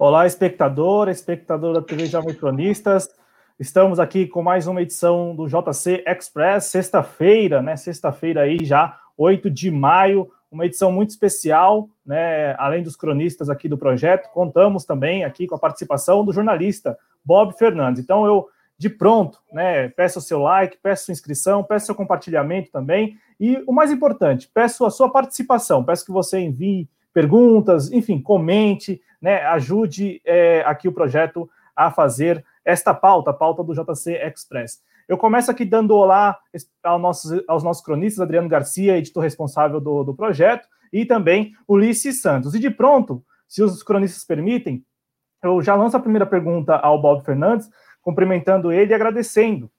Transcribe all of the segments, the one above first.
Olá, espectador, espectador da TV Jovem Cronistas. Estamos aqui com mais uma edição do JC Express, sexta-feira, né? Sexta-feira aí já, 8 de maio, uma edição muito especial, né? Além dos cronistas aqui do projeto, contamos também aqui com a participação do jornalista Bob Fernandes. Então eu de pronto, né? Peço o seu like, peço sua inscrição, peço seu compartilhamento também. E o mais importante, peço a sua participação, peço que você envie perguntas, enfim, comente, né? Ajude é, aqui o projeto a fazer esta pauta, a pauta do JC Express. Eu começo aqui dando olá aos nossos, aos nossos cronistas, Adriano Garcia, editor responsável do, do projeto, e também Ulisses Santos. E de pronto, se os cronistas permitem, eu já lanço a primeira pergunta ao Bob Fernandes, cumprimentando ele e agradecendo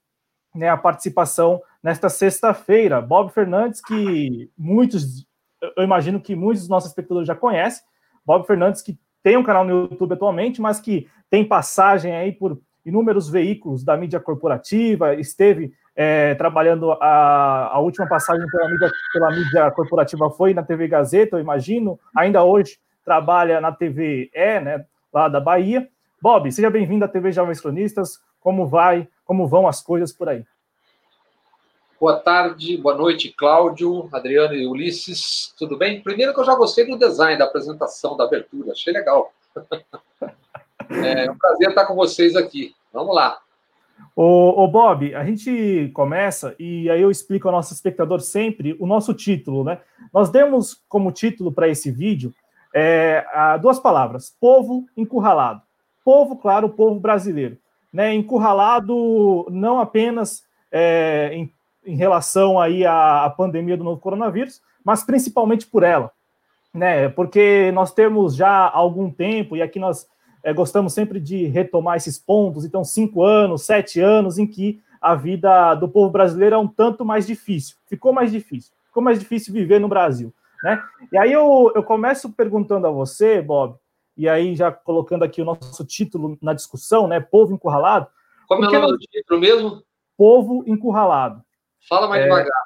né, a participação nesta sexta-feira. Bob Fernandes, que muitos, eu imagino que muitos dos nossos espectadores já conhecem. Bob Fernandes, que tem um canal no YouTube atualmente, mas que tem passagem aí por inúmeros veículos da mídia corporativa, esteve é, trabalhando a, a, última passagem pela mídia, pela mídia corporativa foi na TV Gazeta, eu imagino, ainda hoje trabalha na TV E, né, lá da Bahia, Bob, seja bem-vindo à TV Jovens Cronistas. Como vai, como vão as coisas por aí? Boa tarde, boa noite, Cláudio, Adriano e Ulisses. Tudo bem? Primeiro que eu já gostei do design, da apresentação, da abertura. Achei legal. É um prazer estar com vocês aqui. Vamos lá. Ô, ô, Bob, a gente começa e aí eu explico ao nosso espectador sempre o nosso título, né? Nós demos como título para esse vídeo é, duas palavras: povo encurralado povo, claro, povo brasileiro, né, encurralado não apenas é, em, em, relação aí à, à, pandemia do novo coronavírus, mas principalmente por ela, né, porque nós temos já algum tempo, e aqui nós é, gostamos sempre de retomar esses pontos, então cinco anos, sete anos em que a vida do povo brasileiro é um tanto mais difícil, ficou mais difícil, ficou mais difícil viver no Brasil, né, e aí eu, eu começo perguntando a você, Bob, e aí já colocando aqui o nosso título na discussão, né? Povo encurralado. Como é o nome do título mesmo? Povo encurralado. Fala mais é, devagar.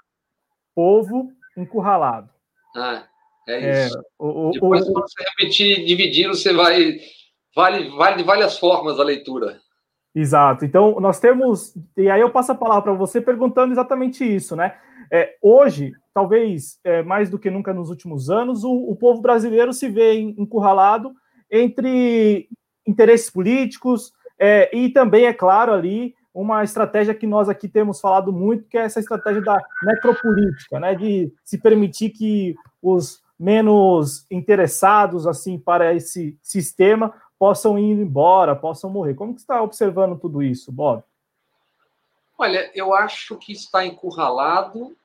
Povo encurralado. Ah, é isso. É, o, Depois, o, quando você repetir dividindo, você vai. Vale, vale de várias formas a leitura. Exato. Então, nós temos. E aí eu passo a palavra para você perguntando exatamente isso, né? É, hoje, talvez é, mais do que nunca nos últimos anos, o, o povo brasileiro se vê encurralado entre interesses políticos é, e também, é claro, ali uma estratégia que nós aqui temos falado muito, que é essa estratégia da necropolítica, né, de se permitir que os menos interessados assim para esse sistema possam ir embora, possam morrer. Como que está observando tudo isso, Bob? Olha, eu acho que está encurralado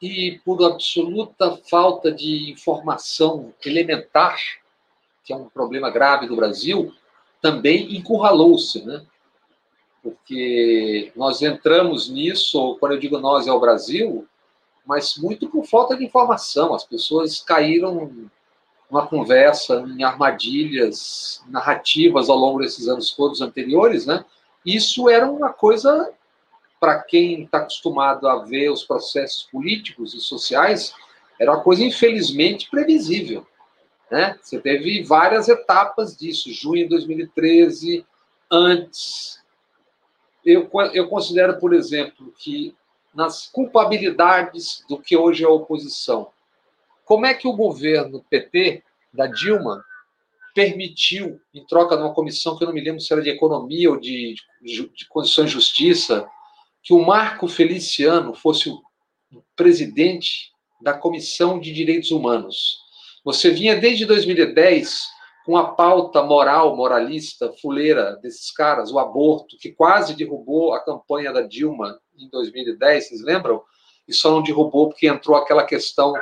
e por absoluta falta de informação elementar que é um problema grave do Brasil, também encurralou-se, né? Porque nós entramos nisso, quando eu digo nós é o Brasil, mas muito por falta de informação. As pessoas caíram numa conversa, em armadilhas narrativas ao longo desses anos todos anteriores, né? Isso era uma coisa para quem está acostumado a ver os processos políticos e sociais, era uma coisa infelizmente previsível. Né? Você teve várias etapas disso, junho de 2013, antes. Eu, eu considero, por exemplo, que nas culpabilidades do que hoje é a oposição, como é que o governo PT, da Dilma, permitiu, em troca de uma comissão que eu não me lembro se era de economia ou de, de, de condições de justiça, que o Marco Feliciano fosse o presidente da Comissão de Direitos Humanos. Você vinha desde 2010 com a pauta moral, moralista, fuleira desses caras, o aborto, que quase derrubou a campanha da Dilma em 2010, vocês lembram? E só não derrubou porque entrou aquela questão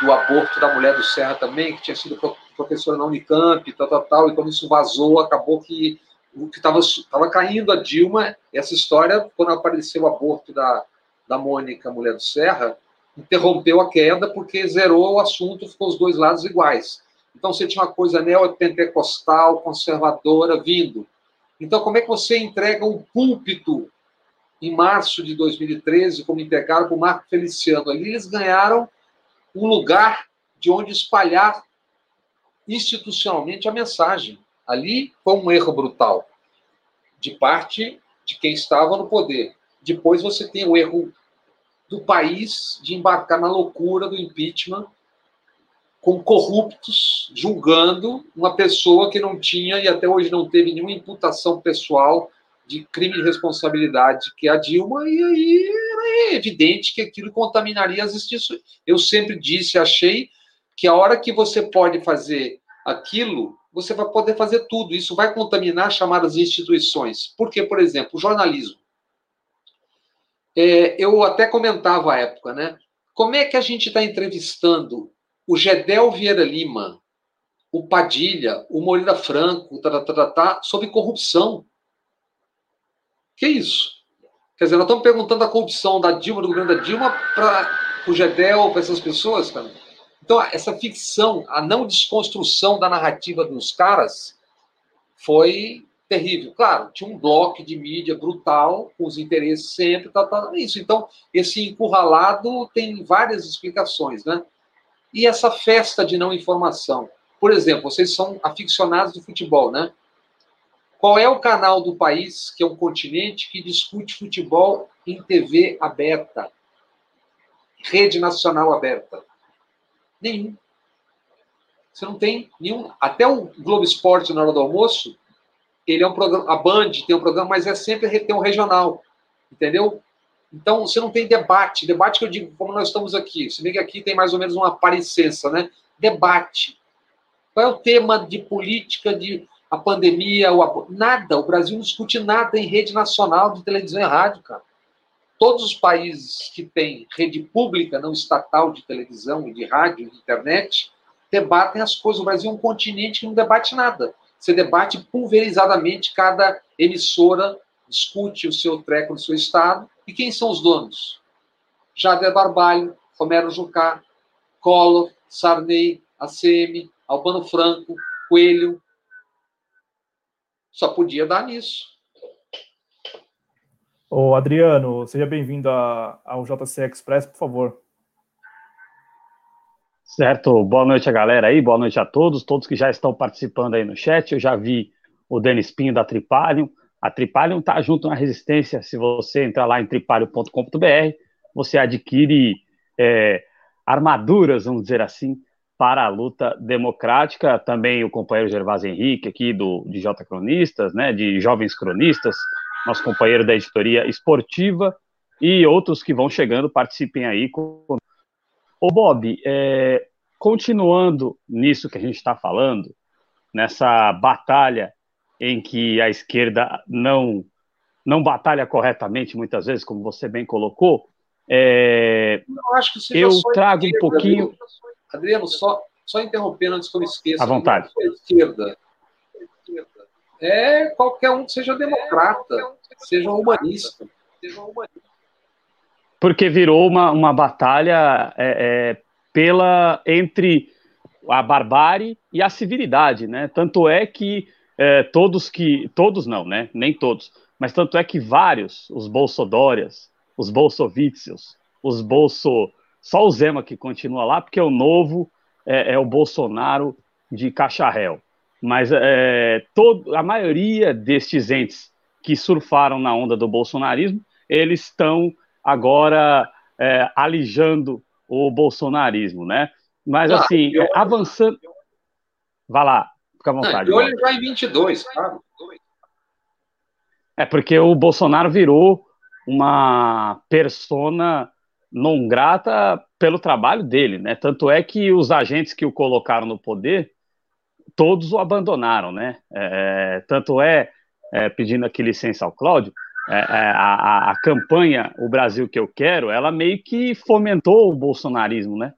do aborto da mulher do Serra também, que tinha sido professora na Unicamp, tal, tal, tal, e quando isso vazou, acabou que o que estava caindo a Dilma, essa história, quando apareceu o aborto da, da Mônica, mulher do Serra, interrompeu a queda porque zerou o assunto, ficou os dois lados iguais. Então você tinha uma coisa neopentecostal, conservadora vindo. Então, como é que você entrega um púlpito em março de 2013, como entregaram para o Marco Feliciano? Ali eles ganharam um lugar de onde espalhar institucionalmente a mensagem. Ali foi um erro brutal de parte de quem estava no poder. Depois você tem o erro do país de embarcar na loucura do impeachment com corruptos julgando uma pessoa que não tinha e até hoje não teve nenhuma imputação pessoal de crime de responsabilidade, que é a Dilma, e aí é evidente que aquilo contaminaria as instituições. Eu sempre disse, achei que a hora que você pode fazer aquilo, você vai poder fazer tudo. Isso vai contaminar chamadas instituições. Porque, por exemplo, o jornalismo. É, eu até comentava à época, né? Como é que a gente está entrevistando o Gedel Vieira Lima, o Padilha, o Moreira Franco, tá, tá, tá, tá, sobre corrupção? Que isso? Quer dizer, nós estamos perguntando a corrupção da Dilma, do governo da Dilma, para o Gedel, para essas pessoas, cara. Então, essa ficção, a não desconstrução da narrativa dos caras foi terrível. Claro, tinha um bloco de mídia brutal, com os interesses sempre, tá, tá, isso. Então, esse encurralado tem várias explicações, né? E essa festa de não informação. Por exemplo, vocês são aficionados do futebol, né? Qual é o canal do país, que é um continente, que discute futebol em TV aberta? Rede nacional aberta. Nenhum. Você não tem nenhum. Até o Globo Esporte na hora do almoço, ele é um programa. A Band tem um programa, mas é sempre tem um regional. Entendeu? Então, você não tem debate. Debate que eu digo, como nós estamos aqui. Se bem que aqui tem mais ou menos uma parecença, né? Debate. Qual é o tema de política, de a pandemia, o nada. O Brasil não discute nada em rede nacional de televisão e rádio, cara. Todos os países que têm rede pública, não estatal de televisão e de rádio de internet, debatem as coisas. O Brasil é um continente que não debate nada. Você debate pulverizadamente, cada emissora discute o seu treco no seu estado. E quem são os donos? Jader Barbalho, Romero Jucá, Collor, Sarney, ACM, Albano Franco, Coelho, só podia dar nisso. Ô, Adriano, seja bem-vindo ao JC Express, por favor. Certo, boa noite a galera aí, boa noite a todos, todos que já estão participando aí no chat. Eu já vi o Denis Pinho da Tripalium. A Tripalium está junto na Resistência. Se você entrar lá em tripalium.com.br, você adquire é, armaduras, vamos dizer assim, para a luta democrática. Também o companheiro Gervásio Henrique, aqui do, de J Cronistas, né, de Jovens Cronistas, nosso companheiro da editoria esportiva, e outros que vão chegando, participem aí. Com... Ô Bob, é, continuando nisso que a gente está falando, nessa batalha em que a esquerda não, não batalha corretamente, muitas vezes, como você bem colocou, é, eu, eu trago um pouquinho. Adriano, só, só interrompendo antes que eu me esqueça. À vontade. Esquerda. É qualquer um que seja democrata, seja humanista. Porque virou uma, uma batalha é, é, pela entre a barbárie e a civilidade, né? Tanto é que é, todos que. Todos não, né? Nem todos. Mas tanto é que vários, os bolsodórias, os bolsovicios, os bolso só o Zema que continua lá, porque o novo é, é o Bolsonaro de Cacharel. Mas é, todo, a maioria destes entes que surfaram na onda do bolsonarismo, eles estão agora é, alijando o bolsonarismo, né? Mas, ah, assim, eu... avançando... Vá lá, fica à vontade. Não, olho já em 22, claro. É porque o Bolsonaro virou uma persona não grata pelo trabalho dele, né? Tanto é que os agentes que o colocaram no poder, todos o abandonaram, né? É, tanto é, é, pedindo aqui licença ao Cláudio, é, é a, a, campanha O Brasil que eu quero, ela meio que fomentou o bolsonarismo, né?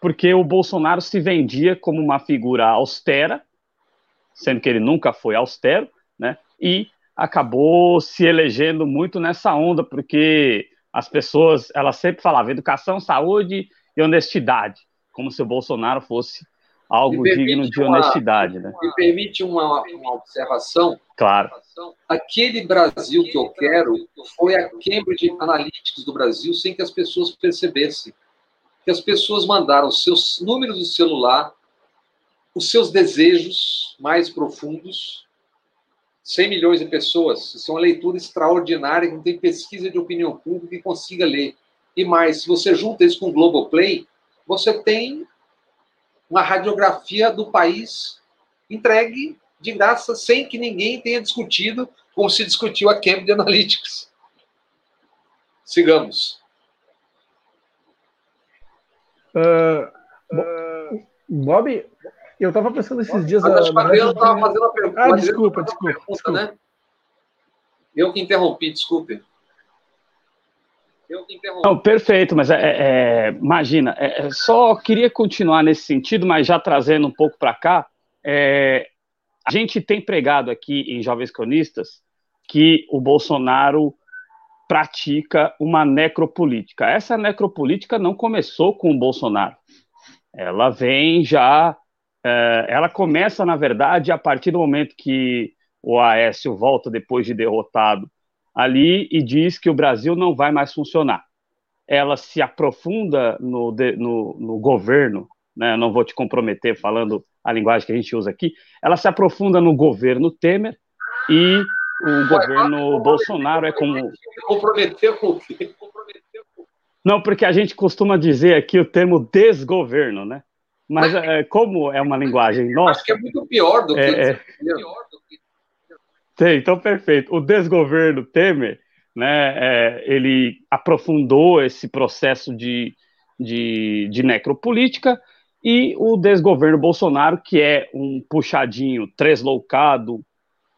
Porque o Bolsonaro se vendia como uma figura austera, sendo que ele nunca foi austero, né? E acabou se elegendo muito nessa onda, porque as pessoas, elas sempre falavam educação, saúde e honestidade, como se o Bolsonaro fosse algo digno de honestidade. Uma, né? Me permite uma, uma observação? Claro. Aquele Brasil que eu quero foi a Cambridge Analytics do Brasil sem que as pessoas percebessem. Que as pessoas mandaram seus números de celular, os seus desejos mais profundos. 100 milhões de pessoas, isso é uma leitura extraordinária, não tem pesquisa de opinião pública que consiga ler. E mais, se você junta isso com o Globoplay, você tem uma radiografia do país entregue de graça, sem que ninguém tenha discutido como se discutiu a Cambridge Analytics. Sigamos. Uh, Bob, eu estava pensando esses dias. Mas a Adriano estava fazendo a pergunta. Ah, desculpa, desculpa, pergunta, desculpa. Né? Eu que interrompi, desculpe. Eu que interrompi. Não, perfeito, mas é, é, é imagina, é, é, só queria continuar nesse sentido, mas já trazendo um pouco para cá. É, a gente tem pregado aqui em Jovens Cronistas que o Bolsonaro pratica uma necropolítica. Essa necropolítica não começou com o Bolsonaro. Ela vem já. É, ela começa, na verdade, a partir do momento que o Aécio volta depois de derrotado ali e diz que o Brasil não vai mais funcionar. Ela se aprofunda no, no, no governo, né? não vou te comprometer falando a linguagem que a gente usa aqui, ela se aprofunda no governo Temer e o governo Bolsonaro é como. Comprometeu com o quê? Não, porque a gente costuma dizer aqui o termo desgoverno, né? Mas é, como é uma linguagem nossa. Acho que é muito pior do que. É, é... Sim, então perfeito. O desgoverno Temer, né, é, ele aprofundou esse processo de, de, de necropolítica e o desgoverno Bolsonaro, que é um puxadinho tresloucado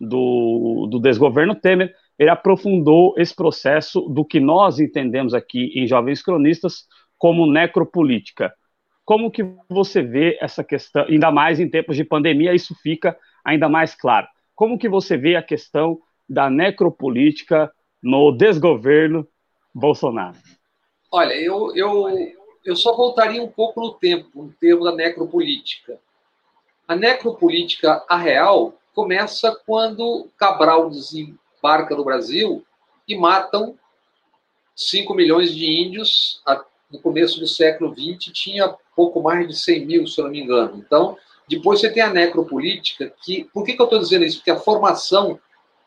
do, do desgoverno Temer, ele aprofundou esse processo do que nós entendemos aqui em Jovens Cronistas como necropolítica. Como que você vê essa questão, ainda mais em tempos de pandemia, isso fica ainda mais claro. Como que você vê a questão da necropolítica no desgoverno Bolsonaro? Olha, eu, eu, eu só voltaria um pouco no tempo, no termo da necropolítica. A necropolítica, a real, começa quando Cabral desembarca no Brasil e matam 5 milhões de índios. No começo do século XX tinha pouco mais de 100 mil, se eu não me engano. Então, depois você tem a necropolítica, que. Por que, que eu estou dizendo isso? Porque a formação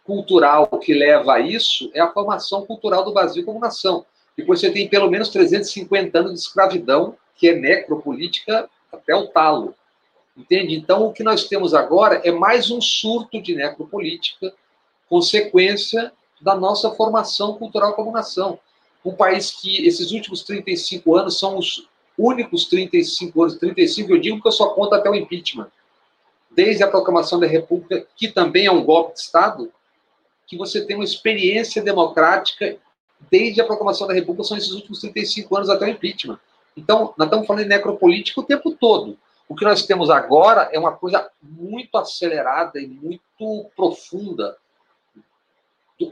cultural que leva a isso é a formação cultural do Brasil como nação. Depois você tem pelo menos 350 anos de escravidão, que é necropolítica até o talo. Entende? Então, o que nós temos agora é mais um surto de necropolítica, consequência da nossa formação cultural como nação. Um país que esses últimos 35 anos são os únicos 35 anos, 35 eu digo que eu só conto até o impeachment. Desde a proclamação da República, que também é um golpe de Estado, que você tem uma experiência democrática desde a proclamação da República, são esses últimos 35 anos até o impeachment. Então, nós estamos falando de necropolítica o tempo todo. O que nós temos agora é uma coisa muito acelerada e muito profunda.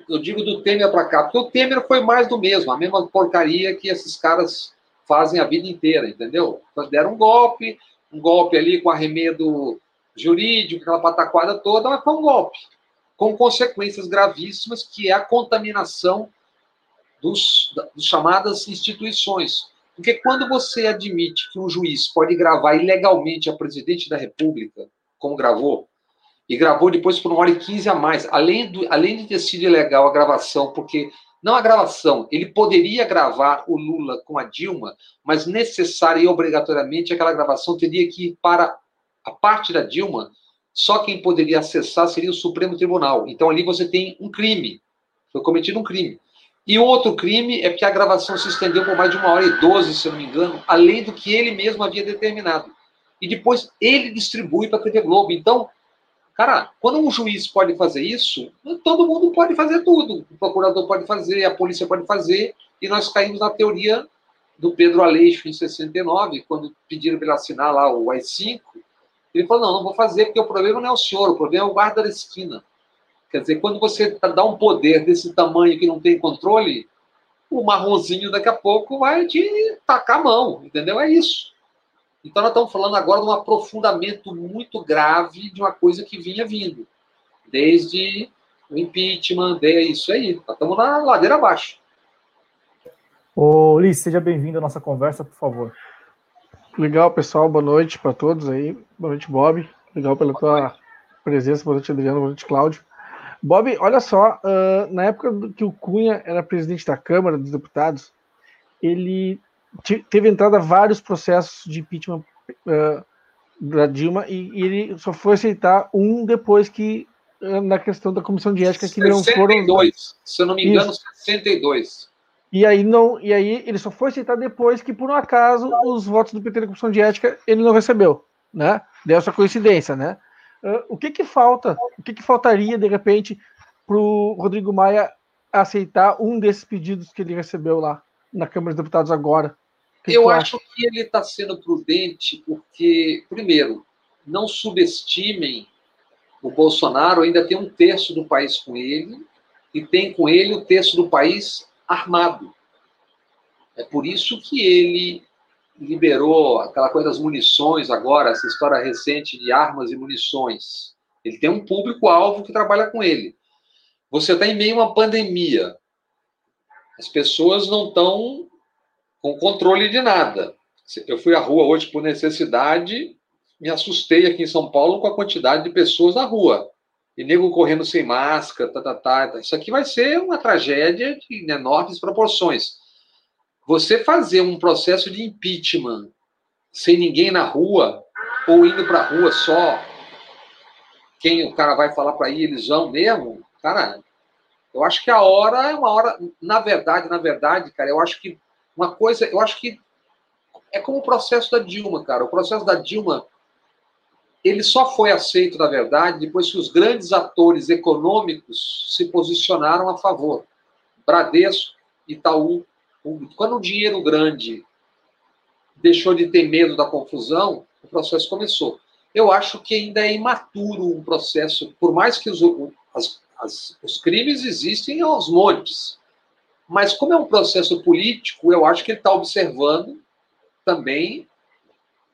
Eu digo do Temer para cá, porque o Temer foi mais do mesmo, a mesma porcaria que esses caras fazem a vida inteira, entendeu? Deram um golpe, um golpe ali com arremedo jurídico, aquela pataquada toda, mas foi um golpe, com consequências gravíssimas, que é a contaminação dos, das chamadas instituições. Porque quando você admite que um juiz pode gravar ilegalmente a presidente da República, como gravou, e gravou depois por uma hora e quinze a mais, além, do, além de ter sido ilegal a gravação, porque não a gravação, ele poderia gravar o Lula com a Dilma, mas necessária e obrigatoriamente aquela gravação teria que ir para a parte da Dilma, só quem poderia acessar seria o Supremo Tribunal. Então ali você tem um crime, foi cometido um crime. E outro crime é que a gravação se estendeu por mais de uma hora e doze, se eu não me engano, além do que ele mesmo havia determinado. E depois ele distribui para a TV Globo. Então, cara, quando um juiz pode fazer isso, todo mundo pode fazer tudo. O procurador pode fazer, a polícia pode fazer, e nós caímos na teoria do Pedro Aleixo em 69, quando pediram para ele assinar lá o AI-5. Ele falou: não, não vou fazer, porque o problema não é o senhor, o problema é o guarda da esquina. Quer dizer, quando você dá um poder desse tamanho que não tem controle, o marronzinho daqui a pouco vai te tacar a mão, entendeu? É isso. Então, nós estamos falando agora de um aprofundamento muito grave de uma coisa que vinha vindo, desde o impeachment, é isso aí. Nós estamos na ladeira abaixo. Ô, Liz, seja bem-vindo à nossa conversa, por favor. Legal, pessoal. Boa noite para todos aí. Boa noite, Bob. Legal pela tua presença. Boa noite, Adriano. Boa noite, Cláudio. Bob, olha só, uh, na época que o Cunha era presidente da Câmara dos Deputados, ele teve entrada vários processos de impeachment uh, da Dilma e, e, ele só foi aceitar um depois que uh, na questão da comissão de ética que 62, não foram se eu não me engano, Isso. 62. E aí não, e aí ele só foi aceitar depois que por um acaso os votos do PT na comissão de ética ele não recebeu, né? Deu essa coincidência, né? Uh, o que que falta? O que que faltaria de repente para o Rodrigo Maia aceitar um desses pedidos que ele recebeu lá na Câmara dos Deputados agora? Que Eu que acho acha? que ele está sendo prudente porque, primeiro, não subestimem o Bolsonaro, ainda tem um terço do país com ele e tem com ele o terço do país armado. É por isso que ele liberou aquela coisa das munições agora, essa história recente de armas e munições. Ele tem um público-alvo que trabalha com ele. Você está em meio a uma pandemia. As pessoas não estão com controle de nada. Eu fui à rua hoje por necessidade, me assustei aqui em São Paulo com a quantidade de pessoas na rua e nego correndo sem máscara, tá, tá, tá, tá. Isso aqui vai ser uma tragédia de enormes proporções. Você fazer um processo de impeachment sem ninguém na rua, ou indo para a rua só, quem o cara vai falar para ir, eles vão mesmo, cara, eu acho que a hora é uma hora, na verdade, na verdade, cara, eu acho que uma coisa, eu acho que é como o processo da Dilma, cara. O processo da Dilma ele só foi aceito, na verdade, depois que os grandes atores econômicos se posicionaram a favor. Bradesco, Itaú, quando o dinheiro grande deixou de ter medo da confusão, o processo começou. Eu acho que ainda é imaturo um processo, por mais que os, as, as, os crimes existem aos montes. Mas como é um processo político, eu acho que ele está observando também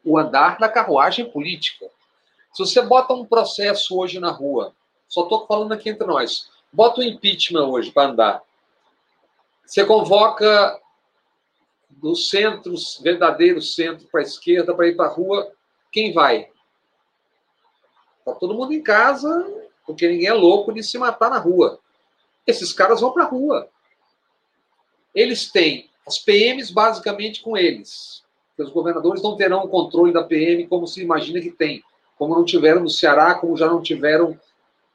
o andar da carruagem política. Se você bota um processo hoje na rua, só estou falando aqui entre nós, bota um impeachment hoje para andar. Você convoca do centro, verdadeiro centro para a esquerda, para ir para a rua, quem vai? Está todo mundo em casa, porque ninguém é louco de se matar na rua. Esses caras vão para a rua. Eles têm as PMs basicamente com eles. Os governadores não terão o controle da PM como se imagina que tem como não tiveram no Ceará, como já não tiveram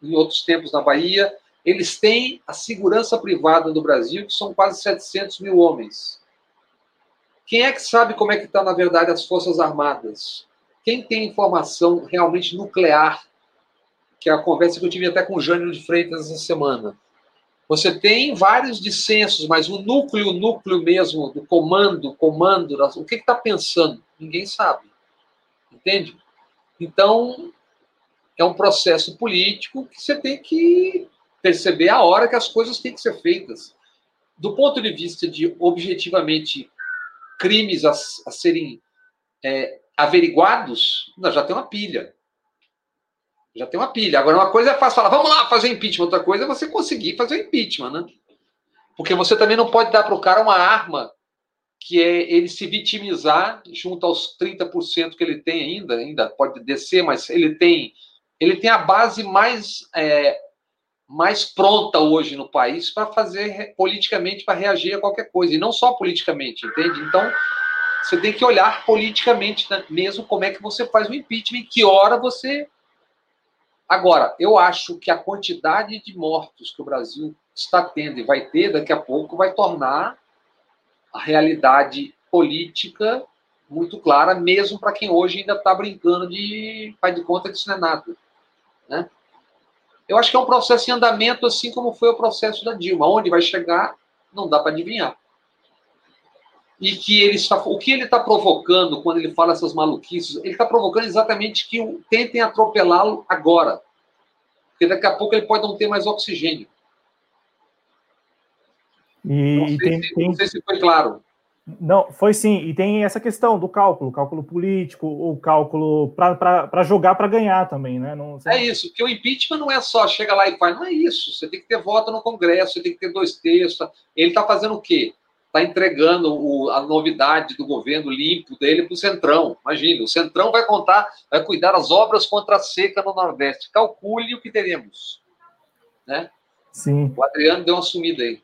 em outros tempos na Bahia. Eles têm a segurança privada do Brasil, que são quase 700 mil homens. Quem é que sabe como é que está, na verdade, as Forças Armadas? Quem tem informação realmente nuclear? Que é a conversa que eu tive até com o Jânio de Freitas essa semana. Você tem vários dissensos, mas o núcleo, o núcleo mesmo do comando, comando, o que está pensando? Ninguém sabe. Entende? Então, é um processo político que você tem que perceber a hora que as coisas têm que ser feitas. Do ponto de vista de, objetivamente, crimes a, a serem é, averiguados, nós já tem uma pilha. Já tem uma pilha. Agora, uma coisa é fácil falar, vamos lá fazer impeachment. Outra coisa é você conseguir fazer impeachment, né? Porque você também não pode dar para o cara uma arma que é ele se vitimizar junto aos 30% que ele tem ainda, ainda pode descer, mas ele tem ele tem a base mais é, mais pronta hoje no país para fazer politicamente para reagir a qualquer coisa e não só politicamente, entende? Então você tem que olhar politicamente né, mesmo como é que você faz o impeachment, que hora você Agora, eu acho que a quantidade de mortos que o Brasil está tendo e vai ter daqui a pouco vai tornar a realidade política muito clara, mesmo para quem hoje ainda está brincando de faz de conta que isso não é nada. Né? Eu acho que é um processo em andamento, assim como foi o processo da Dilma. Onde vai chegar, não dá para adivinhar. E que ele está, o que ele está provocando quando ele fala essas maluquices, ele está provocando exatamente que tentem atropelá-lo agora. Porque daqui a pouco ele pode não ter mais oxigênio. E, não, sei tem, se, tem... não sei se foi claro. Não, foi sim. E tem essa questão do cálculo, cálculo político, o cálculo para jogar para ganhar também, né? Não, É isso, que o impeachment não é só chega lá e faz, não é isso. Você tem que ter voto no Congresso, você tem que ter dois terços. Ele está fazendo o quê? Está entregando o, a novidade do governo limpo dele para o Centrão. Imagina, o Centrão vai contar, vai cuidar das obras contra a seca no Nordeste. Calcule o que teremos. Né? Sim. O Adriano deu uma sumida aí.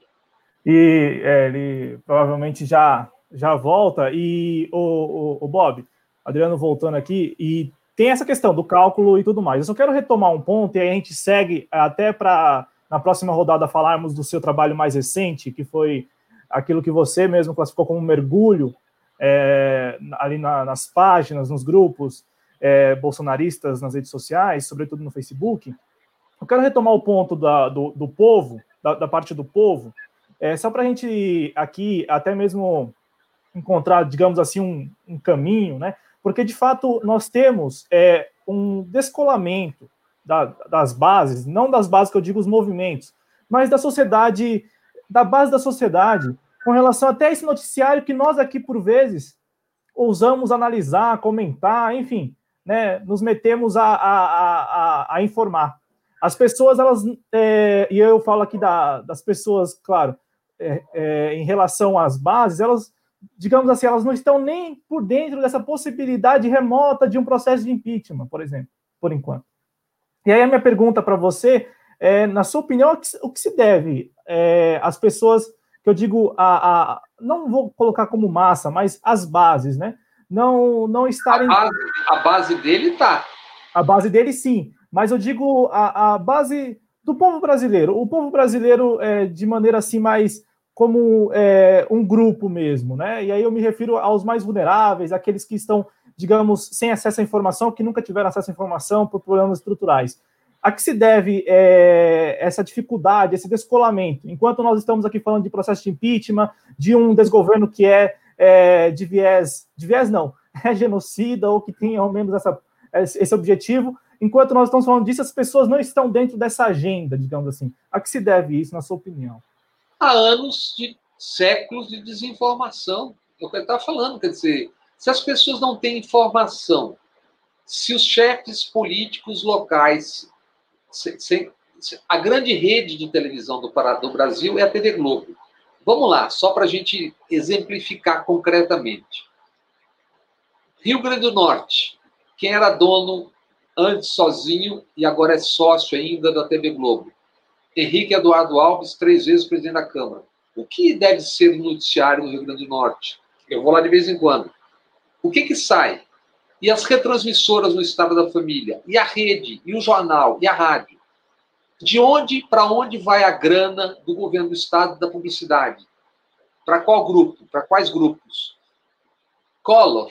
E é, ele provavelmente já, já volta. E o, o, o Bob, Adriano voltando aqui, e tem essa questão do cálculo e tudo mais. Eu só quero retomar um ponto e aí a gente segue até para na próxima rodada falarmos do seu trabalho mais recente, que foi aquilo que você mesmo classificou como mergulho é, ali na, nas páginas, nos grupos é, bolsonaristas nas redes sociais, sobretudo no Facebook. Eu quero retomar o ponto da, do, do povo, da, da, parte do povo, é, só para a gente aqui até mesmo encontrar, digamos assim, um, um, caminho, né? Porque de fato nós temos é, um descolamento da, das bases, não das bases que eu digo os movimentos, mas da sociedade da base da sociedade com relação até esse noticiário que nós aqui, por vezes, ousamos analisar, comentar, enfim, né, nos metemos a, a, a, a informar. As pessoas, elas, é, e eu falo aqui da, das pessoas, claro, é, é, em relação às bases, elas, digamos assim, elas não estão nem por dentro dessa possibilidade remota de um processo de impeachment, por exemplo, por enquanto. E aí a minha pergunta para você é, na sua opinião, o que, o que se deve é, as pessoas, que eu digo, a, a, não vou colocar como massa, mas as bases, né? Não, não estarem. A base, a base dele tá. A base dele, sim. Mas eu digo a, a base do povo brasileiro. O povo brasileiro, é, de maneira assim, mais como é, um grupo mesmo, né? E aí eu me refiro aos mais vulneráveis, aqueles que estão, digamos, sem acesso à informação, que nunca tiveram acesso à informação por problemas estruturais. A que se deve é, essa dificuldade, esse descolamento? Enquanto nós estamos aqui falando de processo de impeachment, de um desgoverno que é, é de viés, de viés não, é genocida ou que tem ao menos essa, esse objetivo, enquanto nós estamos falando disso, as pessoas não estão dentro dessa agenda, digamos assim. A que se deve isso, na sua opinião? Há anos de séculos de desinformação. É o que ele está falando, quer dizer, se as pessoas não têm informação, se os chefes políticos locais sem, a grande rede de televisão do, do Brasil é a TV Globo. Vamos lá, só para a gente exemplificar concretamente. Rio Grande do Norte, quem era dono antes sozinho e agora é sócio ainda da TV Globo? Henrique Eduardo Alves, três vezes presidente da Câmara. O que deve ser noticiário no Rio Grande do Norte? Eu vou lá de vez em quando. O que que sai? E as retransmissoras no Estado da Família? E a rede? E o jornal? E a rádio? De onde para onde vai a grana do governo do Estado da publicidade? Para qual grupo? Para quais grupos? Collor,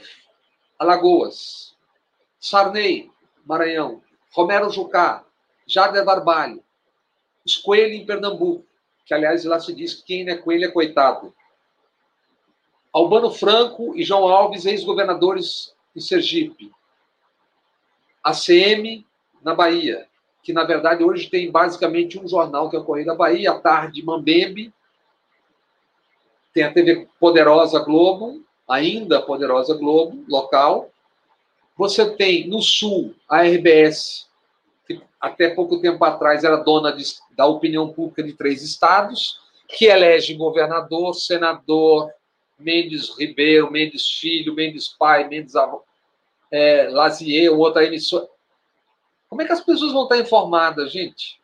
Alagoas. Sarney, Maranhão. Romero Jucá. Jader Barbalho. Os Coelho em Pernambuco. Que, aliás, lá se diz que quem não é coelho é coitado. Albano Franco e João Alves, ex-governadores em Sergipe. ACM na Bahia, que na verdade hoje tem basicamente um jornal que é o Correio da Bahia, a tarde Mambembe, tem a TV Poderosa Globo, ainda Poderosa Globo, local. Você tem no Sul a RBS, que até pouco tempo atrás era dona de, da opinião pública de três estados, que elege governador, senador, Mendes Ribeiro, Mendes Filho, Mendes Pai, Mendes Avô, é, Lazier, outra emissora. Como é que as pessoas vão estar informadas, gente?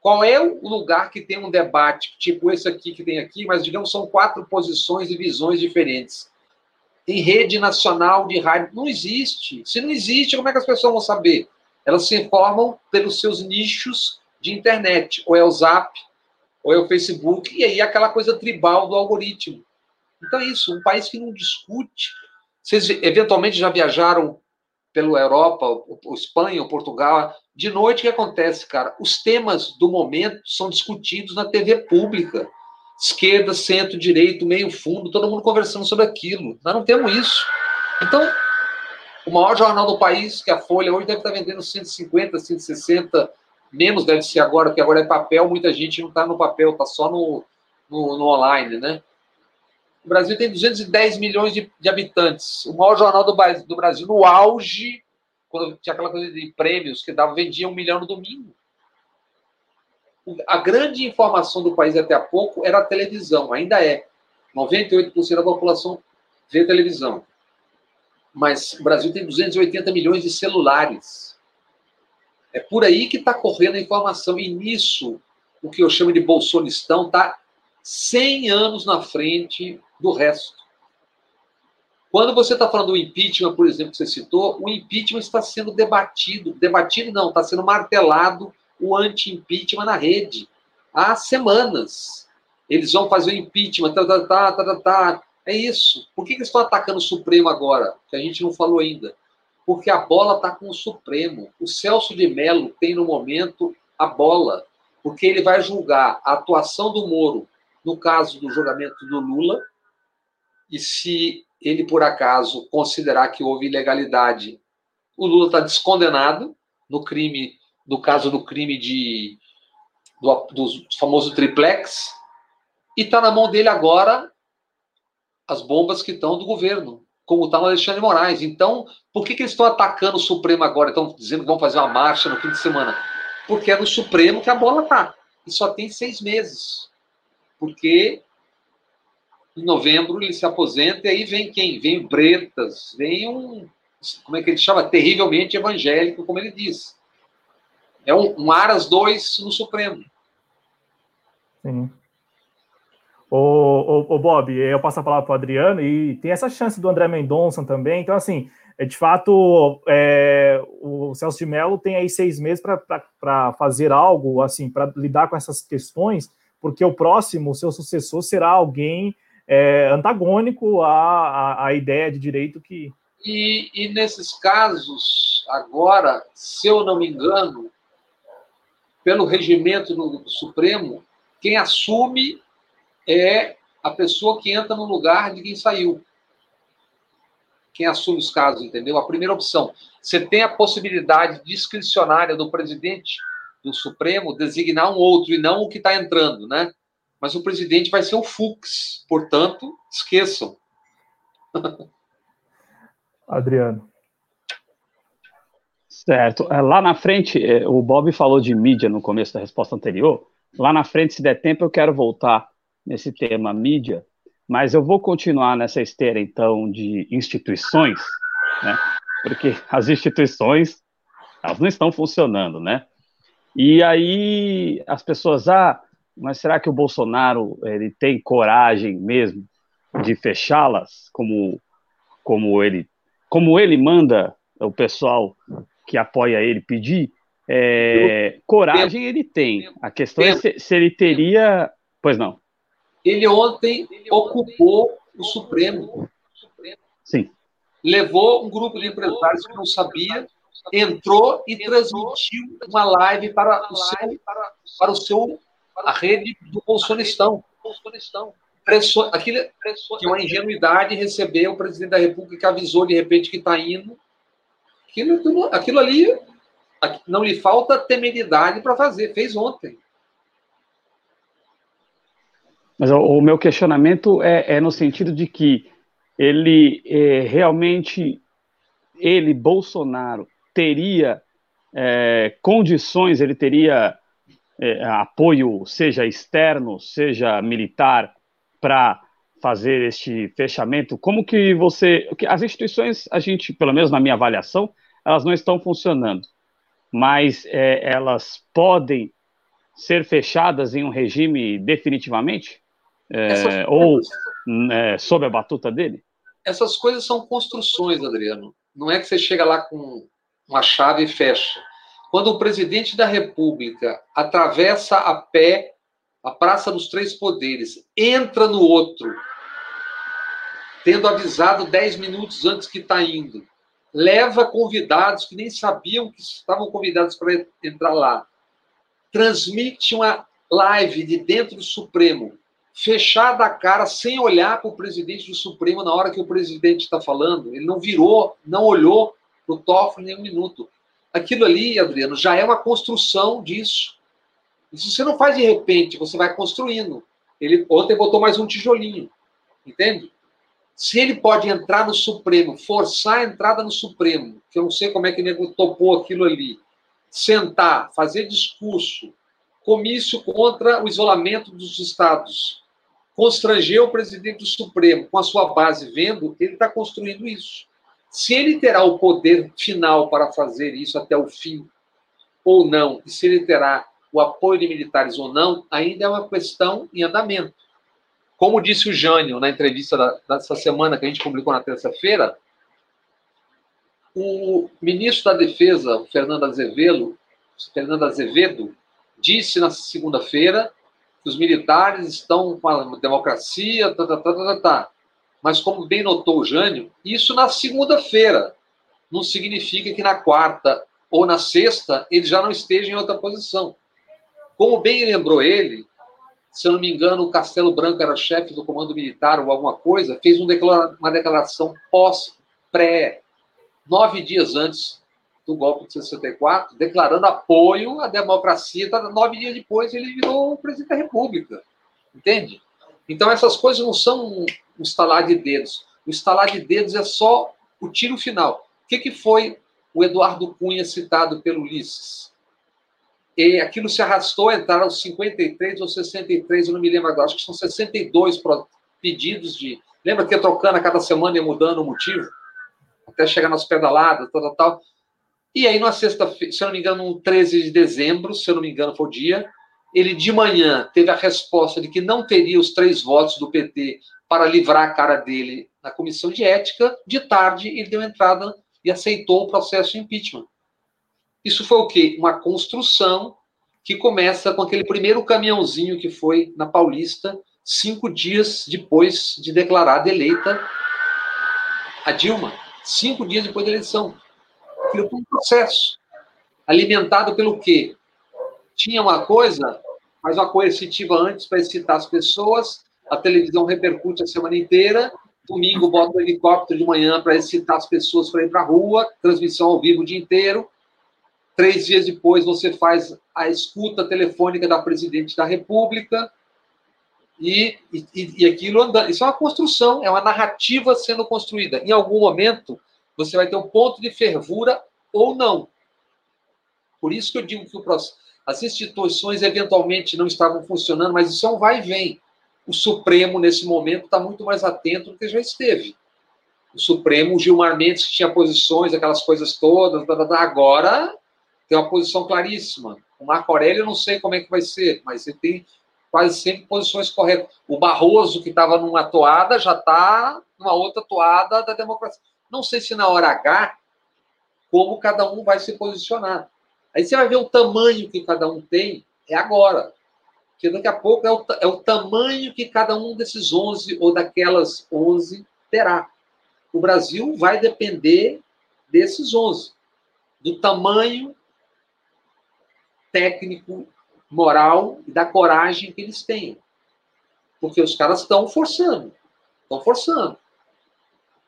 Qual é o lugar que tem um debate, tipo esse aqui que tem aqui, mas digamos são quatro posições e visões diferentes? Em rede nacional de rádio, não existe. Se não existe, como é que as pessoas vão saber? Elas se informam pelos seus nichos de internet, ou é o Zap, ou é o Facebook, e aí aquela coisa tribal do algoritmo. Então é isso, um país que não discute. Vocês eventualmente já viajaram pela Europa, ou Espanha, ou Portugal. De noite, o que acontece, cara? Os temas do momento são discutidos na TV pública. Esquerda, centro, direito, meio fundo, todo mundo conversando sobre aquilo. Nós não temos isso. Então, o maior jornal do país, que é a Folha, hoje deve estar vendendo 150, 160, menos deve ser agora, porque agora é papel, muita gente não está no papel, está só no, no, no online, né? O Brasil tem 210 milhões de, de habitantes. O maior jornal do, do, Brasil, no auge, quando tinha aquela coisa de prêmios que dava, vendia um milhão no domingo. A grande informação do país até há pouco era a televisão, ainda é. 98% da população vê televisão. Mas o Brasil tem 280 milhões de celulares. É por aí que está correndo a informação. E nisso, o que eu chamo de bolsonistão está 100 anos na frente do resto. Quando você está falando do impeachment, por exemplo, que você citou, o impeachment está sendo debatido. Debatido não, está sendo martelado o anti-impeachment na rede há semanas. Eles vão fazer o impeachment, tá, tá, tá, tá, tá, tá. É isso. Por que, que eles estão atacando o Supremo agora? Que a gente não falou ainda. Porque a bola está com o Supremo. O Celso de Mello tem no momento a bola, porque ele vai julgar a atuação do Moro no caso do julgamento do Lula, e se ele, por acaso, considerar que houve ilegalidade, o Lula está descondenado no crime, no caso do crime de do, do famoso triplex, e está na mão dele agora as bombas que estão do governo, como está no Alexandre Moraes. Então, por que, que eles estão atacando o Supremo agora? Estão dizendo que vão fazer uma marcha no fim de semana? Porque é no Supremo que a bola está. E só tem seis meses. Porque em novembro ele se aposenta e aí vem quem? Vem Bretas, vem um, como é que ele chama? Terrivelmente evangélico, como ele diz. É um, um Aras 2 no Supremo. Sim. O, o, o, Bob, eu passo a palavra para o Adriano e tem essa chance do André Mendonça também. Então, assim, é, de fato, é, o Celso de Mello tem aí seis meses para fazer algo, assim, para lidar com essas questões, porque o próximo, o seu sucessor, será alguém é, antagônico à, à, à, ideia de direito que. E, e nesses casos, agora, se eu não me engano, pelo regimento do Supremo, quem assume é a pessoa que entra no lugar de quem saiu. Quem assume os casos, entendeu? A primeira opção. Você tem a possibilidade discricionária do presidente do Supremo designar um outro e não o que está entrando, né? Mas o presidente vai ser o Fux. Portanto, esqueçam. Adriano. Certo. É, lá na frente, é, o Bob falou de mídia no começo da resposta anterior. Lá na frente, se der tempo, eu quero voltar nesse tema mídia, mas eu vou continuar nessa esteira, então, de instituições, né? Porque as instituições, elas não estão funcionando, né? E aí as pessoas, ah, mas será que o Bolsonaro ele tem coragem mesmo de fechá-las, como como ele como ele manda o pessoal que apoia ele pedir? É, coragem ele tem. A questão é se, se, ele teria. Pois não. Ele ontem ocupou o Supremo. Sim. Levou um grupo de empresários que não sabia, entrou e transmitiu uma live para o seu, para o seu a rede do Bolsonistão. Pressou, aquilo, que uma ingenuidade receber o presidente da República que avisou de repente que está indo. Aquilo, aquilo ali não lhe falta temeridade para fazer, fez ontem. Mas o, meu questionamento é, é, no sentido de que ele é, realmente, ele, Bolsonaro, teria é, condições, ele teria é, apoio, seja externo, seja militar, para fazer este fechamento? Como que você. As instituições, a gente, pelo menos na minha avaliação, elas não estão funcionando, mas é, elas podem ser fechadas em um regime definitivamente? É, ou sob a batuta dele? Essas coisas são construções, Adriano. Não é que você chega lá com uma chave e fecha. Quando o presidente da República atravessa a pé a Praça dos Três Poderes, entra no outro, tendo avisado dez minutos antes que está indo, leva convidados que nem sabiam que estavam convidados para entrar lá, transmite uma live de dentro do Supremo, fechada a cara, sem olhar para o presidente do Supremo na hora que o presidente está falando. Ele não virou, não olhou para o Toffoli nem um minuto. Aquilo ali, Adriano, já é uma construção disso. Isso você não faz de repente, você vai construindo. Ele ontem botou mais um tijolinho, entende? Se ele pode entrar no Supremo, forçar a entrada no Supremo, que eu não sei como é que ele topou aquilo ali, sentar, fazer discurso, comício contra o isolamento dos estados, constranger o presidente do Supremo com a sua base vendo, ele está construindo isso. Se ele terá o poder final para fazer isso até o fim ou não, e se ele terá o apoio de militares ou não, ainda é uma questão em andamento. Como disse o Jânio na entrevista da, dessa semana que a gente publicou na terça-feira, o ministro da Defesa, Fernando Azevedo, Fernando Azevedo, disse na segunda-feira que os militares estão com a democracia, tá, tá, tá, tá, tá. Mas como bem notou o Jânio, isso na segunda-feira não significa que na quarta ou na sexta ele já não esteja em outra posição. Como bem lembrou ele, se eu não me engano, o Castelo Branco era chefe do comando militar ou alguma coisa, fez um uma declaração pós-pré, nove dias antes do golpe de 64, declarando apoio à democracia. Tá, nove dias depois, ele virou presidente da República. Entende? Então, essas coisas não são um estalar de dedos. O estalar de dedos é só o tiro final. O que, que foi o Eduardo Cunha citado pelo Ulisses? E aquilo se arrastou, entraram 53 ou 63, eu não me lembro agora, acho que são 62 pedidos de. Lembra que ia trocando a cada semana e mudando o motivo? Até chegar nas pedaladas, tal, tal, tal. E aí, na sexta-feira, se eu não me engano, no 13 de dezembro, se eu não me engano, foi o dia, ele de manhã teve a resposta de que não teria os três votos do PT para livrar a cara dele na comissão de ética. De tarde, ele deu entrada e aceitou o processo de impeachment. Isso foi o quê? Uma construção que começa com aquele primeiro caminhãozinho que foi na Paulista, cinco dias depois de declarada eleita a Dilma. Cinco dias depois da eleição. Aquilo foi um processo. Alimentado pelo quê? Tinha uma coisa, mas uma coercitiva antes para excitar as pessoas, a televisão repercute a semana inteira, domingo bota o helicóptero de manhã para excitar as pessoas para ir para a rua, transmissão ao vivo o dia inteiro, Três dias depois, você faz a escuta telefônica da presidente da República e, e, e aquilo andando. Isso é uma construção, é uma narrativa sendo construída. Em algum momento, você vai ter um ponto de fervura ou não. Por isso que eu digo que o as instituições eventualmente não estavam funcionando, mas isso é um vai e vem. O Supremo, nesse momento, está muito mais atento do que já esteve. O Supremo, o Gilmar Mendes, que tinha posições, aquelas coisas todas, agora tem uma posição claríssima. O Marco Aurélio, eu não sei como é que vai ser, mas ele tem quase sempre posições corretas. O Barroso, que estava numa toada, já está numa outra toada da democracia. Não sei se na hora H, como cada um vai se posicionar. Aí você vai ver o tamanho que cada um tem, é agora. Porque daqui a pouco é o, é o tamanho que cada um desses 11 ou daquelas 11 terá. O Brasil vai depender desses 11, do tamanho técnico, moral e da coragem que eles têm. Porque os caras estão forçando. Estão forçando.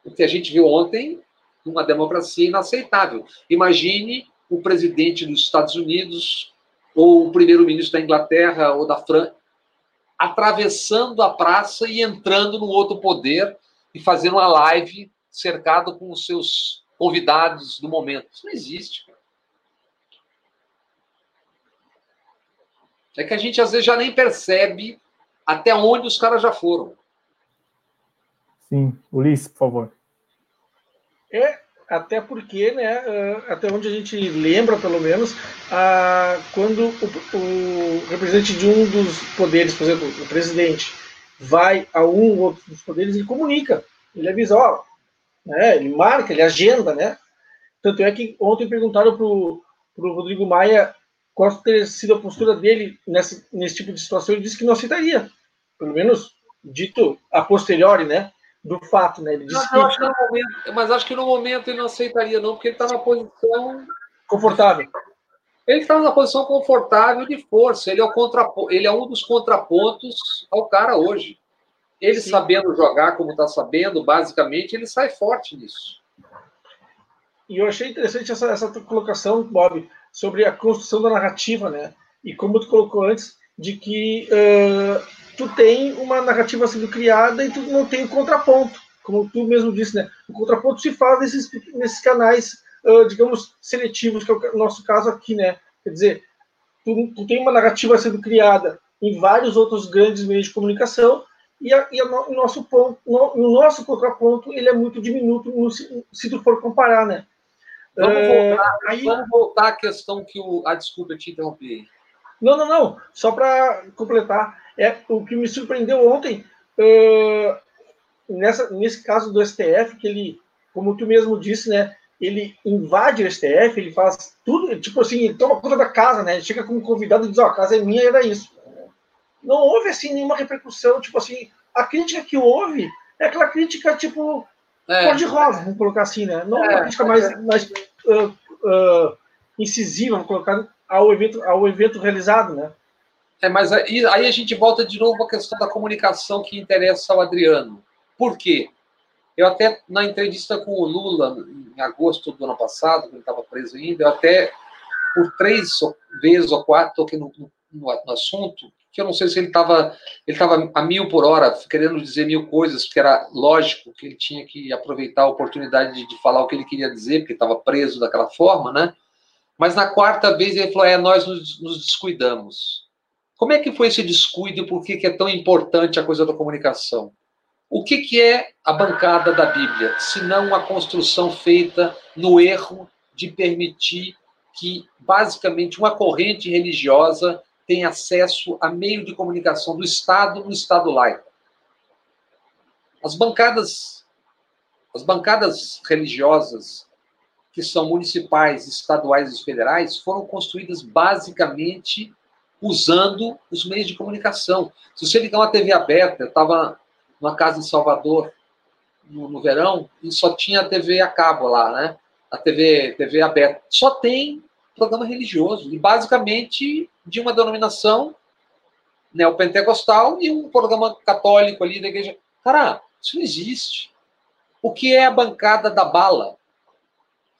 O que a gente viu ontem, uma democracia inaceitável. Imagine o presidente dos Estados Unidos, ou o primeiro-ministro da Inglaterra ou da França, atravessando a praça e entrando no outro poder e fazendo uma live cercado com os seus convidados do momento. Isso não existe. Cara. É que a gente às vezes já nem percebe até onde os caras já foram. Sim, Ulisses, por favor. É, até porque, né, até onde a gente lembra, pelo menos, quando o, o representante de um dos poderes, por exemplo, o presidente, vai a um ou outro dos poderes, ele comunica, ele avisa, ó, né, ele marca, ele agenda, né? Tanto é que ontem perguntaram para o Rodrigo Maia qual teria sido a postura dele nesse tipo de situação, ele disse que não aceitaria. Pelo menos dito a posteriori, né? Do fato, né? Ele mas, que... acho que no momento, mas acho que no momento ele não aceitaria, não, porque ele está na posição. Confortável. Ele está na posição confortável de força. Ele é, o contrapo... ele é um dos contrapontos ao cara hoje. Ele Sim. sabendo jogar como está sabendo, basicamente, ele sai forte nisso. E eu achei interessante essa, essa colocação, Bob, sobre a construção da narrativa, né? E como tu colocou antes, de que uh, tu tem uma narrativa sendo criada e tu não tem o contraponto, como tu mesmo disse, né? O contraponto se faz nesses, nesses canais, uh, digamos, seletivos, que é o nosso caso aqui, né? Quer dizer, tu, tu tem uma narrativa sendo criada em vários outros grandes meios de comunicação e, a, e a no, o nosso ponto, no, o nosso contraponto, ele é muito diminuto no, se tu for comparar, né? Vamos, é, voltar, aí, vamos voltar à questão que o. Ah, desculpa, eu te interrompi. Não, não, não. Só para completar, é o que me surpreendeu ontem, uh, nessa, nesse caso do STF, que ele, como tu mesmo disse, né? Ele invade o STF, ele faz tudo, tipo assim, ele toma conta da casa, né? Ele chega como convidado e diz, ó, oh, a casa é minha, era isso. Não houve, assim, nenhuma repercussão, tipo assim, a crítica que houve é aquela crítica, tipo, é. cor de rosa, vamos colocar assim, né? Não é, uma crítica mais, mais uh, uh, incisiva, vamos colocar, ao evento, ao evento realizado, né? É, mas aí, aí a gente volta de novo à questão da comunicação que interessa ao Adriano. Por quê? Eu até, na entrevista com o Lula, em agosto do ano passado, quando ele estava preso ainda, eu até, por três vezes ou quatro, toquei no, no, no assunto, que eu não sei se ele estava ele tava a mil por hora, querendo dizer mil coisas, porque era lógico que ele tinha que aproveitar a oportunidade de, de falar o que ele queria dizer, porque estava preso daquela forma, né? Mas na quarta vez ele falou: é, nós nos, nos descuidamos. Como é que foi esse descuido e por que, que é tão importante a coisa da comunicação? O que, que é a bancada da Bíblia, se não a construção feita no erro de permitir que, basicamente, uma corrente religiosa tem acesso a meio de comunicação do Estado no Estado laico. As bancadas, as bancadas religiosas que são municipais, estaduais e federais foram construídas basicamente usando os meios de comunicação. Se você ligar uma TV aberta, eu estava numa casa em Salvador no, no, verão e só tinha a TV a cabo lá, né? A TV, TV aberta. Só tem programa religioso e basicamente de uma denominação neopentecostal e um programa católico ali da igreja. Cara, isso não existe. O que é a bancada da bala?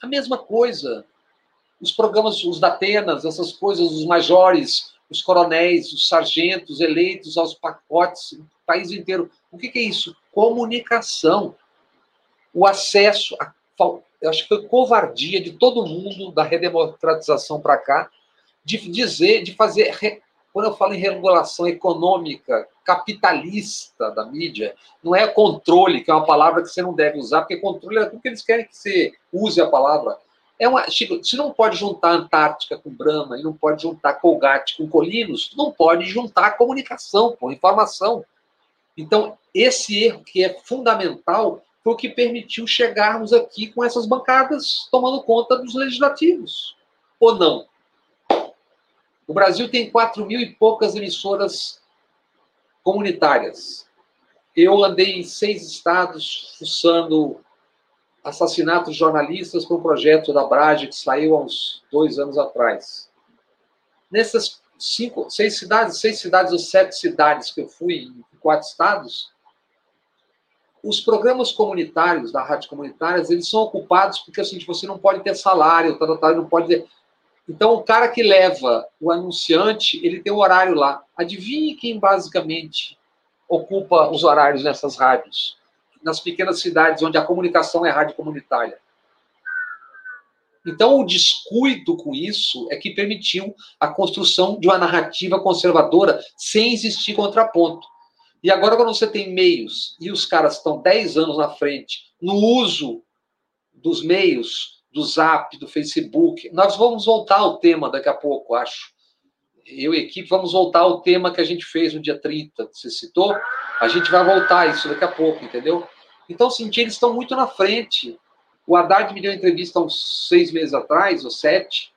A mesma coisa. Os programas, os da Atenas, essas coisas, os majores, os coronéis, os sargentos eleitos aos pacotes, o país inteiro. O que, é isso? Comunicação. O acesso. A, eu acho que foi covardia de todo mundo da redemocratização para cá de dizer, de fazer. Quando eu falo em regulação econômica, capitalista da mídia, não é controle, que é uma palavra que você não deve usar, porque controle é tudo que eles querem que você use a palavra. É uma, Chico, se não pode juntar Antártica com Brahma e não pode juntar Colgate com Colinos, não pode juntar comunicação com informação. Então, esse erro que é fundamental foi o que permitiu chegarmos aqui com essas bancadas tomando conta dos legislativos. Ou não? O Brasil tem quatro mil e poucas emissoras comunitárias. Eu andei em seis estados fuçando assassinatos de jornalistas para um projeto da Brage que saiu há uns dois anos atrás. Nessas cinco, seis cidades, seis cidades ou sete cidades que eu fui em quatro estados, os programas comunitários da rádio comunitárias eles são ocupados porque assim você não pode ter salário, tá, tá não pode ter... então o cara que leva o anunciante ele tem um horário lá. Adivinhe quem basicamente ocupa os horários nessas rádios? nas pequenas cidades onde a comunicação é rádio comunitária. Então, o descuido com isso é que permitiu a construção de uma narrativa conservadora sem existir contraponto. E agora, quando você tem meios e os caras estão 10 anos na frente no uso dos meios, do Zap, do Facebook, nós vamos voltar ao tema daqui a pouco, acho. Eu e a equipe vamos voltar ao tema que a gente fez no dia 30, que você citou, a gente vai voltar a isso daqui a pouco, entendeu? Então, sim, eles estão muito na frente. O Haddad me deu uma entrevista há uns seis meses atrás, ou sete,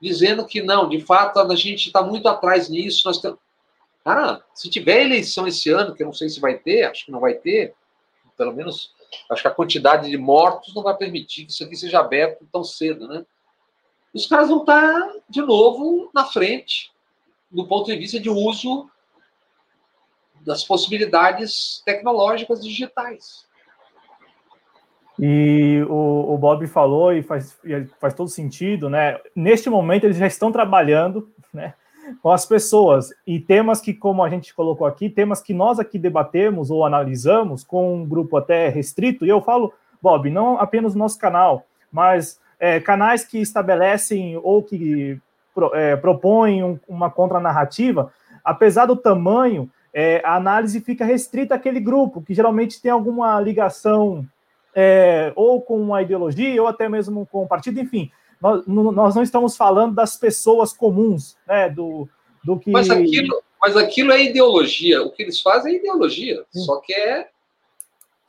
dizendo que não, de fato, a gente está muito atrás nisso. Nós temos... Cara, se tiver eleição esse ano, que eu não sei se vai ter, acho que não vai ter, pelo menos acho que a quantidade de mortos não vai permitir que isso aqui seja aberto tão cedo, né? Os caras vão estar, de novo, na frente, do ponto de vista de uso das possibilidades tecnológicas digitais. E o, o Bob falou, e faz, e faz todo sentido, né? Neste momento, eles já estão trabalhando né, com as pessoas. E temas que, como a gente colocou aqui, temas que nós aqui debatemos ou analisamos com um grupo até restrito, e eu falo, Bob, não apenas no nosso canal, mas é, canais que estabelecem ou que é, propõem um, uma contranarrativa, apesar do tamanho, é, a análise fica restrita àquele grupo, que geralmente tem alguma ligação é, ou com uma ideologia, ou até mesmo com um partido, enfim. Nós, nós não estamos falando das pessoas comuns, né? Do, do que. Mas aquilo, mas aquilo é ideologia. O que eles fazem é ideologia, Sim. só que é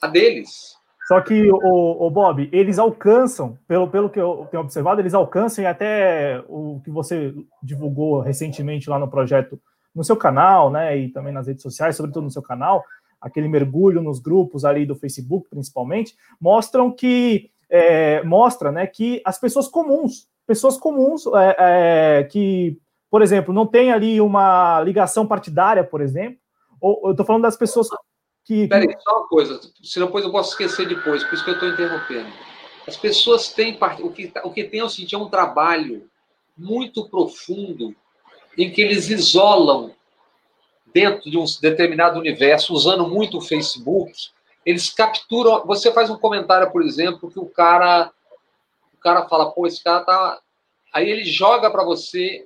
a deles. Só que, o, o, Bob, eles alcançam, pelo, pelo que eu tenho observado, eles alcançam e até o que você divulgou recentemente lá no projeto, no seu canal, né, e também nas redes sociais, sobretudo no seu canal, aquele mergulho nos grupos ali do Facebook, principalmente, mostram que, é, mostra, né, que as pessoas comuns, pessoas comuns é, é, que, por exemplo, não tem ali uma ligação partidária, por exemplo, ou eu estou falando das pessoas que. Peraí, só uma coisa, se depois eu posso esquecer depois, por isso que eu estou interrompendo. As pessoas têm. O que, o que tem, eu senti, é um trabalho muito profundo em que eles isolam dentro de um determinado universo, usando muito o Facebook, eles capturam. Você faz um comentário, por exemplo, que o cara, o cara fala, pô, esse cara tá. Aí ele joga para você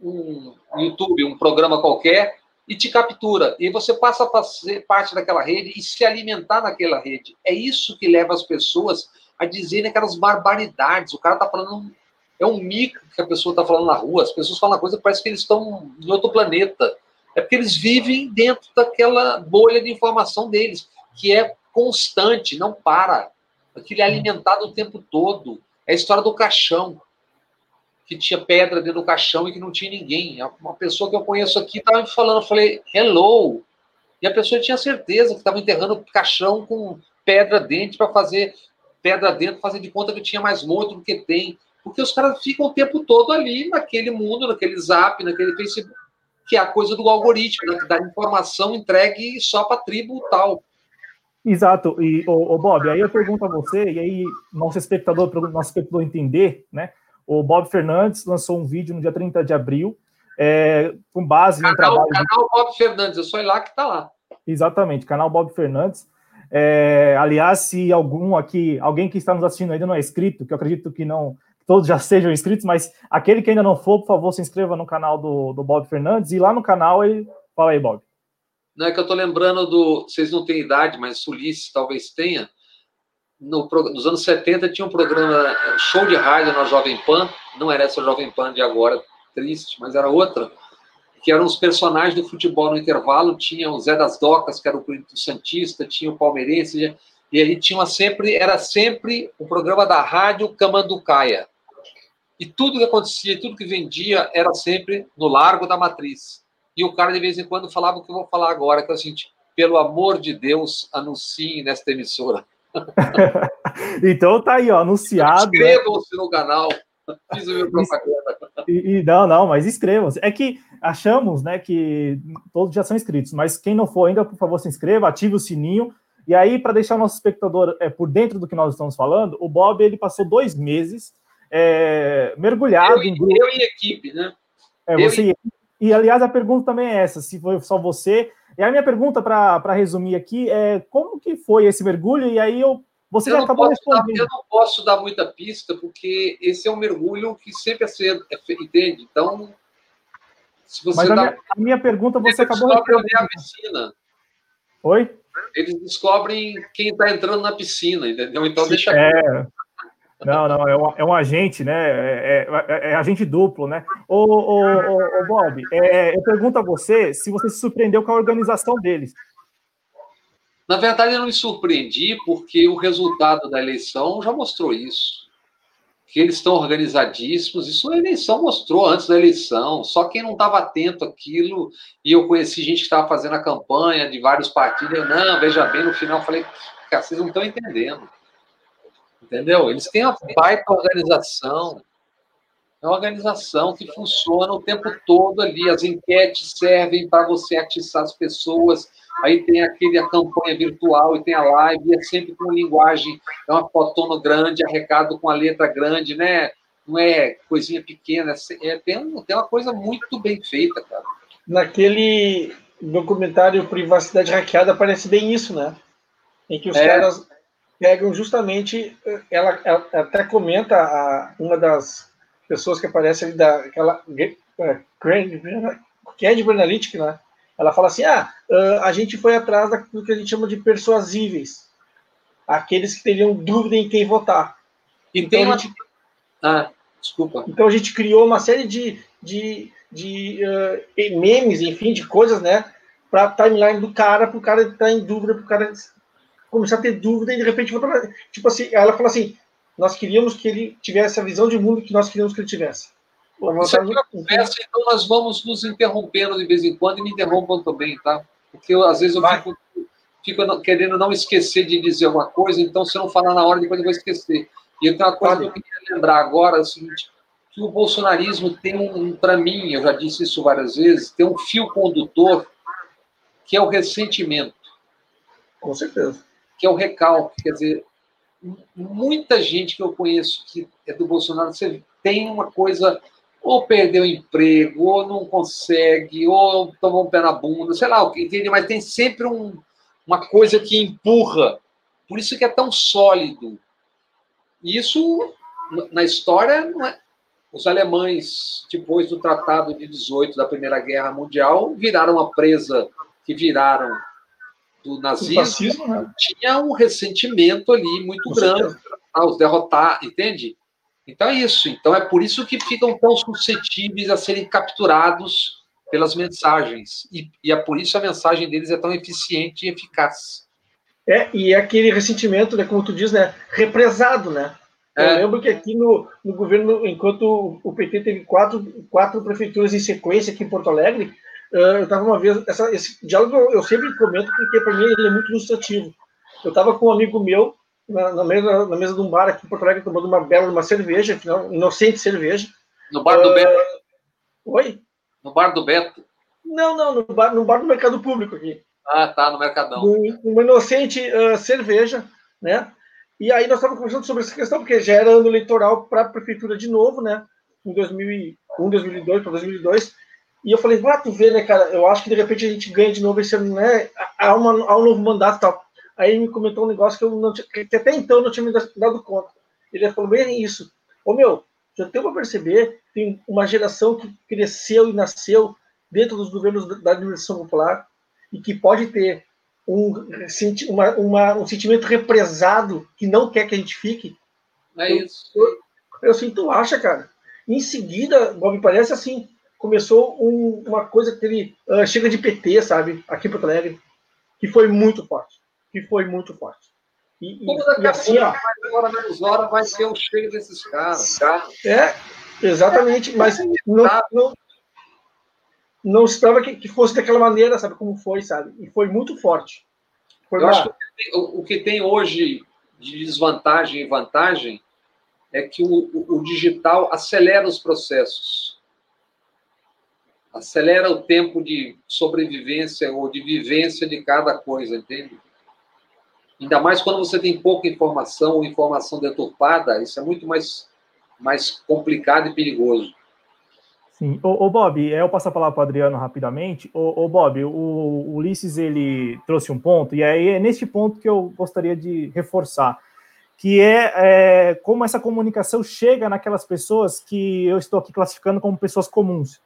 um YouTube, um programa qualquer, e te captura. E você passa a fazer parte daquela rede e se alimentar naquela rede. É isso que leva as pessoas a dizerem aquelas barbaridades. O cara está falando. É um mico que a pessoa está falando na rua. As pessoas falam uma coisa parece que eles estão em outro planeta. É porque eles vivem dentro daquela bolha de informação deles, que é constante, não para. Aquilo é alimentado o tempo todo. É a história do caixão que tinha pedra dentro do caixão e que não tinha ninguém. Uma pessoa que eu conheço aqui estava me falando, eu falei, hello. E a pessoa tinha certeza que estava enterrando o caixão com pedra dentro para fazer pedra dentro, fazer de conta que tinha mais morto do que tem. Porque os caras ficam o tempo todo ali naquele mundo, naquele zap, naquele Facebook, que é a coisa do algoritmo, né, que dá informação entregue só para tribo tal. Exato, e o, Bob, aí eu pergunto a você, e aí nosso espectador, nosso espectador entender, né? O Bob Fernandes lançou um vídeo no dia 30 de abril, é, com base canal, no trabalho. Canal Bob Fernandes, eu sou lá que está lá. Exatamente, canal Bob Fernandes. É, aliás, se algum aqui, alguém que está nos assistindo ainda não é inscrito, que eu acredito que não, todos já sejam inscritos, mas aquele que ainda não for, por favor, se inscreva no canal do, do Bob Fernandes e lá no canal ele. Fala aí, Bob. Não é que eu estou lembrando do. Vocês não têm idade, mas Ulisses talvez tenha no, nos anos 70 tinha um programa eh, show de rádio na Jovem Pan, não era essa Jovem Pan de agora, triste, mas era outra, que eram os personagens do futebol no intervalo, tinha o Zé das Docas, que era o Santista, tinha o Palmeirense, e aí tinha sempre, era sempre o programa da rádio Camanducaia. E tudo que acontecia, tudo que vendia, era sempre no Largo da Matriz. E o cara, de vez em quando, falava o que eu vou falar agora, que é o seguinte, pelo amor de Deus, anuncie nesta emissora. então tá aí, ó, anunciado. Né? Inscrevam-se no canal. Fiz o meu propaganda. E, e, não, não, mas inscrevam-se. É que achamos, né, que todos já são inscritos, mas quem não for ainda, por favor, se inscreva, ative o sininho. E aí, para deixar o nosso espectador é, por dentro do que nós estamos falando, o Bob ele passou dois meses é, mergulhado eu, em grupo. Eu e equipe, né? É, você e... e, aliás, a pergunta também é essa: se foi só você e a minha pergunta, para resumir aqui, é como que foi esse mergulho? E aí eu, você eu já acabou respondendo. Dar, eu não posso dar muita pista, porque esse é um mergulho que sempre é cedo, é, entende? Então, se você Mas dá... a, minha, a minha pergunta você acabou respondendo. a piscina. Oi? Eles descobrem quem está entrando na piscina, entendeu? Então deixa. É, não, não, é um, é um agente, né? É, é, é, agente duplo, né? Ô, ô, ô, ô Bob, é, eu pergunto a você se você se surpreendeu com a organização deles. Na verdade, eu não me surpreendi, porque o resultado da eleição já mostrou isso. Que eles estão organizadíssimos, isso a eleição mostrou antes da eleição. Só quem não estava atento àquilo, e eu conheci gente que estava fazendo a campanha de vários partidos, eu, não, veja bem, no final eu falei, cara, vocês não estão entendendo entendeu? Eles têm uma baita organização. É uma organização que funciona o tempo todo ali. As enquetes servem para você atiçar as pessoas. Aí tem aquele a campanha virtual e tem a live, e é sempre com linguagem, é uma fotono grande, arrecado com a letra grande, né? Não é coisinha pequena, é, é, tem, tem uma coisa muito bem feita, cara. Naquele documentário Privacidade Hackeada aparece bem isso, né? Em que os é. caras pegam justamente, ela, ela até comenta a, uma das pessoas que aparece ali, daquela é, Cambridge Analytica, né? Ela fala assim: ah, a gente foi atrás daquilo que a gente chama de persuasíveis, aqueles que teriam dúvida em quem votar. E então, tem uma... gente... Ah, desculpa. Então a gente criou uma série de, de, de uh, memes, enfim, de coisas, né? Para a timeline do cara, para o cara estar em dúvida, para o cara começar a ter dúvida e de repente votar. Tipo assim, ela fala assim: nós queríamos que ele tivesse a visão de mundo que nós queríamos que ele tivesse. Isso é uma conversa, então nós vamos nos interrompendo de vez em quando e me interrompam também, tá? Porque eu, às vezes eu fico, fico, querendo não esquecer de dizer alguma coisa, então se eu não falar na hora, depois eu vou esquecer. E eu tenho uma coisa que eu queria lembrar agora, é o seguinte, que o bolsonarismo tem um, para mim, eu já disse isso várias vezes, tem um fio condutor que é o ressentimento. Com certeza. Que é o recalque. Quer dizer, muita gente que eu conheço que é do Bolsonaro, você tem uma coisa, ou perdeu emprego, ou não consegue, ou tomou um pé na bunda, sei lá entende? Mas tem sempre um, uma coisa que empurra. Por isso que é tão sólido. E isso, na história, não é. Os alemães, depois do Tratado de 18 da Primeira Guerra Mundial, viraram uma presa que viraram do nazismo, fascismo, né? tinha um ressentimento ali muito Com grande a os derrotar, entende? Então é isso. Então é por isso que ficam tão suscetíveis a serem capturados pelas mensagens. E, e é por isso a mensagem deles é tão eficiente e eficaz. É, e é aquele ressentimento, né, como tu diz, né, represado, né? É. Eu lembro que aqui no, no governo, enquanto o PT teve quatro, quatro prefeituras em sequência aqui em Porto Alegre, eu estava uma vez. Essa, esse diálogo eu sempre comento porque para mim ele é muito ilustrativo. Eu estava com um amigo meu na, na, mesa, na mesa de um bar aqui em Porto Alegre tomando uma bela uma cerveja, afinal, inocente cerveja. No bar do uh, Beto? Oi? No bar do Beto? Não, não, no bar, no bar do Mercado Público aqui. Ah, tá, no Mercadão. Uma inocente uh, cerveja, né? E aí nós estávamos conversando sobre essa questão, porque já era ano eleitoral para a prefeitura de novo, né? Em 2001, 2002, para 2002. E eu falei, vá tu ver, né, cara? Eu acho que de repente a gente ganha de novo esse ano, né? Há, uma, há um novo mandato e tal. Aí ele me comentou um negócio que eu não tinha, que até então não tinha me dado conta. Ele falou bem isso. Ô meu, já deu para perceber, tem uma geração que cresceu e nasceu dentro dos governos da administração popular e que pode ter um, uma, uma, um sentimento represado que não quer que a gente fique. É isso. Eu, eu, eu assim, tu acha, cara? Em seguida, me parece assim, começou um, uma coisa que ele uh, chega de PT, sabe, aqui em Porto Alegre, que foi muito forte, que foi muito forte. E, e, e assim, ó, agora menos hora vai ser o cheio desses caras. É, exatamente, mas não, não, não esperava que, que, fosse daquela maneira, sabe como foi, sabe? E foi muito forte. Foi Eu acho que o, o que tem hoje de desvantagem e vantagem é que o, o, o digital acelera os processos acelera o tempo de sobrevivência ou de vivência de cada coisa, entende? Ainda mais quando você tem pouca informação ou informação deturpada, isso é muito mais, mais complicado e perigoso. Sim. Ô, ô Bob, eu passo a palavra para o Adriano rapidamente. Ô, ô Bob, o, o Ulisses ele trouxe um ponto, e aí é neste ponto que eu gostaria de reforçar, que é, é como essa comunicação chega naquelas pessoas que eu estou aqui classificando como pessoas comuns.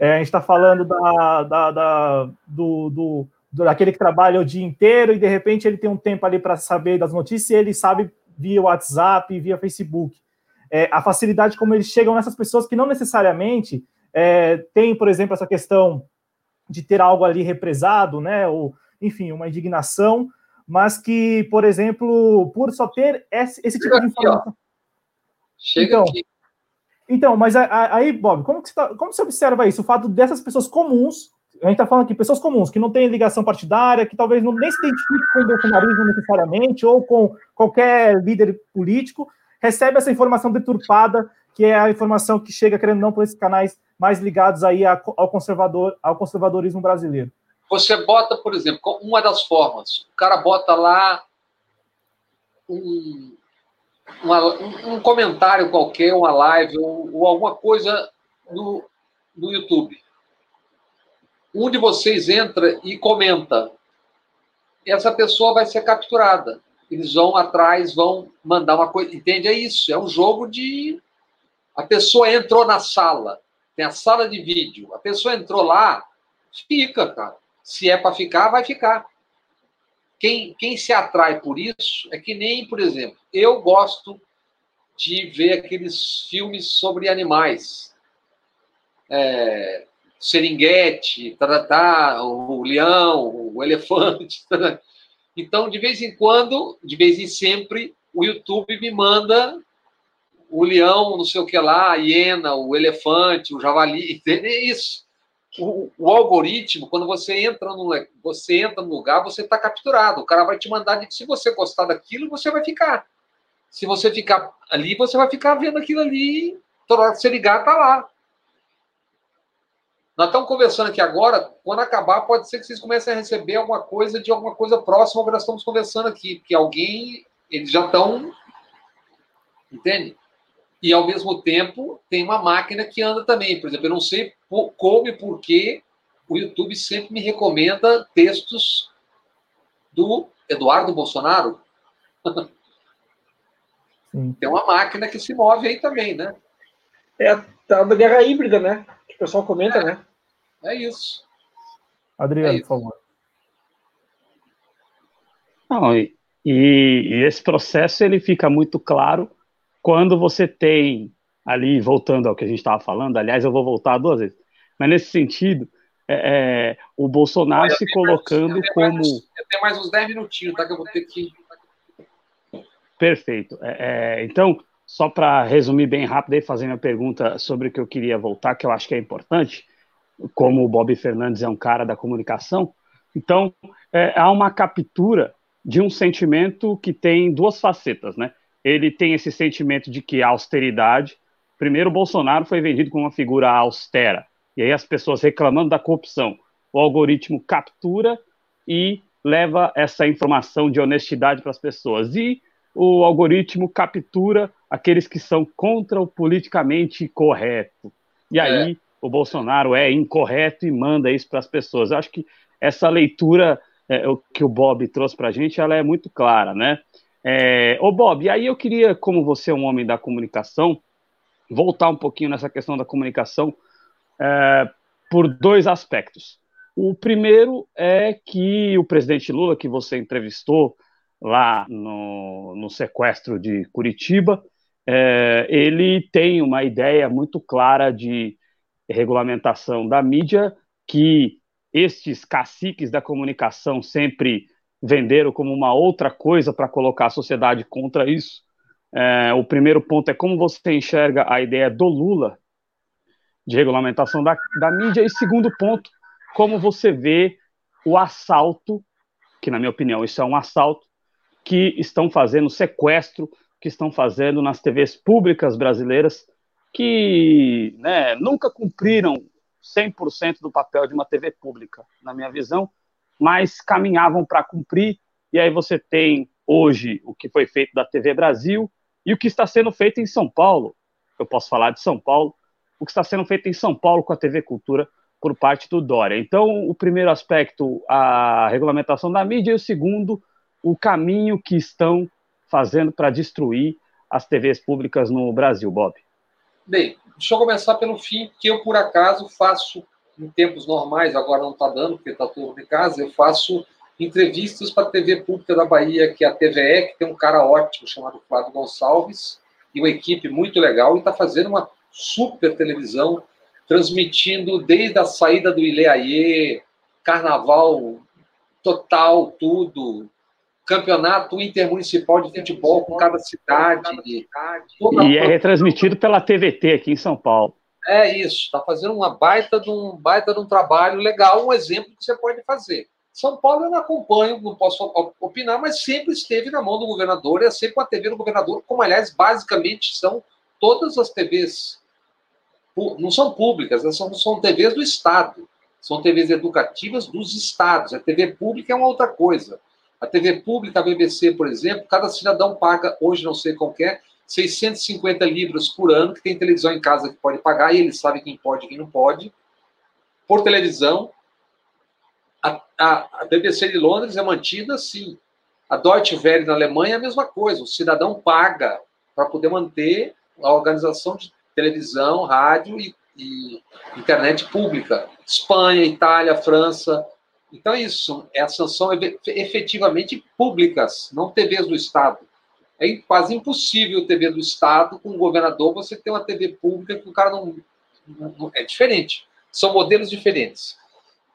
É, a gente está falando da, da, da do, do, do, daquele que trabalha o dia inteiro e de repente ele tem um tempo ali para saber das notícias e ele sabe via WhatsApp, via Facebook. É, a facilidade como eles chegam nessas pessoas que não necessariamente é, tem, por exemplo, essa questão de ter algo ali represado, né? Ou, enfim, uma indignação, mas que, por exemplo, por só ter esse, esse tipo de informação. Chega então, aqui. Então, mas aí, Bob, como, você tá, como você observa isso? O fato dessas pessoas comuns, a gente está falando aqui, pessoas comuns, que não têm ligação partidária, que talvez não nem se identifiquem com o bolsonarismo necessariamente, ou com qualquer líder político, recebe essa informação deturpada, que é a informação que chega, querendo não, por esses canais mais ligados aí ao, conservador, ao conservadorismo brasileiro. Você bota, por exemplo, uma das formas, o cara bota lá um, uma, um comentário qualquer, uma live ou, ou, alguma coisa no, no YouTube. Um de vocês entra e comenta. Essa pessoa vai ser capturada. Eles vão atrás, vão mandar uma coisa. Entende? É isso. É um jogo de. A pessoa entrou na sala, tem a sala de vídeo. A pessoa entrou lá, fica, cara. Se é para ficar, vai ficar. Quem, quem se atrai por isso é que nem, por exemplo, eu gosto de ver aqueles filmes sobre animais. É, Seringuete, tá, tá, o leão, o elefante. Tá, então, de vez em quando, de vez em sempre, o YouTube me manda o leão, não sei o que lá, a hiena, o elefante, o javali, é isso. O, o, algoritmo, quando você entra no, você entra no lugar, você está capturado. O cara vai te mandar, se você gostar daquilo, você vai ficar. Se você ficar ali, você vai ficar vendo aquilo ali. Toda hora que você ligar, tá lá. Nós estamos conversando aqui agora, quando acabar, pode ser que vocês comecem a receber alguma coisa de alguma coisa próxima ao que nós estamos conversando aqui, porque alguém, eles já estão. Entende? E ao mesmo tempo tem uma máquina que anda também. Por exemplo, eu não sei como e por que o YouTube sempre me recomenda textos do Eduardo Bolsonaro. Sim. Tem uma máquina que se move aí também, né? É a tal da guerra híbrida, né? Que o pessoal comenta, é. né? É isso. Adriano, é isso. por favor. Não, e, e, esse processo ele fica muito claro quando você tem ali, voltando ao que a gente estava falando, aliás, eu vou voltar duas vezes, mas nesse sentido, é, é, o Bolsonaro Olha, se colocando mais, como. Eu tenho mais uns 10 minutinhos, tá? Que eu vou ter que. Perfeito. É, é, então, só para resumir bem rápido e fazer minha pergunta sobre o que eu queria voltar, que eu acho que é importante, como o Bob Fernandes é um cara da comunicação, então é, há uma captura de um sentimento que tem duas facetas, né? Ele tem esse sentimento de que a austeridade, primeiro Bolsonaro foi vendido como uma figura austera, e aí as pessoas reclamando da corrupção, o algoritmo captura e leva essa informação de honestidade para as pessoas. E o algoritmo captura aqueles que são contra o politicamente correto. E é. aí é. o Bolsonaro é incorreto e manda isso para as pessoas. Eu acho que essa leitura é, que o Bob trouxe para a gente, ela é muito clara, né? É, ô Bob, aí eu queria, como você é um homem da comunicação, voltar um pouquinho nessa questão da comunicação é, por dois aspectos. O primeiro é que o presidente Lula, que você entrevistou lá no, no sequestro de Curitiba, é, ele tem uma ideia muito clara de regulamentação da mídia que estes caciques da comunicação sempre venderam como uma outra coisa para colocar a sociedade contra isso. É, o primeiro ponto é como você enxerga a ideia do Lula de regulamentação da, da mídia, e segundo ponto, como você vê o assalto, que na minha opinião isso é um assalto, que estão fazendo sequestro, que estão fazendo nas TVs públicas brasileiras, que né, nunca cumpriram 100% do papel de uma TV pública, na minha visão, mas caminhavam para cumprir. E aí você tem hoje o que foi feito da TV Brasil e o que está sendo feito em São Paulo. Eu posso falar de São Paulo, o que está sendo feito em São Paulo com a TV Cultura por parte do Dória. Então, o primeiro aspecto, a regulamentação da mídia, e o segundo, o caminho que estão fazendo para destruir as TVs públicas no Brasil, Bob. Bem, deixa eu começar pelo fim, que eu, por acaso, faço em tempos normais, agora não está dando, porque está tudo em casa, eu faço entrevistas para a TV Pública da Bahia, que é a TVE, que tem um cara ótimo chamado Flávio Gonçalves, e uma equipe muito legal, e está fazendo uma super televisão, transmitindo desde a saída do Ileaie, carnaval total, tudo, campeonato intermunicipal de futebol com cada cidade. E é retransmitido pela TVT aqui em São Paulo. É isso, está fazendo uma baita de um baita de um trabalho legal, um exemplo que você pode fazer. São Paulo eu não acompanho, não posso opinar, mas sempre esteve na mão do governador, é sempre a TV do governador, como aliás basicamente são todas as TVs. Não são públicas, são, são TVs do Estado, são TVs educativas dos estados. A TV pública é uma outra coisa. A TV pública, a BBC, por exemplo, cada cidadão paga, hoje não sei qual é, 650 libras por ano, que tem televisão em casa que pode pagar, e ele sabe quem pode e quem não pode, por televisão. A, a, a BBC de Londres é mantida assim. A Deutsche Welle na Alemanha é a mesma coisa. O cidadão paga para poder manter a organização de televisão, rádio e, e internet pública. Espanha, Itália, França, Então é isso, essas são efetivamente públicas, não TVs do Estado. É quase impossível TV do Estado, com um governador, você ter uma TV pública que o cara não, não. É diferente. São modelos diferentes.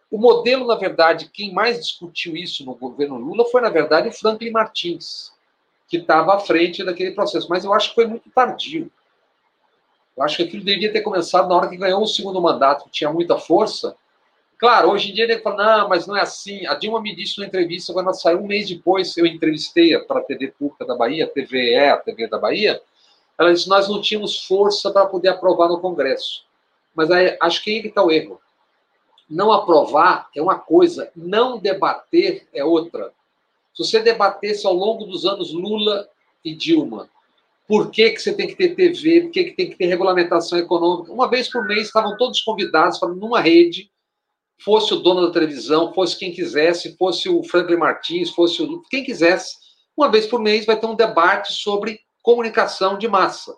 O modelo, na verdade, quem mais discutiu isso no governo Lula foi, na verdade, o Franklin Martins, que estava à frente daquele processo. Mas eu acho que foi muito tardio. Eu acho que aquilo devia ter começado na hora que ganhou o segundo mandato, que tinha muita força, Claro, hoje em dia ele fala, não, mas não é assim. A Dilma me disse numa entrevista, quando ela saiu um mês depois, eu entrevistei para a TV Pública da Bahia, TVE, a TV da Bahia, ela disse, nós não tínhamos força para poder aprovar no Congresso. Mas aí, acho que aí que está o erro. Não aprovar é uma coisa, não debater é outra. Se você debatesse ao longo dos anos Lula e Dilma, por que, que você tem que ter TV, por que, que tem que ter regulamentação econômica, uma vez por mês estavam todos convidados para, numa rede, fosse o dono da televisão, fosse quem quisesse, fosse o Franklin Martins, fosse o, quem quisesse, uma vez por mês vai ter um debate sobre comunicação de massa.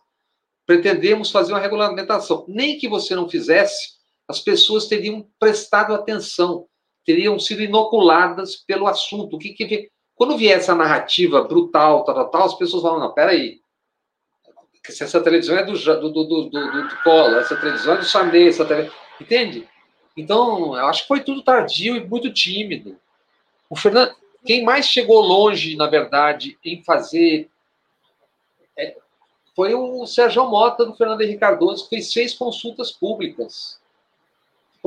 Pretendemos fazer uma regulamentação. Nem que você não fizesse, as pessoas teriam prestado atenção, teriam sido inoculadas pelo assunto. O que, que quando vier essa narrativa brutal, tal, tal, tal, as pessoas falam, não, peraí, essa televisão é do, do, do, do, do, do Collor, essa televisão é do Sarney, essa televisão... Entende? Então, eu acho que foi tudo tardio e muito tímido. O Fernando, quem mais chegou longe, na verdade, em fazer é, foi o Sérgio Mota do Fernando Henrique Cardoso, que fez seis consultas públicas.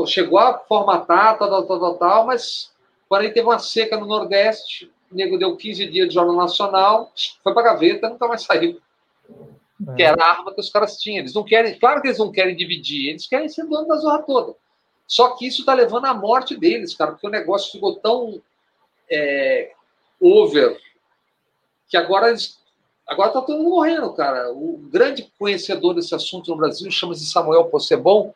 Chegou a formatar, tal, tal, tal, tal, tal, mas aí teve uma seca no Nordeste, o nego deu 15 dias de Jornal Nacional, foi para a gaveta, nunca mais saiu. É. Que era a arma que os caras tinham. Eles não querem, claro que eles não querem dividir, eles querem ser dono da zorra toda. Só que isso está levando à morte deles, cara, porque o negócio ficou tão é, over que agora eles, agora está todo mundo morrendo, cara. O grande conhecedor desse assunto no Brasil chama-se Samuel Possebon,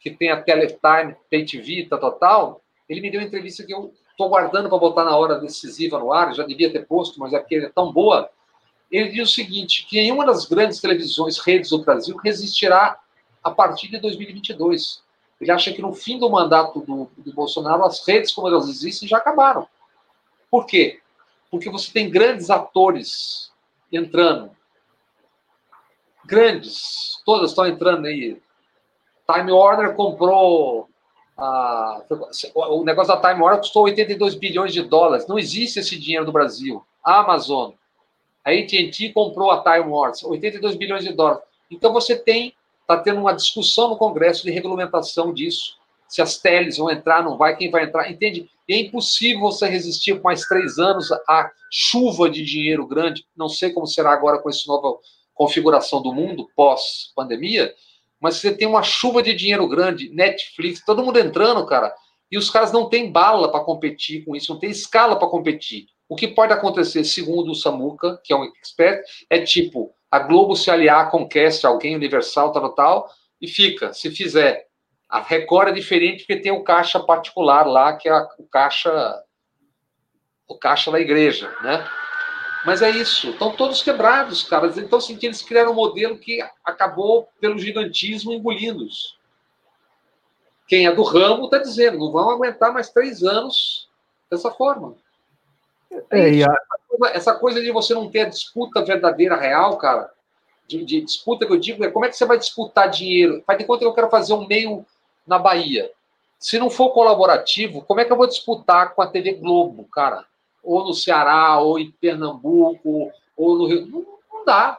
que tem a Teletime, Pay TV, tal, tal, tal. Ele me deu uma entrevista que eu estou guardando para botar na hora decisiva no ar, já devia ter posto, mas é porque é tão boa. Ele diz o seguinte, que nenhuma das grandes televisões, redes do Brasil, resistirá a partir de 2022. Ele acha que no fim do mandato do, do Bolsonaro, as redes como elas existem já acabaram. Por quê? Porque você tem grandes atores entrando. Grandes, todas estão entrando aí. Time Warner comprou. A, o negócio da Time Warner custou 82 bilhões de dólares. Não existe esse dinheiro no Brasil. A Amazon, a AT&T comprou a Time Warner, 82 bilhões de dólares. Então você tem Está tendo uma discussão no Congresso de regulamentação disso. Se as teles vão entrar, não vai, quem vai entrar, entende? É impossível você resistir por mais três anos à chuva de dinheiro grande. Não sei como será agora com essa nova configuração do mundo pós-pandemia, mas você tem uma chuva de dinheiro grande, Netflix, todo mundo entrando, cara, e os caras não têm bala para competir com isso, não tem escala para competir. O que pode acontecer, segundo o Samuca, que é um expert, é tipo a Globo se aliar com Cast, alguém universal, tal, tal, e fica, se fizer. A Record é diferente porque tem o caixa particular lá, que é o caixa o caixa da igreja, né? Mas é isso, estão todos quebrados, cara. Então, assim, eles criaram um modelo que acabou pelo gigantismo engolindo-os. Quem é do ramo está dizendo, não vão aguentar mais três anos dessa forma. É, e a, essa coisa de você não ter a disputa verdadeira, real, cara, de, de, disputa que eu digo, é como é que você vai disputar dinheiro? Faz de conta que eu quero fazer um meio na Bahia. Se não for colaborativo, como é que eu vou disputar com a TV Globo, cara? Ou no Ceará, ou em Pernambuco, ou no Rio. Não, não dá.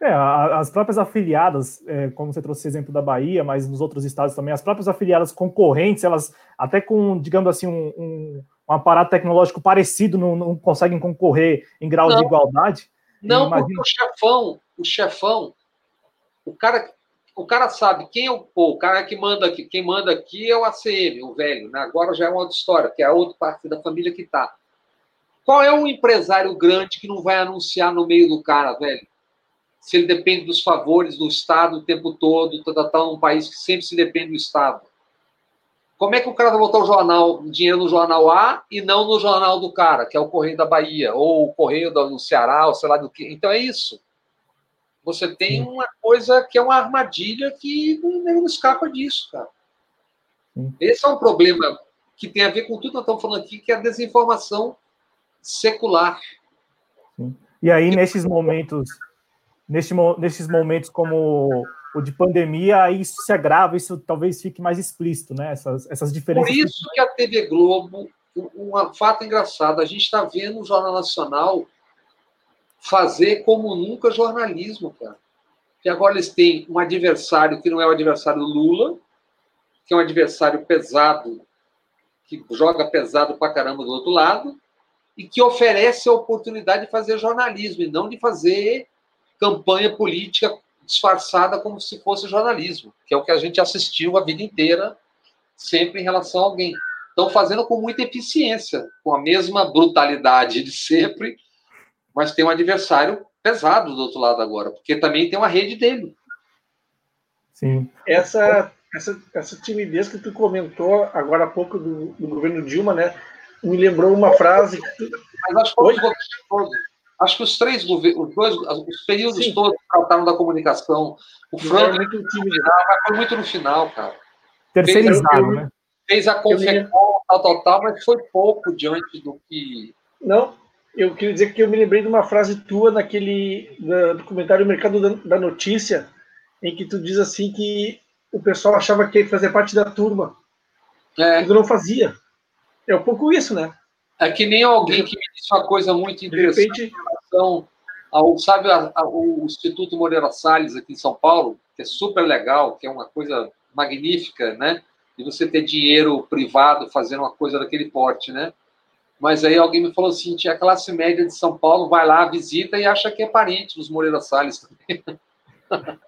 É, as próprias afiliadas, é, como você trouxe esse exemplo da Bahia, mas nos outros estados também, as próprias afiliadas concorrentes, elas até com, digamos assim, um, um um aparato tecnológico parecido não, não conseguem concorrer em grau não, de igualdade? Não, porque o chefão, o chefão, o cara, o cara sabe quem é o pô, o cara que manda aqui, quem manda aqui é o ACM, o velho, né? Agora já é uma outra história, que é a outra parte da família que tá. Qual é o empresário grande que não vai anunciar no meio do cara, velho? Se ele depende dos favores do Estado o tempo todo, tá, tá, tá num país que sempre se depende do Estado. Como é que o cara vai botar o jornal, o dinheiro no jornal A e não no jornal do cara, que é o Correio da Bahia, ou o Correio do Ceará, ou sei lá do que. Então é isso. Você tem uma coisa que é uma armadilha que não escapa disso, cara. Esse é um problema que tem a ver com tudo que nós estamos falando aqui, que é a desinformação secular. Sim. E aí, nesses momentos, nesse, nesses momentos como o de pandemia, isso se agrava, isso talvez fique mais explícito, né? Essas, essas diferenças. Por isso que a TV Globo, um fato engraçado, a gente está vendo o Jornal Nacional fazer como nunca jornalismo, cara. Que agora eles têm um adversário que não é o adversário Lula, que é um adversário pesado, que joga pesado pra caramba do outro lado, e que oferece a oportunidade de fazer jornalismo e não de fazer campanha política disfarçada como se fosse jornalismo, que é o que a gente assistiu a vida inteira, sempre em relação a alguém. Estão fazendo com muita eficiência, com a mesma brutalidade de sempre, mas tem um adversário pesado do outro lado agora, porque também tem uma rede dele. Sim. Essa, essa, essa timidez que tu comentou agora há pouco do, do governo Dilma, né? Me lembrou uma frase que tu... Mas acho que Hoje... Acho que os três governos, os, dois, os períodos Sim. todos trataram da comunicação. O Franco muito foi muito no final, cara. Terceirizado, né? Fez a Confecom, tal, tal, tal, mas foi pouco diante do que. Não, eu queria dizer que eu me lembrei de uma frase tua naquele documentário Mercado da Notícia, em que tu diz assim que o pessoal achava que ia fazer parte da turma. É. Tu não fazia. É um pouco isso, né? É que nem alguém que me disse uma coisa muito interessante repente... em relação ao, sabe, a, a, o Instituto Moreira Salles aqui em São Paulo, que é super legal, que é uma coisa magnífica, né? E você ter dinheiro privado fazendo uma coisa daquele porte, né? Mas aí alguém me falou assim: a classe média de São Paulo vai lá, visita e acha que é parente dos Moreira Salles também.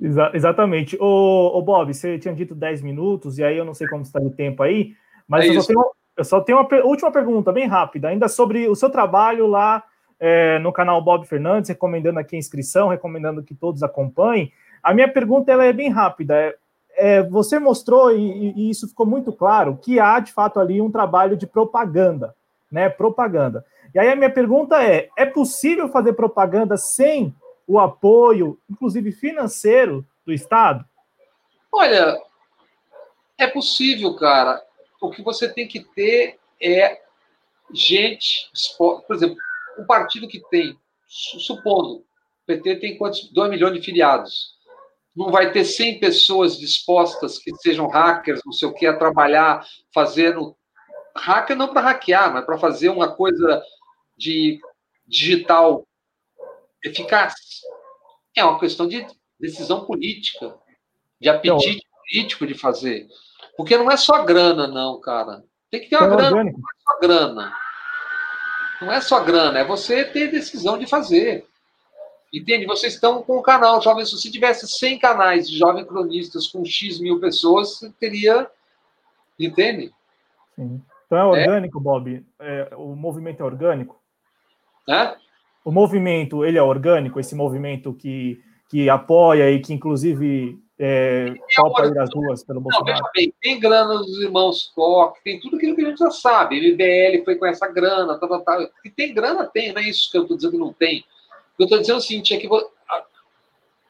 Exa exatamente. Ô, ô, Bob, você tinha dito 10 minutos, e aí eu não sei como está o tempo aí, mas é eu só tenho eu só tenho uma última pergunta, bem rápida, ainda sobre o seu trabalho lá é, no canal Bob Fernandes, recomendando aqui a inscrição, recomendando que todos acompanhem. A minha pergunta ela é bem rápida. É, é, você mostrou, e, e, isso ficou muito claro, que há de fato ali um trabalho de propaganda, né? Propaganda. E aí a minha pergunta é: é possível fazer propaganda sem o apoio, inclusive financeiro, do Estado? Olha, é possível, cara o que você tem que ter é gente, por exemplo, um partido que tem, supondo, o PT tem quantos? 2 milhões de filiados. Não vai ter 100 pessoas dispostas que sejam hackers, não sei o que, a trabalhar fazendo. Hacker não para hackear, mas para fazer uma coisa de digital eficaz. É uma questão de decisão política, de apetite então, político de fazer. Porque não é só grana, não, cara. Tem que ter uma é grana. Orgânico. Não é só grana. Não é só grana, é você ter decisão de fazer. Entende? Vocês estão com o canal Jovem Se tivesse 100 canais de jovem cronistas com X mil pessoas, você teria. Entende? Sim. Então é orgânico, é. Bob? É, o movimento é orgânico? É? O movimento, ele é orgânico? Esse movimento que, que apoia e que, inclusive, é, topa ir às ruas pelo Bolsonaro? Não, bem, tem grana dos irmãos Koch, tem tudo aquilo que a gente já sabe. MBL foi com essa grana, tal, tal, tal. E tem grana, tem, não é isso que eu estou dizendo que não tem. O que eu estou dizendo é o seguinte, é que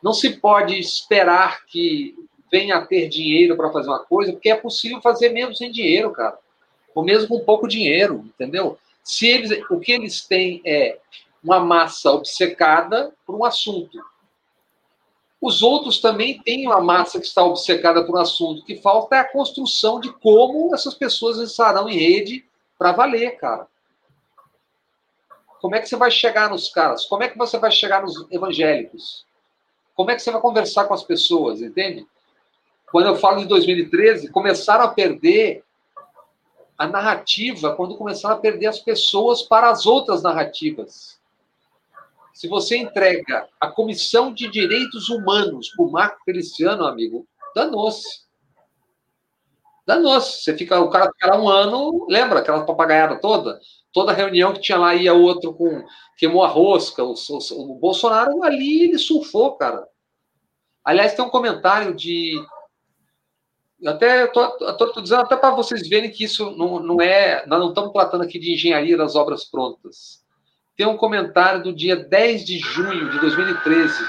não se pode esperar que venha a ter dinheiro para fazer uma coisa, porque é possível fazer mesmo sem dinheiro, cara. Ou mesmo com pouco dinheiro, entendeu? Se eles, o que eles têm é uma massa obcecada por um assunto os outros também têm uma massa que está obcecada por um assunto. O que falta é a construção de como essas pessoas estarão em rede para valer, cara. Como é que você vai chegar nos caras? Como é que você vai chegar nos evangélicos? Como é que você vai conversar com as pessoas, entende? Quando eu falo de 2013, começaram a perder a narrativa, quando começaram a perder as pessoas para as outras narrativas. Se você entrega a Comissão de Direitos Humanos para o Marco Feliciano, amigo, danou-se. Danou-se. Você fica, o cara fica lá um ano, lembra aquela papagaiada toda? Toda reunião que tinha lá, ia outro com. queimou a rosca. O, o, o Bolsonaro ali, ele surfou, cara. Aliás, tem um comentário de. Até estou dizendo até para vocês verem que isso não, não é. Nós não estamos tratando aqui de engenharia das obras prontas tem um comentário do dia 10 de junho de 2013,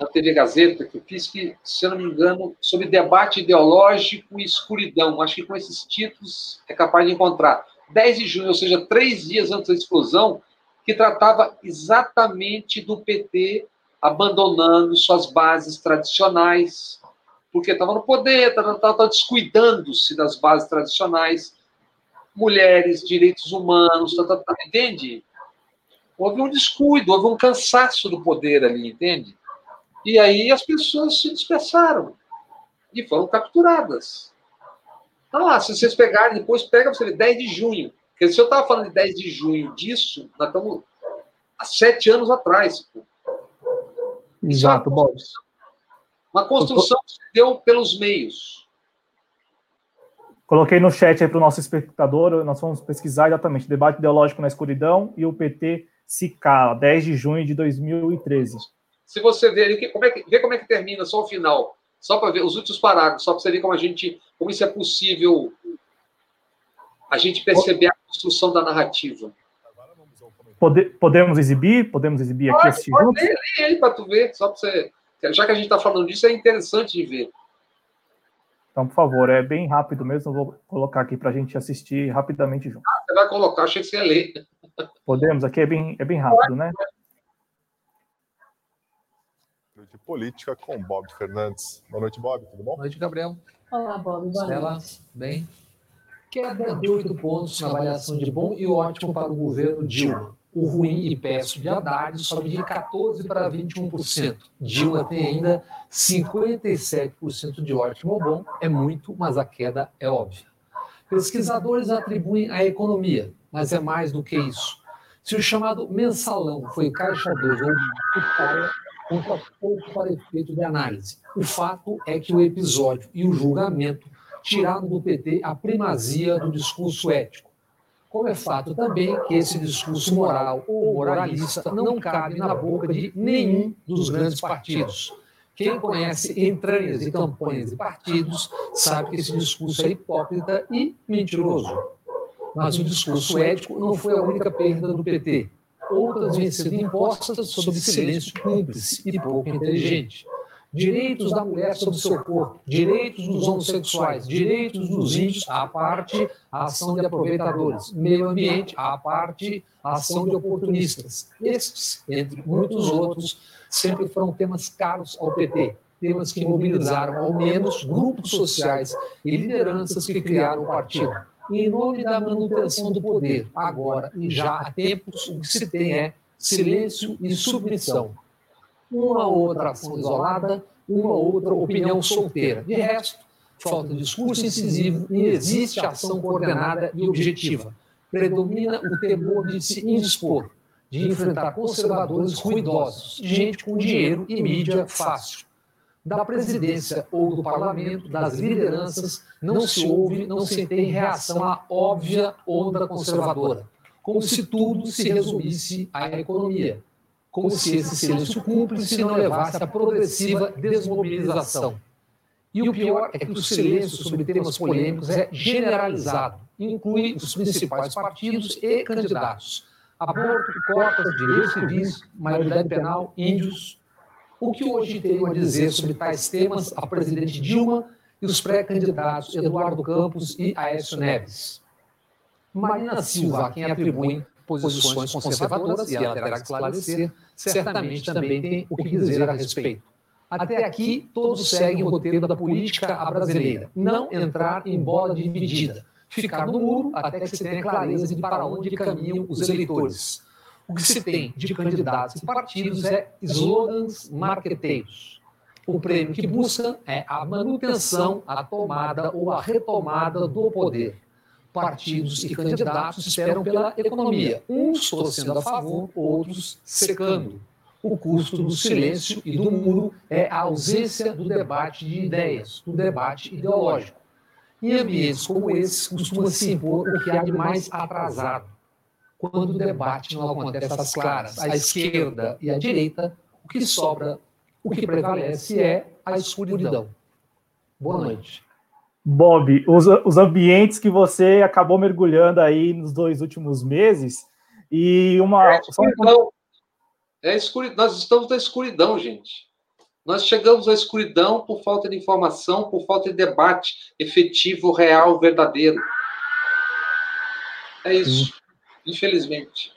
na TV Gazeta, que eu fiz, que, se eu não me engano, sobre debate ideológico e escuridão. Acho que com esses títulos é capaz de encontrar. 10 de junho, ou seja, três dias antes da explosão, que tratava exatamente do PT abandonando suas bases tradicionais, porque estava no poder, estava descuidando-se das bases tradicionais, mulheres, direitos humanos, tá, tá, tá, entende? Houve um descuido, houve um cansaço do poder ali, entende? E aí as pessoas se dispersaram e foram capturadas. Então, lá, se vocês pegarem, depois pega você ver 10 de junho. Porque se eu estava falando de 10 de junho disso, nós estamos há sete anos atrás. Pô. Exato, bom. Uma construção que se deu pelos meios. Coloquei no chat aí para o nosso espectador, nós vamos pesquisar exatamente debate ideológico na escuridão e o PT cala, 10 de junho de 2013. Se você ver ali, como é que, vê como é que termina, só o final, só para ver os últimos parágrafos, só para você ver como a gente, como isso é possível a gente perceber a construção da narrativa. Pode, podemos exibir? Podemos exibir pode, aqui esse pode ler, ele para tu ver, só para você. Já que a gente está falando disso, é interessante de ver. Então, por favor, é bem rápido mesmo. Vou colocar aqui para a gente assistir rapidamente junto. Ah, você vai colocar, achei que você ia ler. Podemos, aqui é bem, é bem rápido, né? De política com Bob Fernandes. Boa noite, Bob. Tudo bom? Boa noite, Gabriel. Olá, Bob. Boa Stella, noite. bem? Queda de oito pontos na avaliação de bom e ótimo para o governo Dilma. O ruim e péssimo de Haddad sobe de 14% para 21%. Dilma tem ainda 57% de ótimo ou bom. É muito, mas a queda é óbvia. Pesquisadores atribuem à economia, mas é mais do que isso. Se o chamado mensalão foi caixa 2 ou putaria, conta pouco para efeito de análise. O fato é que o episódio e o julgamento tiraram do PT a primazia do discurso ético. Como é fato também que esse discurso moral ou moralista não cabe na boca de nenhum dos grandes partidos. Quem conhece entranhas de campanhas e partidos sabe que esse discurso é hipócrita e mentiroso. Mas o discurso ético não foi a única perda do PT. Outras vêm sendo impostas sob silêncio cúmplice e pouco inteligente direitos da mulher sobre seu corpo, direitos dos homossexuais, direitos dos índios, à parte a ação de aproveitadores, meio ambiente, à parte a ação de oportunistas. Esses, entre muitos outros, sempre foram temas caros ao PT, temas que mobilizaram ao menos grupos sociais e lideranças que criaram o partido. Em nome da manutenção do poder, agora e já há tempos, o que se tem é silêncio e submissão uma outra ação isolada, uma outra opinião solteira. De resto, falta discurso incisivo e existe ação coordenada e objetiva. Predomina o temor de se indispor, de enfrentar conservadores ruidosos, gente com dinheiro e mídia fácil. Da presidência ou do parlamento, das lideranças, não se ouve, não se tem reação à óbvia onda conservadora, como se tudo se resumisse à economia como se esse silêncio cúmplice não levasse à progressiva desmobilização. E o pior é que o silêncio sobre temas polêmicos é generalizado, inclui os principais partidos e candidatos. Aborto, cotas, direitos civis, maioridade penal, índios. O que hoje tem a dizer sobre tais temas a presidente Dilma e os pré-candidatos Eduardo Campos e Aécio Neves? Marina Silva, quem atribuem posições conservadoras, e ela terá que esclarecer, certamente também tem o que dizer a respeito. Até aqui, todos seguem o roteiro da política brasileira: não entrar em bola dividida, ficar no muro até que se tenha clareza de para onde caminham os eleitores. O que se tem de candidatos e partidos é slogans marqueteiros. O prêmio que busca é a manutenção, a tomada ou a retomada do poder partidos e candidatos esperam pela economia, uns torcendo a favor, outros secando. O custo do silêncio e do muro é a ausência do debate de ideias, do debate ideológico. Em ambientes como esse, costuma se impor o que há de mais atrasado. Quando o debate não acontece às claras, à esquerda e à direita, o que sobra, o que prevalece é a escuridão. Boa noite. Bob, os, os ambientes que você acabou mergulhando aí nos dois últimos meses e uma. É escuridão. É escuridão. Nós estamos na escuridão, gente. Nós chegamos à escuridão por falta de informação, por falta de debate efetivo, real, verdadeiro. É isso, Sim. Infelizmente.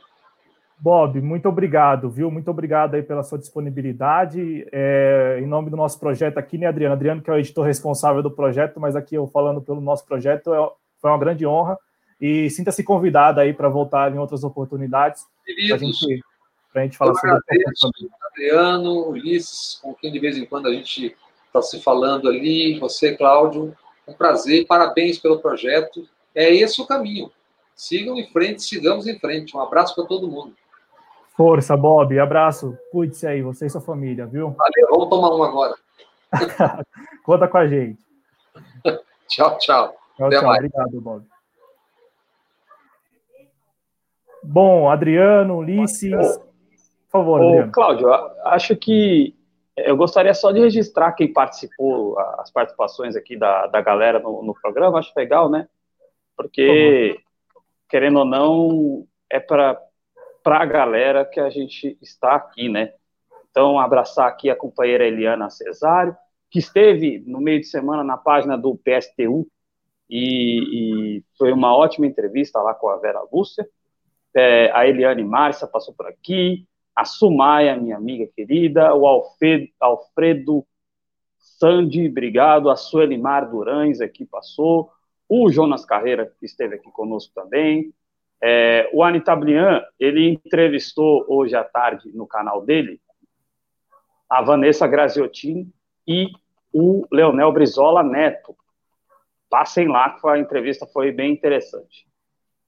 Bob, muito obrigado, viu? Muito obrigado aí pela sua disponibilidade. É, em nome do nosso projeto aqui, né, Adriano? Adriano, que é o editor responsável do projeto, mas aqui eu falando pelo nosso projeto, é, foi uma grande honra. E sinta-se convidado aí para voltar em outras oportunidades. Para a gente para a gente falar sobre isso. Adriano, Ulisses, com quem de vez em quando a gente está se falando ali, você, Cláudio, um prazer, parabéns pelo projeto. É esse o caminho. Sigam em frente, sigamos em frente. Um abraço para todo mundo. Força, Bob. Abraço. Cuide-se aí, você e sua família, viu? Valeu, vamos tomar um agora. Conta com a gente. tchau, tchau. Tchau, Até tchau. Mais. Obrigado, Bob. Bom, Adriano, Ulisses. Por favor, Ô, Cláudio, acho que eu gostaria só de registrar quem participou, as participações aqui da, da galera no, no programa, acho legal, né? Porque, querendo ou não, é para a galera que a gente está aqui, né? Então, abraçar aqui a companheira Eliana Cesário, que esteve no meio de semana na página do PSTU, e, e foi uma ótima entrevista lá com a Vera Lúcia. É, a Eliane Márcia passou por aqui, a Sumaia, minha amiga querida, o Alfredo, Alfredo Sandi, obrigado, a Suelimar Durães aqui passou, o Jonas Carreira, que esteve aqui conosco também, é, o Anitablian, ele entrevistou hoje à tarde no canal dele a Vanessa Graziotin e o Leonel Brizola Neto. Passem lá, que a entrevista foi bem interessante.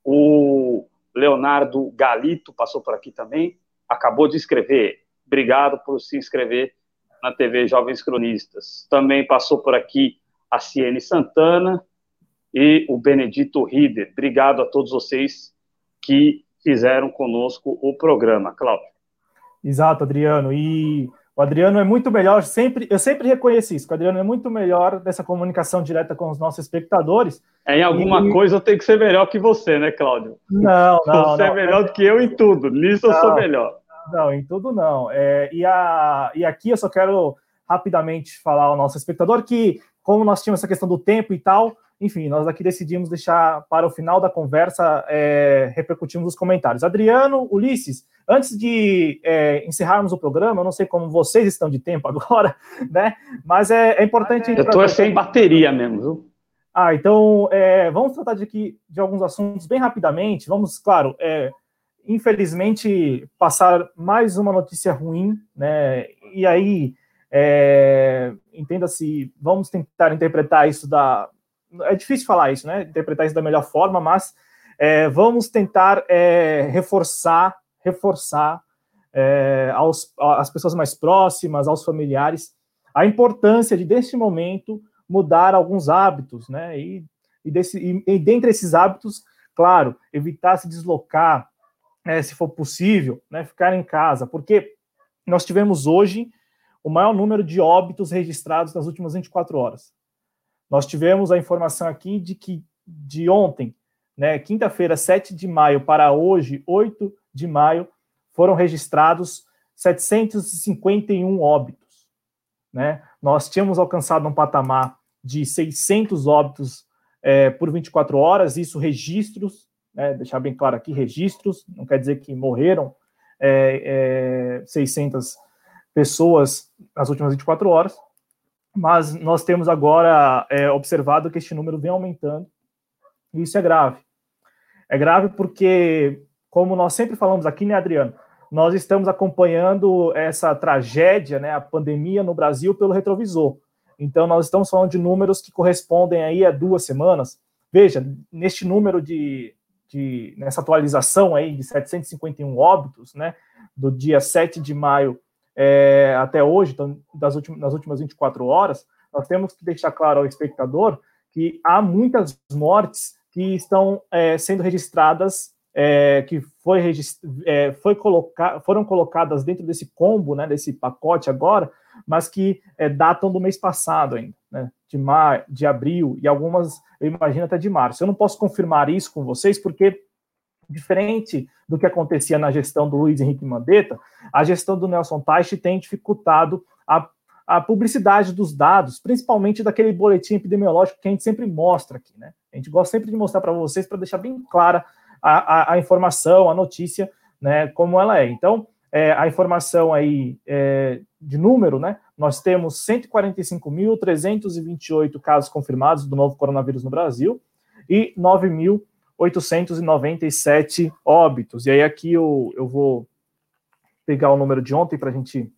O Leonardo Galito passou por aqui também acabou de escrever. Obrigado por se inscrever na TV Jovens Cronistas. Também passou por aqui a Ciene Santana e o Benedito Rieder. Obrigado a todos vocês que fizeram conosco o programa. Cláudio. Exato, Adriano. E o Adriano é muito melhor, sempre, eu sempre reconheci isso, o Adriano é muito melhor dessa comunicação direta com os nossos espectadores. É, em alguma e... coisa eu tenho que ser melhor que você, né, Cláudio? Não, não. Você é não, é melhor do que eu em tudo, nisso não, eu sou melhor. Não, em tudo não. É, e, a, e aqui eu só quero rapidamente falar ao nosso espectador que, como nós tínhamos essa questão do tempo e tal, enfim, nós aqui decidimos deixar para o final da conversa é, repercutirmos os comentários. Adriano, Ulisses, antes de é, encerrarmos o programa, eu não sei como vocês estão de tempo agora, né? Mas é, é importante. Eu estou sem bateria mesmo, viu? Ah, então é, vamos tratar de, aqui, de alguns assuntos bem rapidamente. Vamos, claro, é, infelizmente, passar mais uma notícia ruim, né? E aí, é, entenda-se, vamos tentar interpretar isso da. É difícil falar isso, né? Interpretar isso da melhor forma, mas é, vamos tentar é, reforçar, reforçar é, aos, às pessoas mais próximas, aos familiares, a importância de, deste momento, mudar alguns hábitos, né? E, e, desse, e, e dentre esses hábitos, claro, evitar se deslocar, é, se for possível, né, ficar em casa, porque nós tivemos hoje o maior número de óbitos registrados nas últimas 24 horas. Nós tivemos a informação aqui de que de ontem, né, quinta-feira, 7 de maio, para hoje, 8 de maio, foram registrados 751 óbitos. Né? Nós tínhamos alcançado um patamar de 600 óbitos é, por 24 horas, isso registros né, deixar bem claro aqui, registros, não quer dizer que morreram é, é, 600 pessoas nas últimas 24 horas, mas nós temos agora é, observado que este número vem aumentando, e isso é grave. É grave porque, como nós sempre falamos aqui, né, Adriano, nós estamos acompanhando essa tragédia, né, a pandemia no Brasil, pelo retrovisor. Então, nós estamos falando de números que correspondem aí a duas semanas. Veja, neste número de de, nessa atualização aí de 751 óbitos, né, do dia 7 de maio é, até hoje, então, das últimas, nas últimas 24 horas, nós temos que deixar claro ao espectador que há muitas mortes que estão é, sendo registradas, é, que foi, é, foi colocar, foram colocadas dentro desse combo, né, desse pacote agora, mas que é, datam do mês passado ainda, né, de, mar, de abril, e algumas, eu imagino, até de março. Eu não posso confirmar isso com vocês, porque, diferente do que acontecia na gestão do Luiz Henrique Mandetta, a gestão do Nelson Teich tem dificultado a, a publicidade dos dados, principalmente daquele boletim epidemiológico que a gente sempre mostra aqui, né? A gente gosta sempre de mostrar para vocês para deixar bem clara a, a, a, informação, a notícia, né, como ela é. Então, é, a informação aí é, de número, né? Nós temos 145.328 casos confirmados do novo coronavírus no Brasil e 9.897 óbitos. E aí aqui eu, eu vou pegar o número de ontem para a gente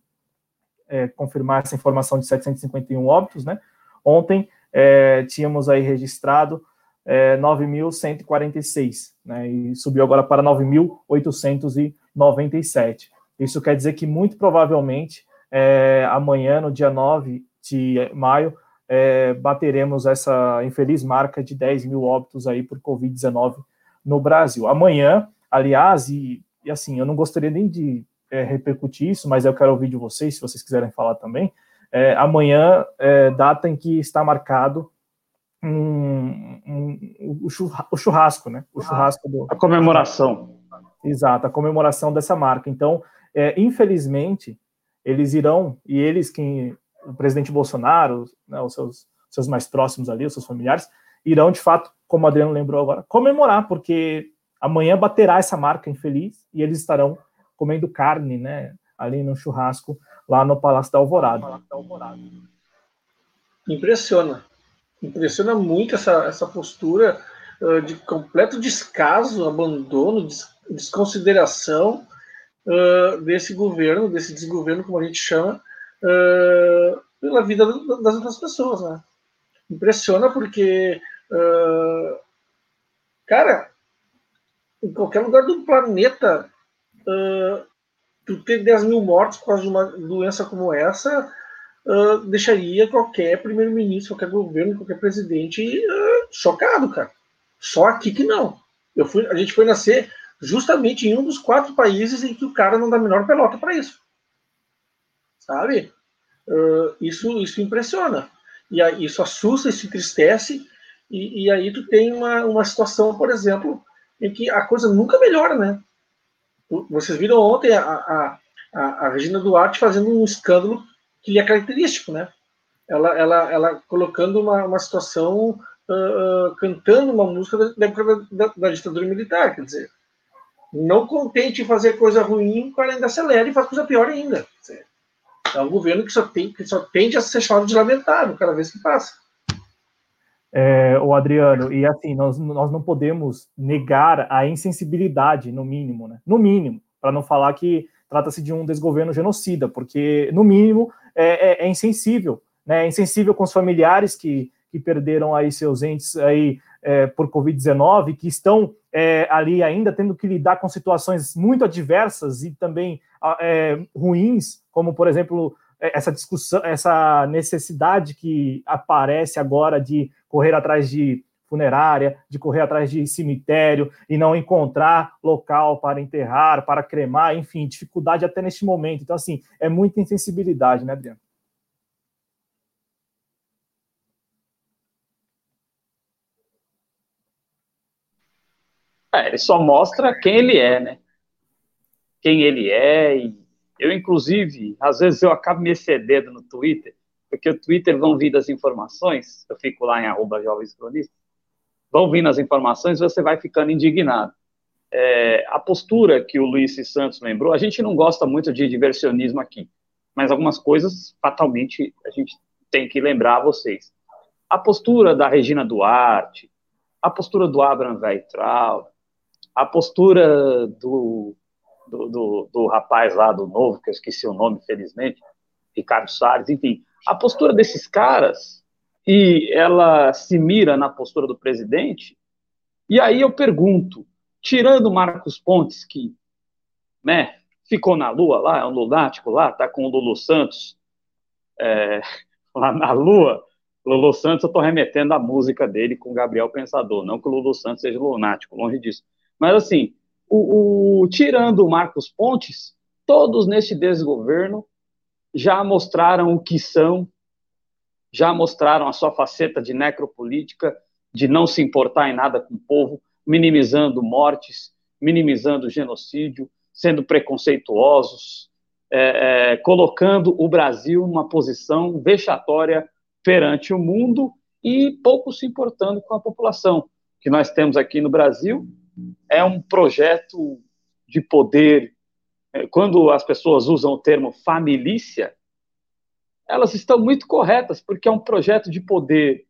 é, confirmar essa informação de 751 óbitos, né? Ontem é, tínhamos aí registrado é, 9.146, né? E subiu agora para 9.897. Isso quer dizer que muito provavelmente é, amanhã, no dia 9 de maio, é, bateremos essa infeliz marca de 10 mil óbitos aí por Covid-19 no Brasil. Amanhã, aliás, e, e assim, eu não gostaria nem de é, repercutir isso, mas eu quero ouvir de vocês, se vocês quiserem falar também. É, amanhã, é, data em que está marcado um, um, o churrasco, né? O churrasco do. A comemoração. Exato, a comemoração dessa marca. Então, é, infelizmente, eles irão, e eles, quem, o presidente Bolsonaro, né, os seus, seus mais próximos ali, os seus familiares, irão, de fato, como o Adriano lembrou agora, comemorar, porque amanhã baterá essa marca infeliz e eles estarão comendo carne, né, ali no churrasco, lá no Palácio da Alvorada. Impressiona. Impressiona muito essa, essa postura uh, de completo descaso, abandono, des, desconsideração uh, desse governo, desse desgoverno, como a gente chama, uh, pela vida das outras pessoas. Né? Impressiona porque, cara, em qualquer lugar do planeta uh, tu ter 10 mil mortos por causa de uma doença como essa uh, deixaria qualquer primeiro-ministro, qualquer governo, qualquer presidente uh, chocado, cara. Só aqui que não. Eu fui, a gente foi nascer justamente em um dos quatro países em que o cara não dá a menor pelota para isso. Sabe? Uh, isso, isso impressiona. E aí, isso assusta, isso entristece. E, e aí tu tem uma, uma situação, por exemplo, em que a coisa nunca melhora, né? Vocês viram ontem a, a, a, Regina Duarte fazendo um escândalo que lhe é característico, né? Ela, ela, ela colocando uma, uma situação, uh, uh, cantando uma música da época da, da, da, ditadura militar, quer dizer, não contente em fazer coisa ruim, o cara ainda acelera e faz coisa pior ainda. É um governo que só, tem, que só tende a ser chamado de lamentável cada vez que passa. É, o Adriano, e assim, nós, nós não podemos negar a insensibilidade, no mínimo, né? No mínimo, para não falar que trata-se de um desgoverno genocida, porque, no mínimo, é, é, é, insensível, né? É insensível com os familiares que, que perderam aí seus entes aí é, por Covid-19, que estão é, ali ainda tendo que lidar com situações muito adversas e também é, ruins, como, por exemplo, essa discussão, essa necessidade que aparece agora de correr atrás de funerária, de correr atrás de cemitério e não encontrar local para enterrar, para cremar, enfim, dificuldade até neste momento. Então, assim, é muita insensibilidade, né, Adriano? É, ele só mostra quem ele é, né? Quem ele é. E eu, inclusive, às vezes eu acabo me excedendo no Twitter porque o Twitter vão vir as informações, eu fico lá em arroba jovens cronistas, vão vindo as informações você vai ficando indignado. É, a postura que o Luiz Santos lembrou, a gente não gosta muito de diversionismo aqui, mas algumas coisas, fatalmente, a gente tem que lembrar a vocês. A postura da Regina Duarte, a postura do Abraham Weitral, a postura do, do, do, do rapaz lá do Novo, que eu esqueci o nome, felizmente, Ricardo Salles, enfim, a postura desses caras, e ela se mira na postura do presidente, e aí eu pergunto, tirando Marcos Pontes, que né, ficou na lua lá, é um lunático lá, tá com o Lulu Santos é, lá na lua, Lulu Santos, eu tô remetendo a música dele com Gabriel Pensador, não que o Lulu Santos seja lunático, longe disso. Mas assim, o, o tirando o Marcos Pontes, todos neste desgoverno já mostraram o que são, já mostraram a sua faceta de necropolítica, de não se importar em nada com o povo, minimizando mortes, minimizando genocídio, sendo preconceituosos, é, é, colocando o Brasil numa posição vexatória perante o mundo e pouco se importando com a população. que nós temos aqui no Brasil é um projeto de poder. É, quando as pessoas usam o termo família, elas estão muito corretas, porque é um projeto de poder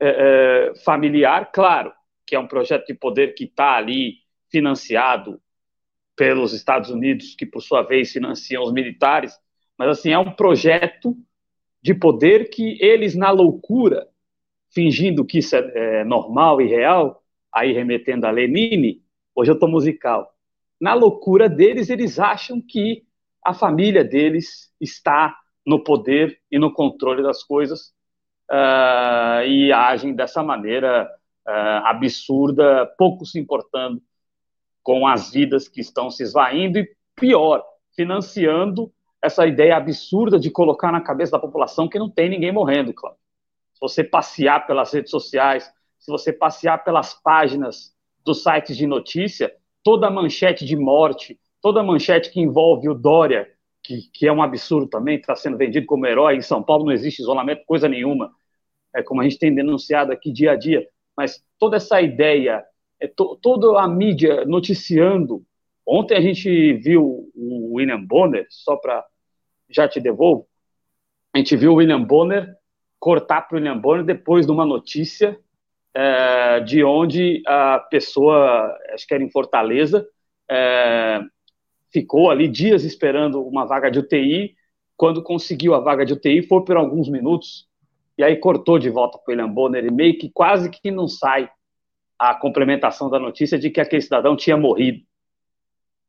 é, é, familiar, claro, que é um projeto de poder que está ali financiado pelos Estados Unidos, que por sua vez financiam os militares, mas assim é um projeto de poder que eles na loucura, fingindo que isso é, é normal e real, aí remetendo a Lenine, hoje eu estou musical. Na loucura deles, eles acham que a família deles está no poder e no controle das coisas uh, e agem dessa maneira uh, absurda, pouco se importando com as vidas que estão se esvaindo e, pior, financiando essa ideia absurda de colocar na cabeça da população que não tem ninguém morrendo, claro. Se você passear pelas redes sociais, se você passear pelas páginas dos sites de notícia, toda manchete de morte, toda manchete que envolve o Dória, que, que é um absurdo também, está sendo vendido como herói. Em São Paulo não existe isolamento, coisa nenhuma. É como a gente tem denunciado aqui dia a dia. Mas toda essa ideia, é to, toda a mídia noticiando. Ontem a gente viu o William Bonner, só para já te devolvo, a gente viu o William Bonner cortar para o William Bonner depois de uma notícia é, de onde a pessoa, acho que era em Fortaleza, é, ficou ali dias esperando uma vaga de UTI. Quando conseguiu a vaga de UTI, foi por alguns minutos, e aí cortou de volta para o William Bonner, e meio que quase que não sai a complementação da notícia de que aquele cidadão tinha morrido.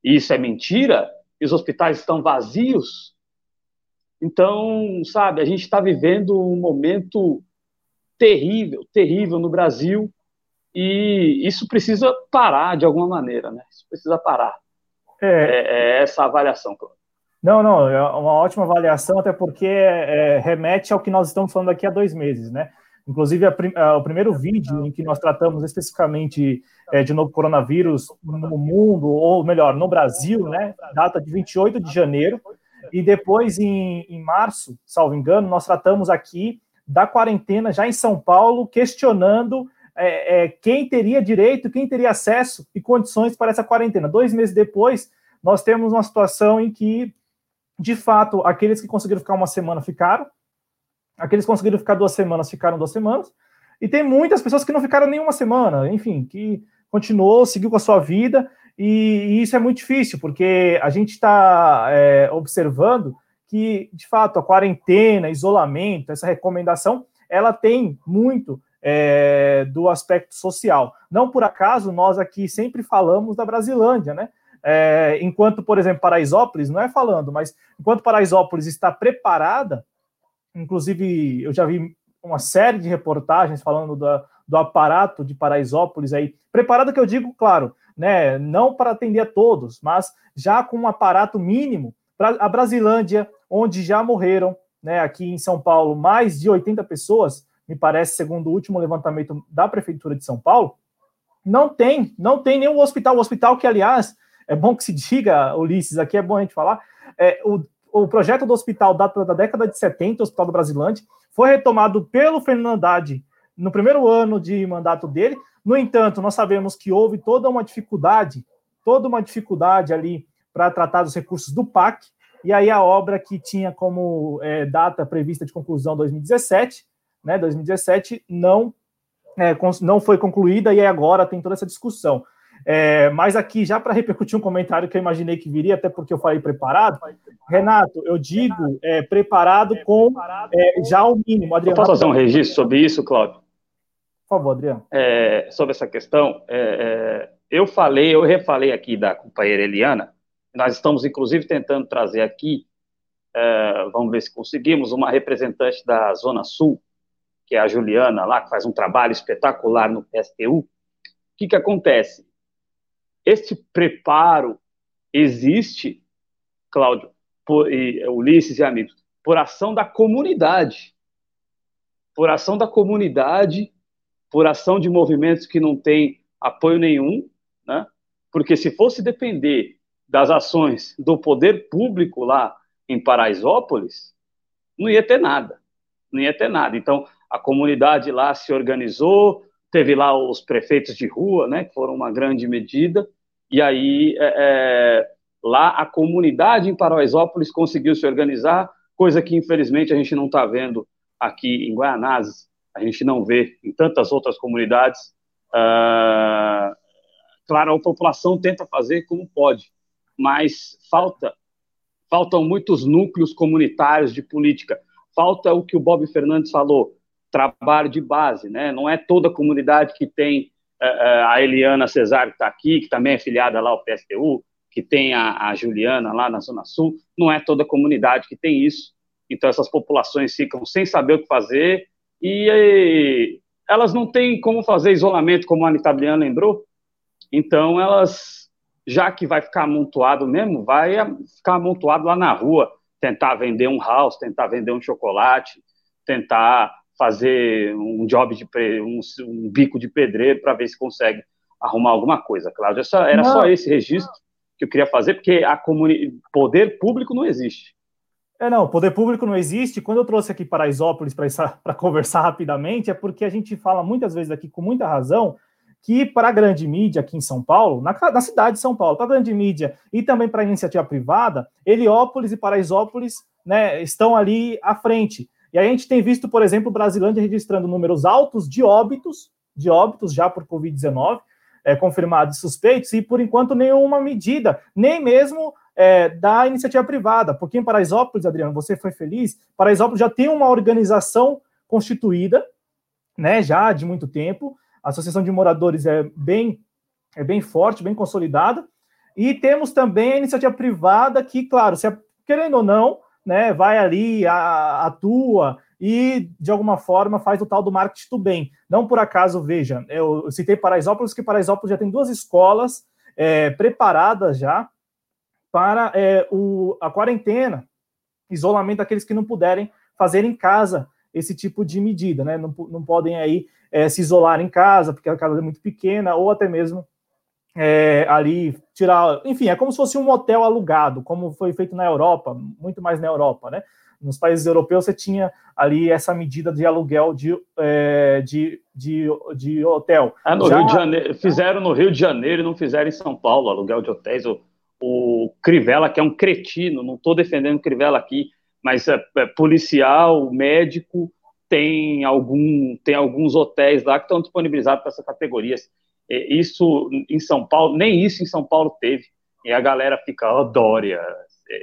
E isso é mentira? E os hospitais estão vazios? Então, sabe, a gente está vivendo um momento terrível, terrível no Brasil, e isso precisa parar de alguma maneira, né? Isso precisa parar. É, é, é essa avaliação, Não, não, é uma ótima avaliação, até porque é, remete ao que nós estamos falando aqui há dois meses, né? Inclusive, a, a, o primeiro vídeo em que nós tratamos especificamente é, de novo coronavírus no mundo, ou melhor, no Brasil, né? Data de 28 de janeiro. E depois, em, em março, salvo engano, nós tratamos aqui da quarentena já em São Paulo, questionando é, é, quem teria direito, quem teria acesso e condições para essa quarentena. Dois meses depois, nós temos uma situação em que, de fato, aqueles que conseguiram ficar uma semana ficaram, aqueles que conseguiram ficar duas semanas ficaram duas semanas, e tem muitas pessoas que não ficaram nenhuma semana, enfim, que continuou, seguiu com a sua vida, e, e isso é muito difícil, porque a gente está é, observando que, de fato, a quarentena, isolamento, essa recomendação, ela tem muito é, do aspecto social. Não por acaso nós aqui sempre falamos da Brasilândia, né? É, enquanto, por exemplo, Paraisópolis, não é falando, mas enquanto Paraisópolis está preparada, inclusive eu já vi uma série de reportagens falando da, do aparato de Paraisópolis aí, preparada que eu digo, claro, né, não para atender a todos, mas já com um aparato mínimo a Brasilândia, onde já morreram, né, aqui em São Paulo, mais de 80 pessoas, me parece, segundo o último levantamento da Prefeitura de São Paulo, não tem, não tem nenhum hospital. O hospital que, aliás, é bom que se diga, Ulisses, aqui é bom a gente falar, é, o, o projeto do hospital data da década de 70, o Hospital do Brasilândia, foi retomado pelo Fernando Haddad no primeiro ano de mandato dele. No entanto, nós sabemos que houve toda uma dificuldade, toda uma dificuldade ali para tratar dos recursos do PAC, e aí a obra que tinha como é, data prevista de conclusão 2017, né, 2017, não, é, não foi concluída e agora tem toda essa discussão. É, mas aqui, já para repercutir um comentário que eu imaginei que viria, até porque eu falei preparado, Renato, eu digo é, preparado com é, já o mínimo. Adriano, posso fazer um registro sobre isso, Cláudio? Por favor, Adriano. É, sobre essa questão, é, eu falei, eu refalei aqui da companheira Eliana, nós estamos, inclusive, tentando trazer aqui, é, vamos ver se conseguimos, uma representante da Zona Sul, que é a Juliana lá, que faz um trabalho espetacular no PSTU. O que, que acontece? Este preparo existe, Cláudio, por, e, Ulisses e amigos, por ação da comunidade. Por ação da comunidade, por ação de movimentos que não têm apoio nenhum, né? Porque se fosse depender das ações do poder público lá em Paraisópolis, não ia ter nada. Não ia ter nada. Então, a comunidade lá se organizou, teve lá os prefeitos de rua, né, que foram uma grande medida, e aí é, é lá a comunidade em Paraisópolis conseguiu se organizar, coisa que infelizmente a gente não está vendo aqui em Guaianazes, a gente não vê em tantas outras comunidades. Uh, claro, a população tenta fazer como pode, mas falta faltam muitos núcleos comunitários de política. Falta o que o Bob Fernandes falou, trabalho de base, né? Não é toda a comunidade que tem uh, a Eliana Cesar que está aqui, que também é filiada lá ao PSTU, que tem a, a, Juliana lá na Zona Sul, não é toda a comunidade que tem isso. Então essas populações ficam sem saber o que fazer e, e elas não têm como fazer isolamento, como a Anitta lembrou. Então elas, já que vai ficar amontoado mesmo, vai ficar amontoado lá na rua, tentar vender um house, tentar vender um chocolate, tentar fazer um job de um, um bico de pedreiro para ver se consegue arrumar alguma coisa, Cláudio. Essa, era não. só esse registro que eu queria fazer, porque a comuni... poder público não existe. É, não, poder público não existe. Quando eu trouxe aqui para Isópolis para conversar rapidamente, é porque a gente fala muitas vezes aqui com muita razão que para a grande mídia aqui em São Paulo, na, na cidade de São Paulo, para a grande mídia e também para a iniciativa privada, Heliópolis e Paraisópolis né, estão ali à frente. E a gente tem visto, por exemplo, Brasilândia registrando números altos de óbitos, de óbitos já por Covid-19, é, confirmados suspeitos, e por enquanto nenhuma medida, nem mesmo é, da iniciativa privada, porque em Paraisópolis, Adriano, você foi feliz, Paraisópolis já tem uma organização constituída, né, já de muito tempo, a Associação de Moradores é bem, é bem forte, bem consolidada, e temos também a iniciativa privada que, claro, se, querendo ou não, né, vai ali, a, atua e, de alguma forma, faz o tal do marketing do bem. Não por acaso, veja, eu citei Paraisópolis, que Paraisópolis já tem duas escolas é, preparadas já para é, o, a quarentena, isolamento daqueles que não puderem fazer em casa esse tipo de medida, né? Não, não podem aí é, se isolar em casa, porque a casa é muito pequena, ou até mesmo é, ali tirar. Enfim, é como se fosse um hotel alugado, como foi feito na Europa, muito mais na Europa, né? Nos países europeus você tinha ali essa medida de aluguel de, é, de, de, de, hotel. É, no Já... Rio de Janeiro, fizeram no Rio de Janeiro e não fizeram em São Paulo, aluguel de hotéis. O, o Crivella, que é um cretino, não estou defendendo o Crivella aqui, mas é, é, policial, médico, tem, algum, tem alguns hotéis lá que estão disponibilizados para essas categorias. Isso em São Paulo, nem isso em São Paulo teve. E a galera fica, ó, oh, Dória.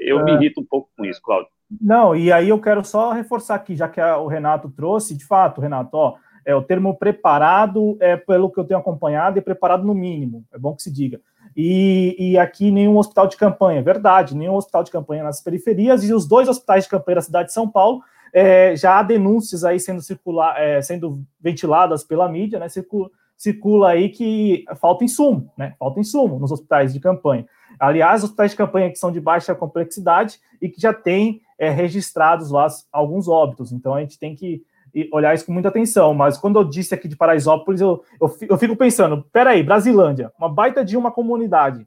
Eu é. me irrito um pouco com isso, Cláudio. Não, e aí eu quero só reforçar aqui, já que o Renato trouxe, de fato, Renato, ó, é o termo preparado, é pelo que eu tenho acompanhado, é preparado no mínimo, é bom que se diga. E, e aqui nenhum hospital de campanha, verdade, nenhum hospital de campanha nas periferias, e os dois hospitais de campanha da cidade de São Paulo, é, já há denúncias aí sendo circular, é, sendo ventiladas pela mídia, né, circula, circula aí que falta insumo, né? Falta insumo nos hospitais de campanha. Aliás, hospitais de campanha que são de baixa complexidade e que já têm é, registrados lá alguns óbitos. Então a gente tem que olhar isso com muita atenção. Mas quando eu disse aqui de Paraisópolis, eu, eu, fico pensando: peraí, Brasilândia, uma baita de uma comunidade,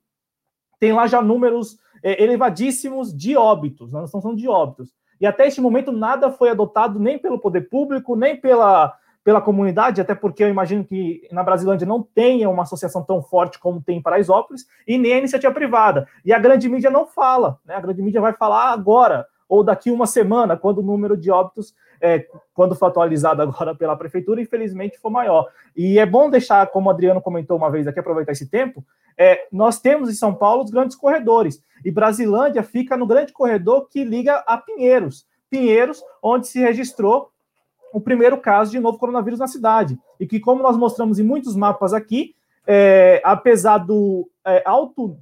tem lá já números é, elevadíssimos de óbitos, nós estamos falando de óbitos. E até este momento nada foi adotado nem pelo poder público, nem pela pela comunidade, até porque eu imagino que na Brasilândia não tenha uma associação tão forte como tem em Paraisópolis, e nem a iniciativa privada. E a grande mídia não fala, né? A grande mídia vai falar agora, ou daqui uma semana, quando o número de óbitos, é, quando for atualizado agora pela prefeitura, infelizmente for maior. E é bom deixar, como o Adriano comentou uma vez aqui, aproveitar esse tempo, é, nós temos em São Paulo os grandes corredores, e Brasilândia fica no grande corredor que liga a Pinheiros. Pinheiros, onde se registrou o primeiro caso de novo coronavírus na cidade. E que, como nós mostramos em muitos mapas aqui, é, apesar do é, alto,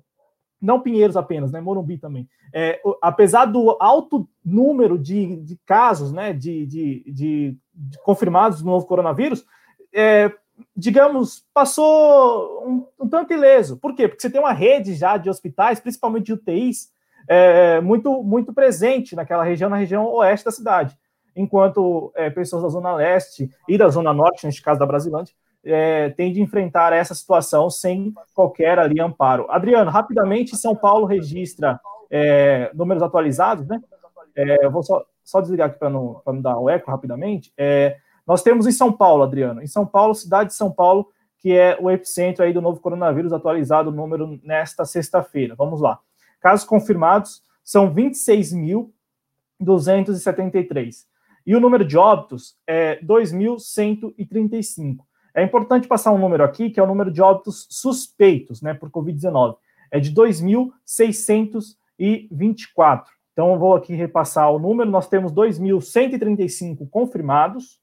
não Pinheiros apenas, né, Morumbi também, é, apesar do alto número de, de casos, né, de, de, de, confirmados do novo coronavírus, é, digamos, passou um, um, tanto ileso. Por quê? Porque você tem uma rede já de hospitais, principalmente de UTIs, é, muito, muito presente naquela região, na região oeste da cidade enquanto é, pessoas da Zona Leste e da Zona Norte, neste caso da Brasilândia, é, tem de enfrentar essa situação sem qualquer ali amparo. Adriano, rapidamente, São Paulo registra é, números atualizados, né? É, eu vou só, só desligar aqui para não, não dar o eco rapidamente. É, nós temos em São Paulo, Adriano, em São Paulo, cidade de São Paulo, que é o epicentro aí do novo coronavírus, atualizado o número nesta sexta-feira. Vamos lá. Casos confirmados são 26.273. E o número de óbitos é 2.135. É importante passar um número aqui, que é o número de óbitos suspeitos, né, por Covid-19. É de 2.624. Então, eu vou aqui repassar o número. Nós temos 2.135 confirmados,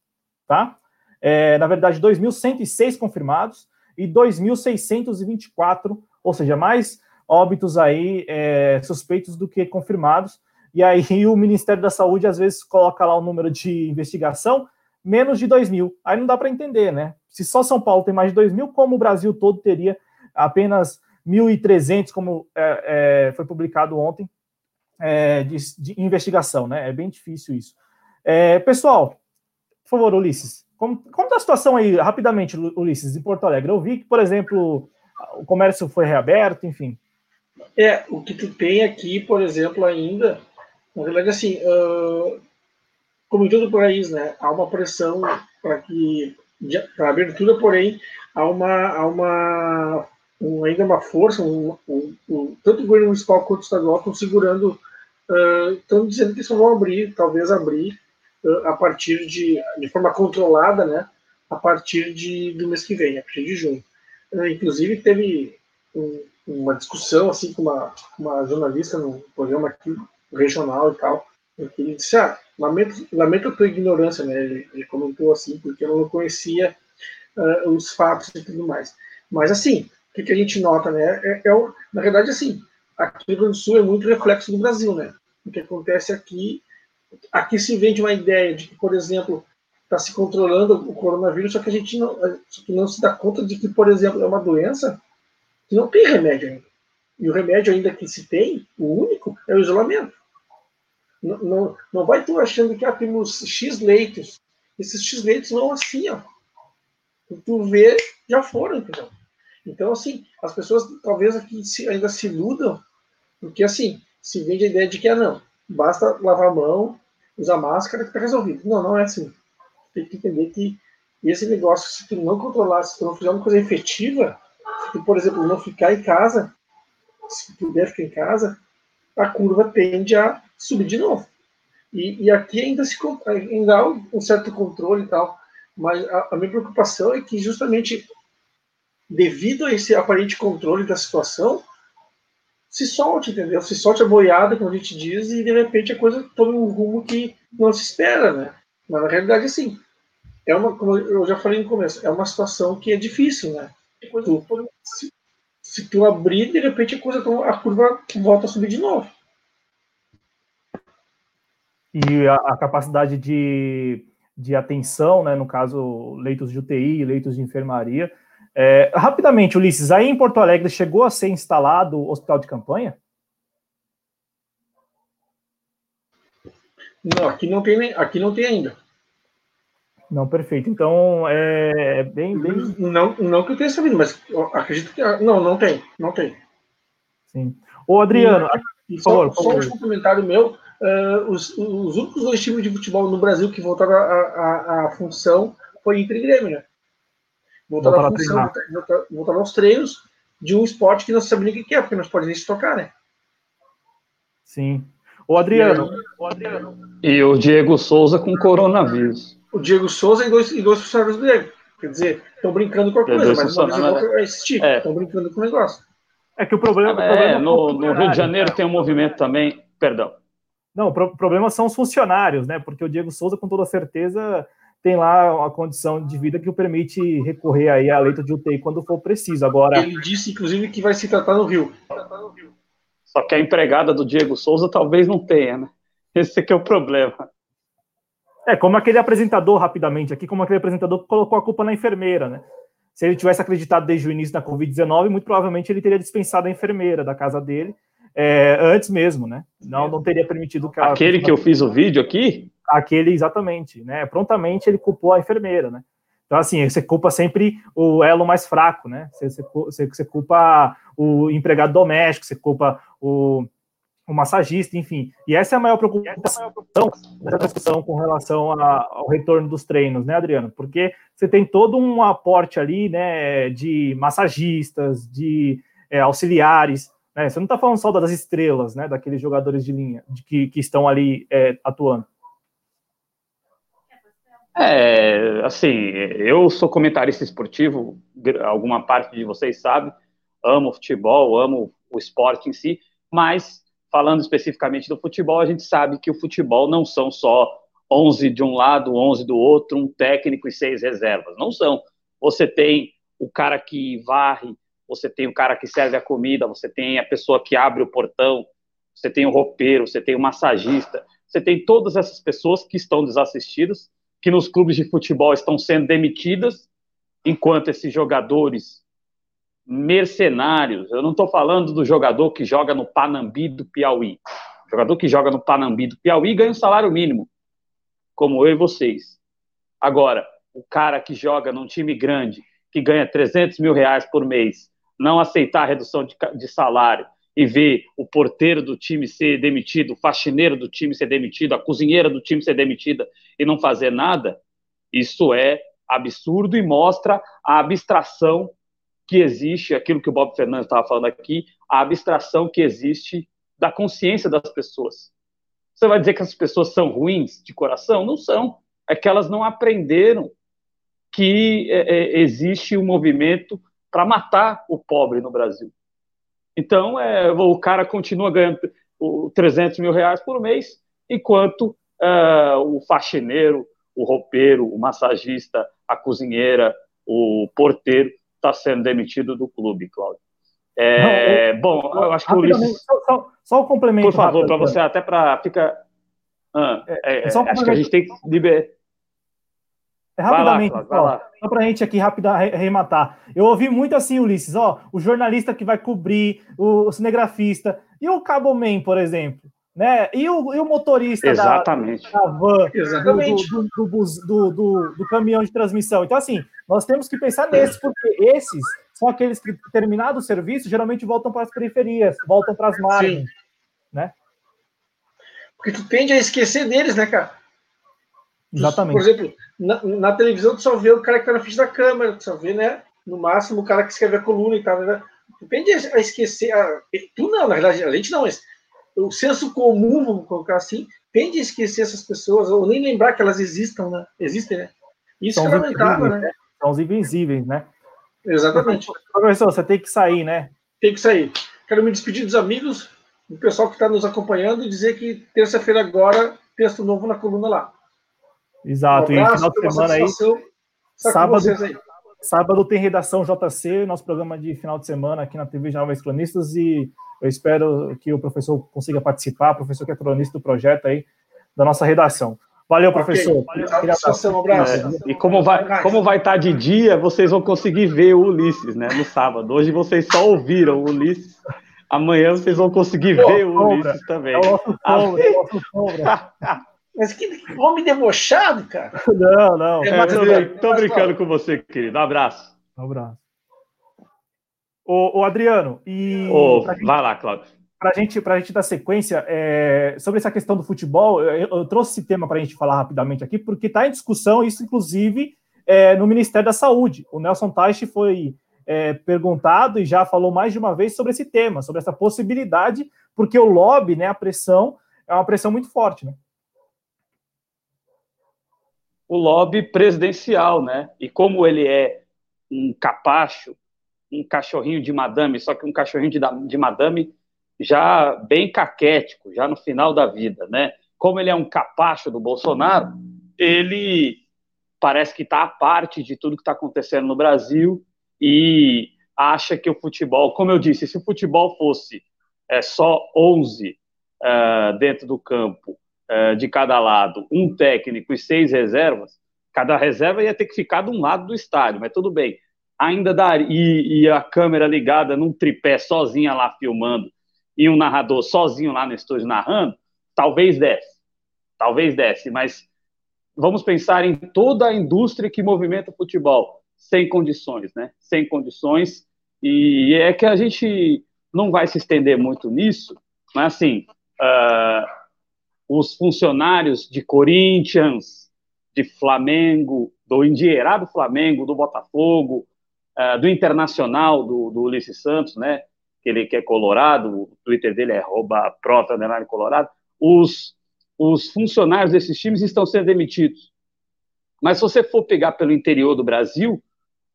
tá? É, na verdade, 2.106 confirmados e 2.624, ou seja, mais óbitos aí é, suspeitos do que confirmados. E aí o Ministério da Saúde às vezes coloca lá o número de investigação menos de 2 mil. Aí não dá para entender, né? Se só São Paulo tem mais de 2 mil, como o Brasil todo teria apenas 1.300, como é, é, foi publicado ontem, é, de, de, investigação, né? É bem difícil isso. É, pessoal, por favor, Ulisses, como, como está a situação aí, rapidamente, Ulisses, em Porto Alegre? Eu vi que, por exemplo, o comércio foi reaberto, enfim. É, o que tu tem aqui, por exemplo, ainda, na verdade, assim, uh, como em todo o país, né, há uma pressão para que, para abertura, porém, há uma, há uma um, ainda uma força, um, um, tanto o governo municipal quanto o estadual estão segurando, uh, estão dizendo que só vão abrir, talvez abrir, uh, a partir de, de forma controlada, né, a partir de, do mês que vem, a partir de junho. Uh, inclusive, teve uma discussão assim com uma, uma jornalista no programa aqui regional e tal, em que ele disse, ah, lamento, lamento a tua ignorância, né, ele, ele comentou assim, porque eu não conhecia os fatos e tudo mais. Mas, assim, o que, que a gente nota, né? É, é, na verdade, assim, aqui no Rio Grande do Sul é muito reflexo do Brasil, né? O que acontece aqui, aqui se vende uma ideia de que, por exemplo, está se controlando o coronavírus, só que a gente não, que não se dá conta de que, por exemplo, é uma doença que não tem remédio ainda. E o remédio ainda que se tem, o único, é o isolamento. Não, não, não vai tu achando que ah, temos X leitos. Esses X leitos vão assim, ó. Tu vê, já foram, entendeu? Então, assim, as pessoas talvez aqui ainda se iludam, porque, assim, se vende a ideia de que, ah, não, basta lavar a mão, usar máscara que está resolvido. Não, não é assim. Tem que entender que esse negócio, se tu não controlar, se tu não fizer uma coisa efetiva, se tu, por exemplo, não ficar em casa, se tu puder ficar em casa, a curva tende a subir de novo. E, e aqui ainda, se, ainda há um certo controle e tal, mas a, a minha preocupação é que justamente devido a esse aparente controle da situação, se solte, entendeu? Se solte a boiada, como a gente diz, e de repente a coisa tome um rumo que não se espera, né? Mas na realidade, sim. É uma, como eu já falei no começo, é uma situação que é difícil, né? Tu, se, se, tu abrir, de repente a coisa, a curva volta a subir de novo. E a, a capacidade de, de atenção, né? No caso, leitos de UTI, leitos de enfermaria, é, rapidamente, Ulisses, aí em Porto Alegre chegou a ser instalado o hospital de campanha? Não, aqui não tem, aqui não tem ainda. Não, perfeito. Então, é bem, bem... Não, não que eu tenha sabido, mas acredito que... Não, não tem, não tem. Sim. Ô, Adriano... E, por favor, só um comentário meu. Uh, os, os únicos dois times de futebol no Brasil que voltaram à função foi Inter e Grêmio, né? voltar, à função, voltar, voltar, aos treinos de um esporte que não se sabe nem o que é, porque não pode nem se tocar, né? Sim. O Adriano, o Adriano. E o Diego Souza com coronavírus. O Diego Souza e dois, e dois funcionários dele. Quer dizer, estão brincando com a coisa, mas não vai existir. Estão é. brincando com o negócio. É que o problema. É, o problema no, no Rio de Janeiro né? tem um movimento também. Perdão. Não, o problema são os funcionários, né? Porque o Diego Souza, com toda certeza, tem lá uma condição de vida que o permite recorrer aí a leito de UTI quando for preciso. Agora ele disse inclusive que vai se tratar no Rio. Só que a empregada do Diego Souza talvez não tenha, né? Esse é que é o problema. É como aquele apresentador rapidamente aqui, como aquele apresentador que colocou a culpa na enfermeira, né? Se ele tivesse acreditado desde o início da Covid-19, muito provavelmente ele teria dispensado a enfermeira da casa dele é, antes mesmo, né? Não, não teria permitido que. Aquele que eu fiz o vídeo aqui? Aquele, exatamente, né? Prontamente ele culpou a enfermeira, né? Então, assim, você culpa sempre o elo mais fraco, né? Você, você, você culpa o empregado doméstico, você culpa o, o massagista, enfim. E essa é a maior preocupação dessa discussão com relação a, ao retorno dos treinos, né, Adriano? Porque você tem todo um aporte ali, né, de massagistas, de é, auxiliares, né? Você não está falando só das estrelas, né, daqueles jogadores de linha de, que, que estão ali é, atuando. É, assim, eu sou comentarista esportivo, alguma parte de vocês sabe, amo futebol, amo o esporte em si, mas falando especificamente do futebol, a gente sabe que o futebol não são só 11 de um lado, 11 do outro, um técnico e seis reservas. Não são. Você tem o cara que varre, você tem o cara que serve a comida, você tem a pessoa que abre o portão, você tem o roupeiro, você tem o massagista, você tem todas essas pessoas que estão desassistidas, que nos clubes de futebol estão sendo demitidas, enquanto esses jogadores mercenários. Eu não estou falando do jogador que joga no Panambi do Piauí. O jogador que joga no Panambi do Piauí ganha um salário mínimo, como eu e vocês. Agora, o cara que joga num time grande, que ganha 300 mil reais por mês, não aceitar a redução de, de salário e ver o porteiro do time ser demitido, o faxineiro do time ser demitido, a cozinheira do time ser demitida e não fazer nada, isso é absurdo e mostra a abstração que existe, aquilo que o Bob Fernandes estava falando aqui, a abstração que existe da consciência das pessoas. Você vai dizer que as pessoas são ruins de coração? Não são. É que elas não aprenderam que é, é, existe um movimento para matar o pobre no Brasil. Então, é, o cara continua ganhando 300 mil reais por mês, enquanto é, o faxineiro, o roupeiro, o massagista, a cozinheira, o porteiro está sendo demitido do clube, Cláudio. É, Não, bom, eu acho que o Ulisses. Só, só, só um complemento. Por favor, para você, até para. Fica. Ah, é, é, é acho que a gente tem que liberar. É, rapidamente, lá, lá. só para a gente aqui rápido arrematar. Eu ouvi muito assim, Ulisses, ó, o jornalista que vai cobrir, o, o cinegrafista, e o Cabo Man, por exemplo, né? E o, e o motorista Exatamente. Da, da van, Exatamente. Do, do, do, do, do caminhão de transmissão. Então, assim, nós temos que pensar nesses, porque esses são aqueles que, terminado o serviço, geralmente voltam para as periferias, voltam para as margens, Sim. né? Porque tu tende a esquecer deles, né, cara? Exatamente. Por exemplo, na, na, televisão tu só vê o cara que tá na frente da câmera, tu só vê, né? No máximo o cara que escreve a coluna e tal, né? Tu tende a esquecer. A, tu não, na verdade, a gente não, mas o senso comum, vamos colocar assim, tende a esquecer essas pessoas, ou nem lembrar que elas existam, né? Existem, né? Isso São é lamentável, né? São os invisíveis, né? Exatamente. Professor, você tem que sair, né? Tem que sair. Quero me despedir dos amigos, do pessoal que está nos acompanhando e dizer que terça-feira agora, texto novo na coluna lá. Exato, um abraço, e final de semana aí, sábado, aí. Sábado tem redação JC, nosso programa de final de semana aqui na TV Jovens Cronistas, e eu espero que o professor consiga participar, professor que é cronista do projeto aí, da nossa redação. Valeu, professor. Okay. Valeu, um abraço. É, e como vai, como vai estar tá de dia, vocês vão conseguir ver o Ulisses, né, no sábado. Hoje vocês só ouviram o Ulisses. Amanhã vocês vão conseguir Pô, ver o Ulisses também. É o nosso sombra, é o nosso sombra. Mas que homem debochado, cara. Não, não. É, é, tô, brincando com você, querido. Um abraço. Um abraço. Ô, ô Adriano, e. Ô, gente, vai lá, Cláudio. Para gente, a gente dar sequência, é, sobre essa questão do futebol, eu, eu trouxe esse tema para a gente falar rapidamente aqui, porque está em discussão isso, inclusive, é, no Ministério da Saúde. O Nelson Teich foi é, perguntado e já falou mais de uma vez sobre esse tema, sobre essa possibilidade, porque o lobby, né, a pressão, é uma pressão muito forte, né? O lobby presidencial, né? E como ele é um capacho, um cachorrinho de madame, só que um cachorrinho de, de madame já bem caquético, já no final da vida, né? Como ele é um capacho do Bolsonaro, ele parece que está à parte de tudo que está acontecendo no Brasil e acha que o futebol, como eu disse, se o futebol fosse é, só 11 uh, eh, dentro do campo é, de cada lado, um técnico e seis reservas, cada reserva ia ter que ficar de um lado do estádio, mas tudo bem. Ainda daria, e, e a câmera ligada num tripé sozinha lá filmando, e um narrador sozinho lá no estúdio narrando, talvez desse. Talvez desse, mas vamos pensar em toda a indústria que movimenta o futebol, sem condições, né? Sem condições. E é que a gente não vai se estender muito nisso, mas assim, uh, os funcionários de Corinthians, de Flamengo, do endinheirado Flamengo, do Botafogo, uh, do Internacional, do, do Ulisses Santos, né? Que ele que é colorado, o Twitter dele é arroba colorado. Os, os funcionários desses times estão sendo demitidos. Mas se você for pegar pelo interior do Brasil,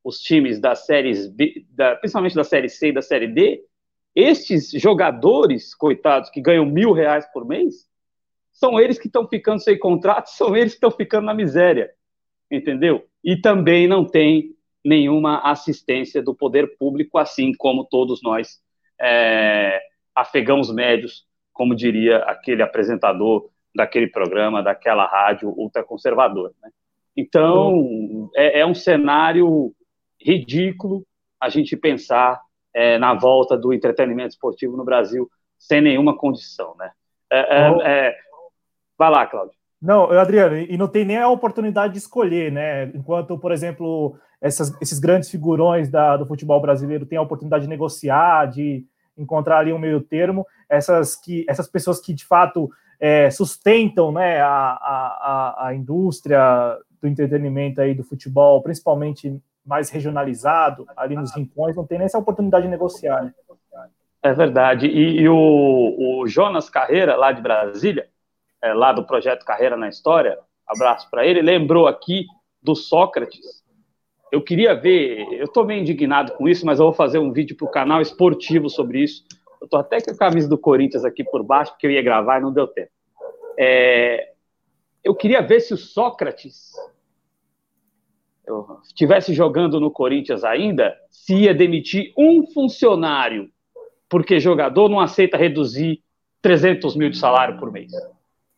os times das séries B, da, principalmente da série C e da série D, estes jogadores, coitados, que ganham mil reais por mês, são eles que estão ficando sem contrato, são eles que estão ficando na miséria, entendeu? E também não tem nenhuma assistência do poder público, assim como todos nós, é, afegãos médios, como diria aquele apresentador daquele programa, daquela rádio ultraconservadora. Né? Então, é, é, um cenário ridículo a gente pensar é, na volta do entretenimento esportivo no Brasil sem nenhuma condição. Né? É, oh. Vai lá, Cláudio. Não, Adriano, e não tem nem a oportunidade de escolher, né? Enquanto, por exemplo, essas, esses grandes figurões da, do futebol brasileiro têm a oportunidade de negociar, de encontrar ali um meio termo, essas, que, essas pessoas que de fato é, sustentam né, a, a, a indústria do entretenimento aí do futebol, principalmente mais regionalizado, ali nos rincões, não tem nem essa oportunidade de negociar. Né? É verdade. E, e o, o, Jonas Carreira, lá de Brasília, é, lá do projeto Carreira na História, abraço para ele, lembrou aqui do Sócrates, eu queria ver, eu estou meio indignado com isso, mas eu vou fazer um vídeo para o canal esportivo sobre isso. Eu estou até com a camisa do Corinthians aqui por baixo, porque eu ia gravar e não deu tempo. É, eu queria ver se o Sócrates estivesse jogando no Corinthians ainda, se ia demitir um funcionário, porque jogador não aceita reduzir 300 mil de salário por mês.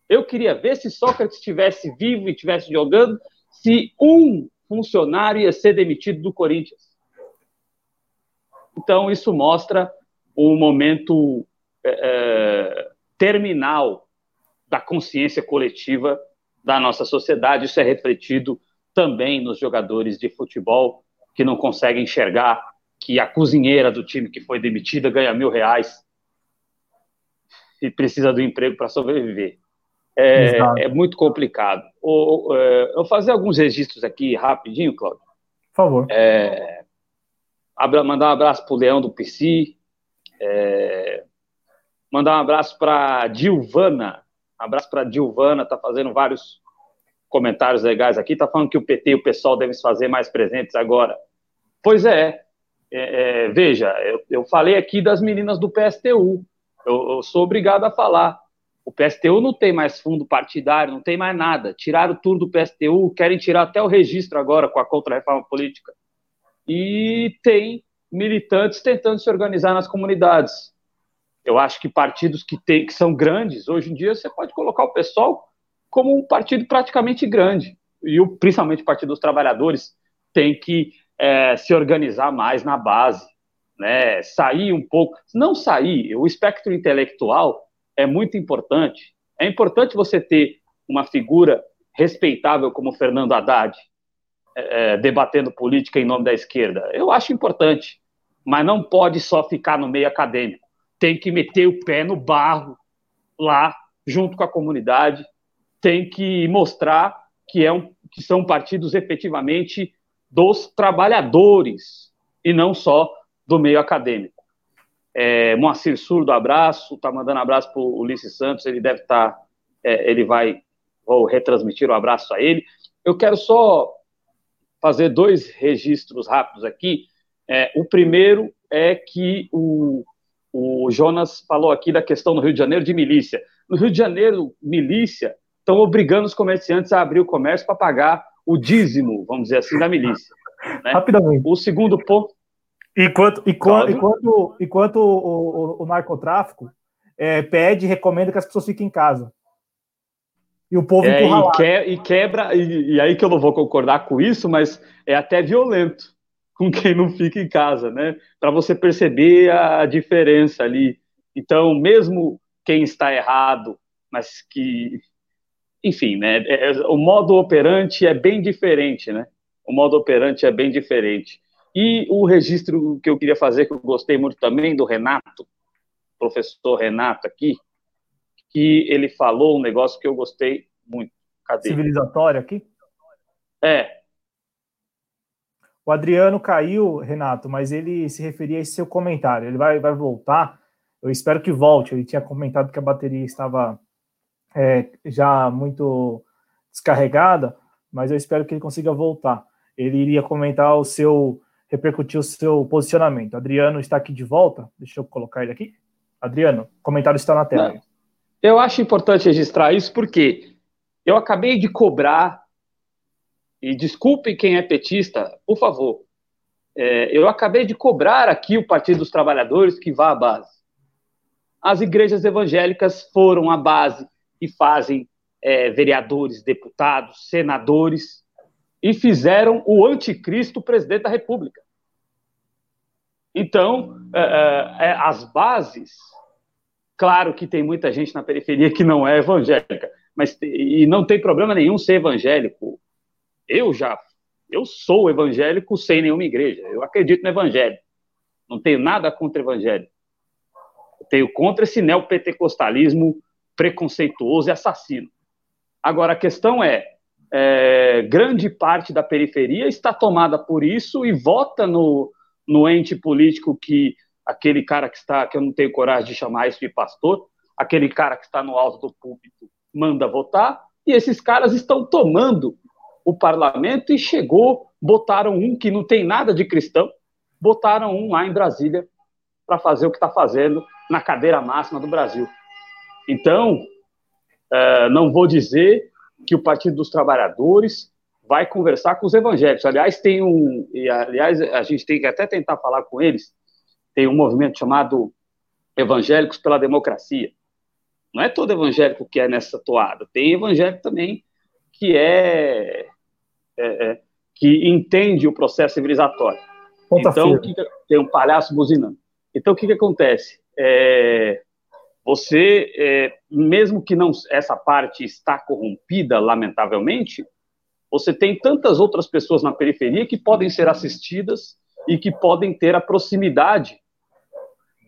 Eu queria ver se Sócrates estivesse vivo e estivesse jogando, se um funcionário ia ser demitido do Corinthians. Então, isso mostra o momento é, é, terminal da consciência coletiva da nossa sociedade. Isso é refletido também nos jogadores de futebol que não conseguem enxergar que a cozinheira do time que foi demitida ganha mil reais e precisa do emprego para sobreviver é, é muito complicado. O, é, eu vou fazer alguns registros aqui rapidinho, Cláudio. Por favor. É, mandar um abraço para o Leão do PC. É, mandar um abraço para Dilvana. Um abraço para Dilvana, está fazendo vários comentários legais aqui. Está falando que o PT e o pessoal devem se fazer mais presentes agora. Pois é. é, é veja, eu, eu, falei aqui das meninas do PSTU. Eu, eu sou obrigado a falar o PSTU não tem mais fundo partidário, não tem mais nada. Tiraram tudo do PSTU, querem tirar até o registro agora com a contra-reforma política. E tem militantes tentando se organizar nas comunidades. Eu acho que partidos que, tem, que são grandes, hoje em dia você pode colocar o pessoal como um partido praticamente grande. E o, principalmente o Partido dos Trabalhadores tem que é, se organizar mais na base, né? sair um pouco. Não sair, o espectro intelectual é muito importante. É importante você ter uma figura respeitável como Fernando Haddad, é, é, debatendo política em nome da esquerda. Eu acho importante, mas não pode só ficar no meio acadêmico. Tem que meter o pé no barro lá, junto com a comunidade. Tem que mostrar que, é um, que são partidos efetivamente dos trabalhadores e não só do meio acadêmico. É, Moacir Surdo, abraço, tá mandando abraço para o Ulisses Santos, ele deve estar, tá, é, ele vai, vou retransmitir o um abraço a ele. Eu quero só fazer dois registros rápidos aqui. É, o primeiro é que o, o Jonas falou aqui da questão no Rio de Janeiro de milícia. No Rio de Janeiro, milícia estão obrigando os comerciantes a abrir o comércio para pagar o dízimo, vamos dizer assim, da milícia. Né? Rapidamente. O segundo ponto, Enquanto, enquanto, enquanto, enquanto o, o, o narcotráfico é, pede e recomenda que as pessoas fiquem em casa. E o povo é, e, que, e, quebra, e, e, aí que eu não vou concordar com isso, mas é até violento com quem não fica em casa, né? Para você perceber a diferença ali. Então, mesmo quem está errado, mas que enfim, né? É, o modo operante é bem diferente, né? O modo operante é bem diferente. E o registro que eu queria fazer, que eu gostei muito também, do Renato, professor Renato aqui, que ele falou um negócio que eu gostei muito. Cadê? Civilizatório aqui? É. O Adriano caiu, Renato, mas ele se referia a esse seu comentário. Ele vai, vai voltar. Eu espero que volte. Ele tinha comentado que a bateria estava é, já muito descarregada, mas eu espero que ele consiga voltar. Ele iria comentar o seu, repercutir o seu posicionamento. Adriano está aqui de volta. Deixa eu colocar ele aqui. Adriano, comentário está na tela. Não. Eu acho importante registrar isso porque eu acabei de cobrar, e desculpe quem é petista, por favor, é, eu acabei de cobrar aqui o Partido dos Trabalhadores que vá à base. As igrejas evangélicas foram à base e fazem é, vereadores, deputados, senadores, e fizeram o anticristo presidente da República. Então, é, é, é, as bases, claro que tem muita gente na periferia que não é evangélica, mas e não tem problema nenhum ser evangélico. Eu já, eu sou evangélico sem nenhuma igreja. Eu acredito no evangelho. Não tenho nada contra o evangelho. Eu tenho contra esse neopentecostalismo preconceituoso e assassino. Agora, a questão é, é, grande parte da periferia está tomada por isso e vota no, no ente político que aquele cara que está, que eu não tenho coragem de chamar isso de pastor, aquele cara que está no alto do púlpito manda votar, e esses caras estão tomando o parlamento e chegou, botaram um que não tem nada de cristão, botaram um lá em Brasília para fazer o que está fazendo na cadeira máxima do Brasil. Então, é, não vou dizer que o Partido dos Trabalhadores vai conversar com os evangélicos. Aliás, tem um, e aliás, a gente tem que até tentar falar com eles. Tem um movimento chamado Evangélicos pela Democracia. Não é todo evangélico que é nessa toada. Tem evangélico também que é, é, é que entende o processo civilizatório. Ponta então, que, tem um palhaço buzinando. Então, o que, que acontece? É, você, é, mesmo que não essa parte está corrompida, lamentavelmente, você tem tantas outras pessoas na periferia que podem ser assistidas e que podem ter a proximidade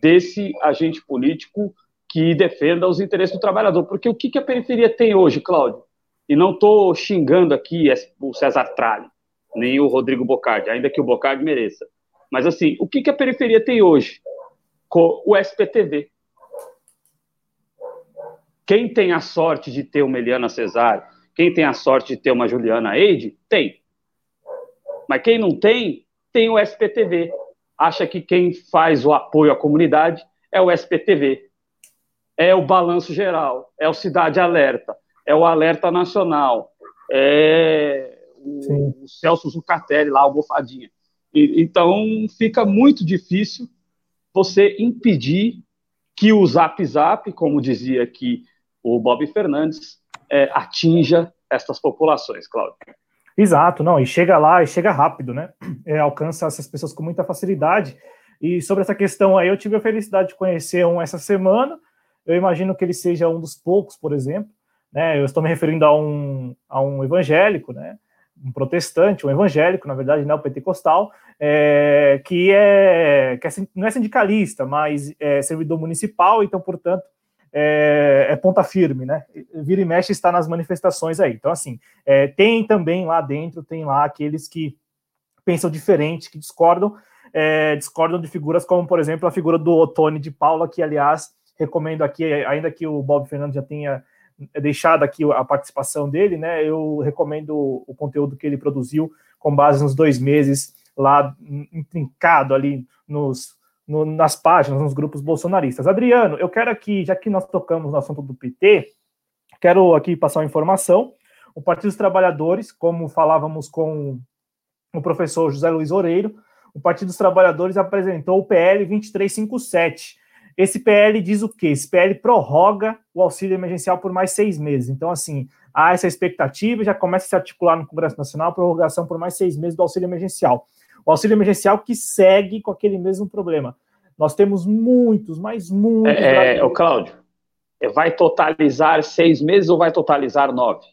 desse agente político que defenda os interesses do trabalhador. Porque o que, que a periferia tem hoje, Cláudio? E não estou xingando aqui o César Tralli, nem o Rodrigo Bocardi, ainda que o Bocardi mereça. Mas, assim, o que, que a periferia tem hoje? O SPTV. Quem tem a sorte de ter uma Eliana Cesário, quem tem a sorte de ter uma Juliana Eide, tem. Mas quem não tem, tem o SPTV. Acha que quem faz o apoio à comunidade é o SPTV. É o Balanço Geral, é o Cidade Alerta, é o Alerta Nacional, é o, o Celso Zucatelli lá, o Bofadinha. E, então fica muito difícil você impedir que o Zap Zap, como dizia aqui o Bob Fernandes é, atinja estas populações, Cláudio. Exato, não, e chega lá e chega rápido, né? É, alcança essas pessoas com muita facilidade. E sobre essa questão aí, eu tive a felicidade de conhecer um essa semana. Eu imagino que ele seja um dos poucos, por exemplo. Né? Eu estou me referindo a um, a um evangélico, né? um protestante, um evangélico, na verdade, não pentecostal, é, que, é, que é, não é sindicalista, mas é servidor municipal, então, portanto, é, é, ponta firme, né? Vira e mexe está nas manifestações aí. Então, assim, é, tem também lá dentro, tem lá aqueles que pensam diferente, que discordam, é, discordam de figuras como, por exemplo, a figura do Otone de Paula, que, aliás, recomendo aqui, ainda que o Bob Fernando já tenha deixado aqui a participação dele, né? Eu recomendo o conteúdo que ele produziu com base nos dois meses lá intrincado ali nos no, nas páginas, nos grupos bolsonaristas. Adriano, eu quero aqui, já que nós tocamos no assunto do PT, quero aqui passar uma informação. O Partido dos Trabalhadores, como falávamos com o professor José Luiz Oreiro, o Partido dos Trabalhadores apresentou o PL 2357. Esse PL diz o quê? Esse PL prorroga o auxílio emergencial por mais seis meses. Então, assim, há essa expectativa, já começa a se articular no Congresso Nacional a prorrogação por mais seis meses do auxílio emergencial. O auxílio emergencial que segue com aquele mesmo problema. Nós temos muitos, mas muitos. É, é o Cláudio, é, vai totalizar seis meses ou vai totalizar nove?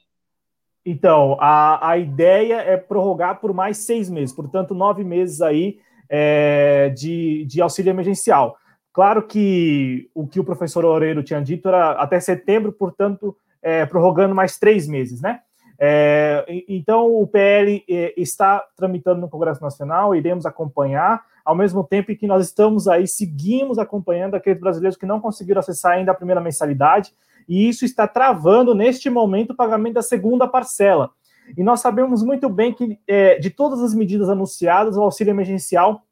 Então, a, a ideia é prorrogar por mais seis meses, portanto, nove meses aí é, de, de auxílio emergencial. Claro que o que o professor Oreiro tinha dito era até setembro, portanto, é, prorrogando mais três meses, né? É, então, o PL é, está tramitando no Congresso Nacional, iremos acompanhar, ao mesmo tempo que nós estamos aí, seguimos acompanhando aqueles brasileiros que não conseguiram acessar ainda a primeira mensalidade, e isso está travando, neste momento, o pagamento da segunda parcela. E nós sabemos muito bem que, é, de todas as medidas anunciadas, o auxílio emergencial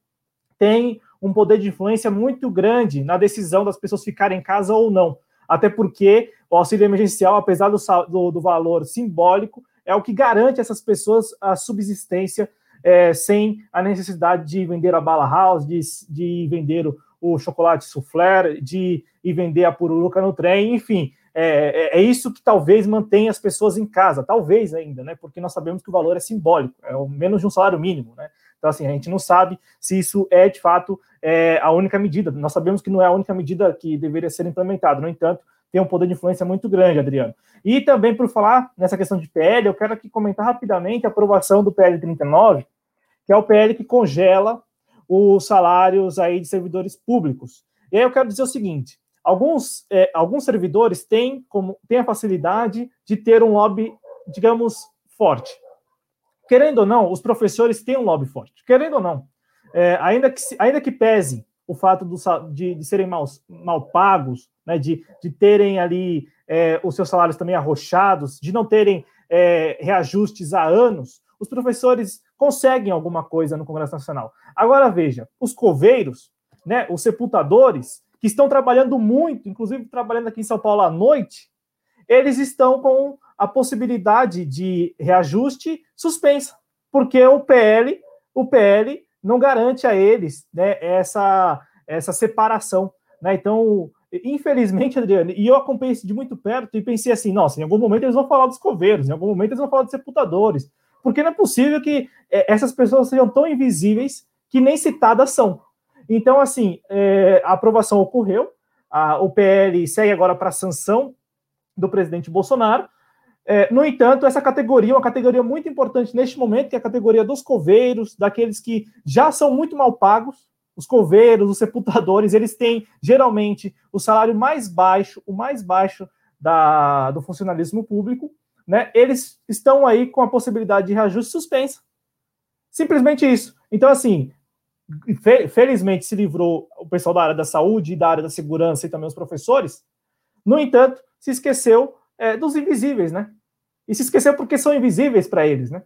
tem um poder de influência muito grande na decisão das pessoas ficarem em casa ou não. Até porque o auxílio emergencial, apesar do, do, do valor simbólico, é o que garante essas pessoas a subsistência é, sem a necessidade de vender a bala house, de, de vender o, o chocolate soufflé, de ir vender a pururuca no trem, enfim. É, é, é, isso que talvez mantenha as pessoas em casa, talvez ainda, né? Porque nós sabemos que o valor é simbólico, é o menos de um salário mínimo, né? Então, assim, a gente não sabe se isso é de fato é, a única medida. Nós sabemos que não é a única medida que deveria ser implementada. No entanto, tem um poder de influência muito grande, Adriano. E também, por falar nessa questão de PL, eu quero aqui comentar rapidamente a aprovação do PL 39, que é o PL que congela os salários aí de servidores públicos. E aí eu quero dizer o seguinte: alguns, é, alguns servidores têm, como, têm a facilidade de ter um lobby, digamos, forte. Querendo ou não, os professores têm um lobby forte. Querendo ou não, é, ainda, que, ainda que pese o fato do, de, de, serem mal, mal pagos, né, de, de terem ali é, os seus salários também arrochados, de não terem é, reajustes há anos, os professores conseguem alguma coisa no Congresso Nacional. Agora veja, os coveiros, né, os sepultadores, que estão trabalhando muito, inclusive trabalhando aqui em São Paulo à noite, eles estão com a possibilidade de reajuste suspensa, porque o PL, o PL não garante a eles né, essa, essa separação. Né? Então, infelizmente, Adriano, e eu acompanhei isso de muito perto e pensei assim: nossa, em algum momento eles vão falar dos coveiros, em algum momento eles vão falar dos sepultadores, porque não é possível que é, essas pessoas sejam tão invisíveis que nem citadas são. Então, assim, é, a aprovação ocorreu, a, o PL segue agora para a sanção do presidente Bolsonaro, é, no entanto, essa categoria uma categoria muito importante neste momento, que é a categoria dos coveiros, daqueles que já são muito mal pagos. Os coveiros, os sepultadores, eles têm geralmente o salário mais baixo, o mais baixo da, do funcionalismo público, né? Eles estão aí com a possibilidade de reajuste suspensa. Simplesmente isso. Então, assim, felizmente se livrou o pessoal da área da saúde e da área da segurança e também os professores. No entanto, se esqueceu é, dos invisíveis, né? E se esqueceu porque são invisíveis para eles, né?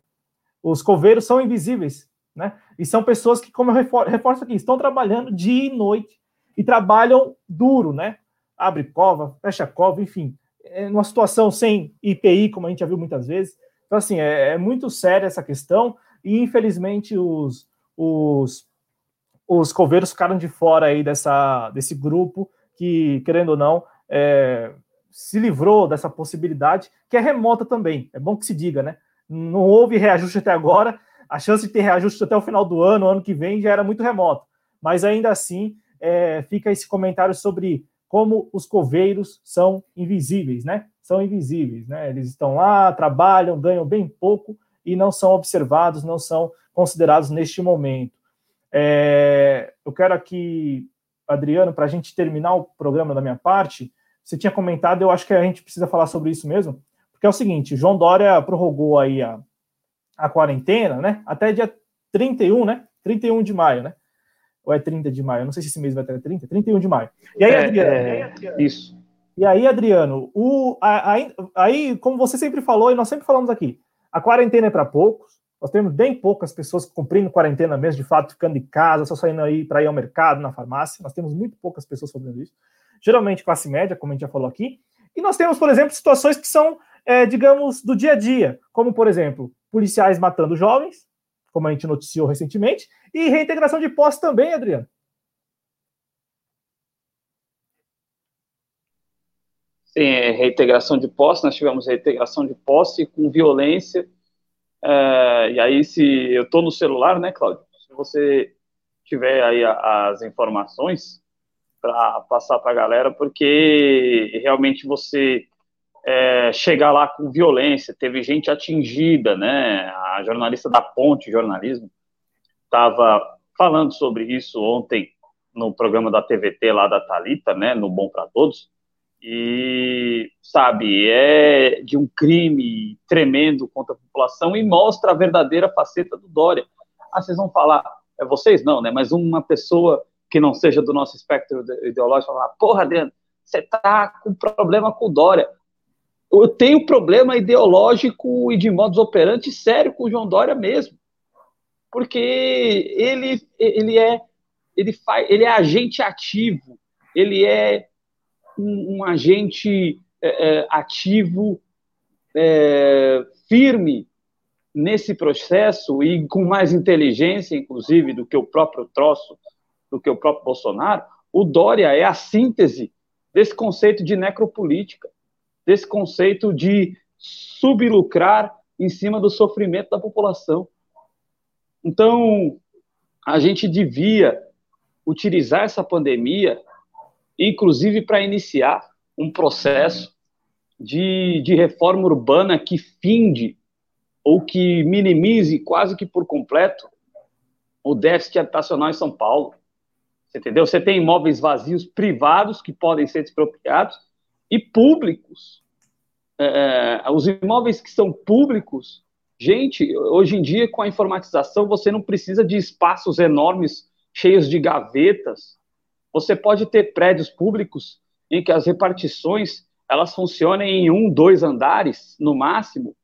Os coveiros são invisíveis, né? E são pessoas que, como eu reforço aqui, estão trabalhando dia e noite e trabalham duro, né? Abre cova, fecha cova, enfim. É uma situação sem IPI, como a gente já viu muitas vezes. Então, assim, é, é muito séria essa questão e, infelizmente, os, os, os coveiros ficaram de fora aí dessa, desse grupo que, querendo ou não, é, se livrou dessa possibilidade, que é remota também. É bom que se diga, né? Não houve reajuste até agora, a chance de ter reajuste até o final do ano, ano que vem, já era muito remota. Mas ainda assim, é, fica esse comentário sobre como os coveiros são invisíveis, né? São invisíveis, né? Eles estão lá, trabalham, ganham bem pouco e não são observados, não são considerados neste momento. É, eu quero aqui, Adriano, para a gente terminar o programa da minha parte, você tinha comentado, eu acho que a gente precisa falar sobre isso mesmo, porque é o seguinte, João Dória prorrogou aí a, a quarentena, né, até dia 31, né, 31 de maio, né, ou é 30 de maio, eu não sei se esse mês vai até 30, 31 de maio. E aí, é, Adriano, é, aí, Adriano isso. E aí, Adriano, o, a, a, aí, como você sempre falou, e nós sempre falamos aqui, a quarentena é para poucos, nós temos bem poucas pessoas cumprindo quarentena mesmo, de fato, ficando em casa, só saindo aí para ir ao mercado, na farmácia. Nós temos muito poucas pessoas fazendo isso geralmente classe média, como a gente já falou aqui. E nós temos, por exemplo, situações que são, é, digamos, do dia a dia, como, por exemplo, policiais matando jovens, como a gente noticiou recentemente, e reintegração de posse também, Adriano. Sim, é, reintegração de posse, nós tivemos reintegração de posse com violência. É, e aí, se eu estou no celular, né, Cláudio? Se você tiver aí as informações, para passar para a galera, porque realmente você é, chegar lá com violência, teve gente atingida, né? A jornalista da Ponte Jornalismo estava falando sobre isso ontem no programa da TVT lá da Talita, né? No Bom para Todos. E sabe, é de um crime tremendo contra a população e mostra a verdadeira faceta do Dória. Ah, vocês vão falar, é vocês não, né? Mas uma pessoa que não seja do nosso espectro ideológico falar, porra, Adriano, você tá com problema com o Dória eu tenho problema ideológico e de modus operandi sério com o João Dória mesmo. Porque ele, ele é ele faz, ele é agente ativo, ele é um, um agente é, é, ativo é, firme nesse processo e com mais inteligência, inclusive, do que o próprio troço, do que o próprio Bolsonaro. O Dória é a síntese desse conceito de necropolítica desse conceito de sublucrar em cima do sofrimento da população. Então, a gente devia utilizar essa pandemia, inclusive para iniciar um processo de, de reforma urbana que finde ou que minimize quase que por completo o déficit habitacional em São Paulo. Você entendeu? Você tem imóveis vazios privados que podem ser expropriados e públicos. É, é, os imóveis que são públicos, gente, hoje em dia com a informatização você não precisa de espaços enormes cheios de gavetas. Você pode ter prédios públicos em que as repartições elas funcionem em um, dois andares no máximo,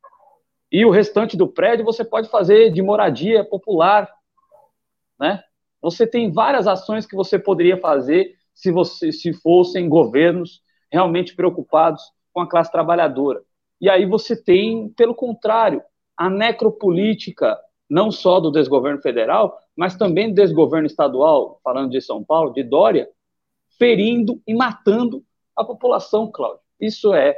e o restante do prédio você pode fazer de moradia popular, né? Você tem várias ações que você poderia fazer se você se fossem governos realmente preocupados com a classe trabalhadora. E aí você tem, pelo contrário, a necropolítica, não só do desgoverno federal, mas também do desgoverno estadual, falando de São Paulo, de Dória, ferindo e matando a população, Cláudio. Isso é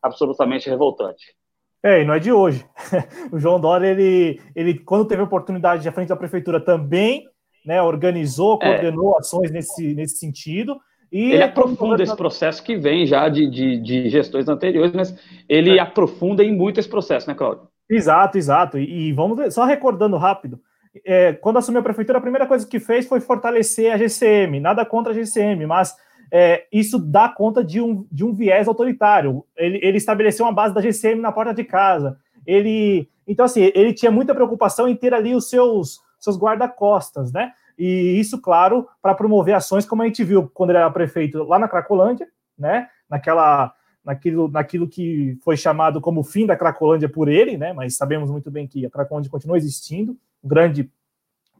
absolutamente revoltante. É, e não é de hoje. o João Dória, ele, ele, quando teve oportunidade de frente da prefeitura, também né, organizou, é. coordenou é. ações nesse, nesse sentido. E ele aprofunda esse processo que vem já de, de, de gestões anteriores, mas ele é. aprofunda em muito esse processo, né, Claudio? Exato, exato. E, e vamos ver, só recordando rápido. É, quando assumiu a prefeitura, a primeira coisa que fez foi fortalecer a GCM, nada contra a GCM, mas é, isso dá conta de um, de um viés autoritário. Ele, ele estabeleceu uma base da GCM na porta de casa. Ele, então, assim, ele tinha muita preocupação em ter ali os seus, seus guarda-costas, né? E isso, claro, para promover ações como a gente viu quando ele era prefeito lá na Cracolândia, né? Naquela, naquilo, naquilo que foi chamado como o fim da Cracolândia por ele, né? Mas sabemos muito bem que a Cracolândia continua existindo, o grande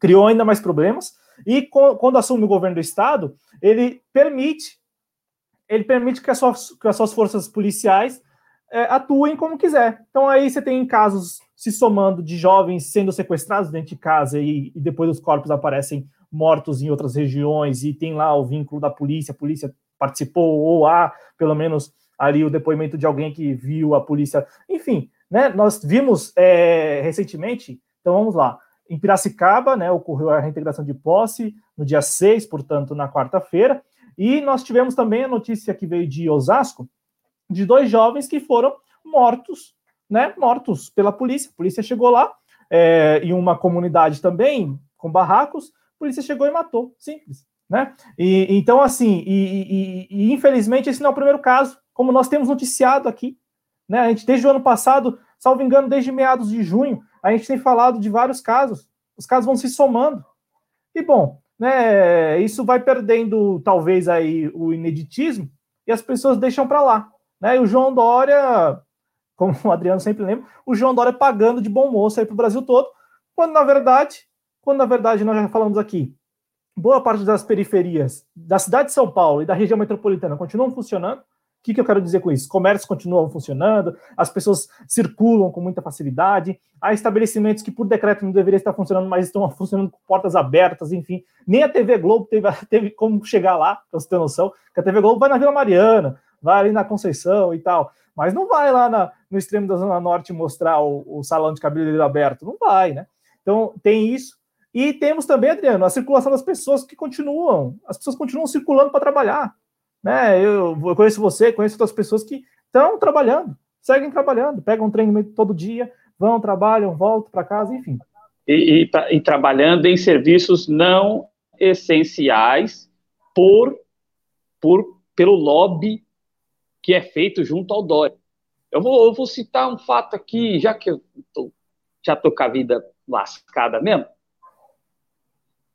criou ainda mais problemas. E quando assume o governo do estado, ele permite ele permite que as suas, que as suas forças policiais é, atuem como quiser. Então aí você tem casos se somando de jovens sendo sequestrados dentro de casa e, e, depois os corpos aparecem mortos em outras regiões e tem lá o vínculo da polícia, a polícia participou ou há pelo menos ali o depoimento de alguém que viu a polícia, enfim, né? Nós vimos é, recentemente, então vamos lá, em Piracicaba, né, ocorreu a reintegração de posse no dia 6, portanto, na quarta-feira, e nós tivemos também a notícia que veio de Osasco, de dois jovens que foram mortos, né? Mortos pela polícia. A polícia chegou lá, é, em uma comunidade também, com barracos, a polícia chegou e matou. Simples. Né? E, então, assim, e, e, e, infelizmente esse não é o primeiro caso, como nós temos noticiado aqui. Né? A gente, desde o ano passado, salvo engano, desde meados de junho, a gente tem falado de vários casos. Os casos vão se somando. E bom, né, isso vai perdendo talvez aí o ineditismo e as pessoas deixam para lá. Né? E o João Dória, como o Adriano sempre lembra, o João Dória pagando de bom moço aí para o Brasil todo, quando na verdade, quando na verdade nós já falamos aqui, boa parte das periferias da cidade de São Paulo e da região metropolitana continuam funcionando. O que, que eu quero dizer com isso? Comércios continuam funcionando, as pessoas circulam com muita facilidade, há estabelecimentos que por decreto não deveriam estar funcionando, mas estão funcionando com portas abertas, enfim. Nem a TV Globo teve, teve como chegar lá, para você ter noção, que a TV Globo vai na Vila Mariana, vai ali na Conceição e tal, mas não vai lá na, no extremo da Zona Norte mostrar o, o salão de cabeleireiro aberto, não vai, né? Então tem isso. E temos também, Adriano, a circulação das pessoas que continuam, as pessoas continuam circulando para trabalhar. Né? Eu, eu, conheço você, conheço outras pessoas que estão trabalhando, seguem trabalhando, pegam um trem todo dia, vão, trabalham, voltam para casa, enfim. E, e, e, trabalhando em serviços não essenciais por, por pelo lobby que é feito junto ao Dória. Eu vou, eu vou citar um fato aqui, já que eu tô, já estou com a vida lascada mesmo.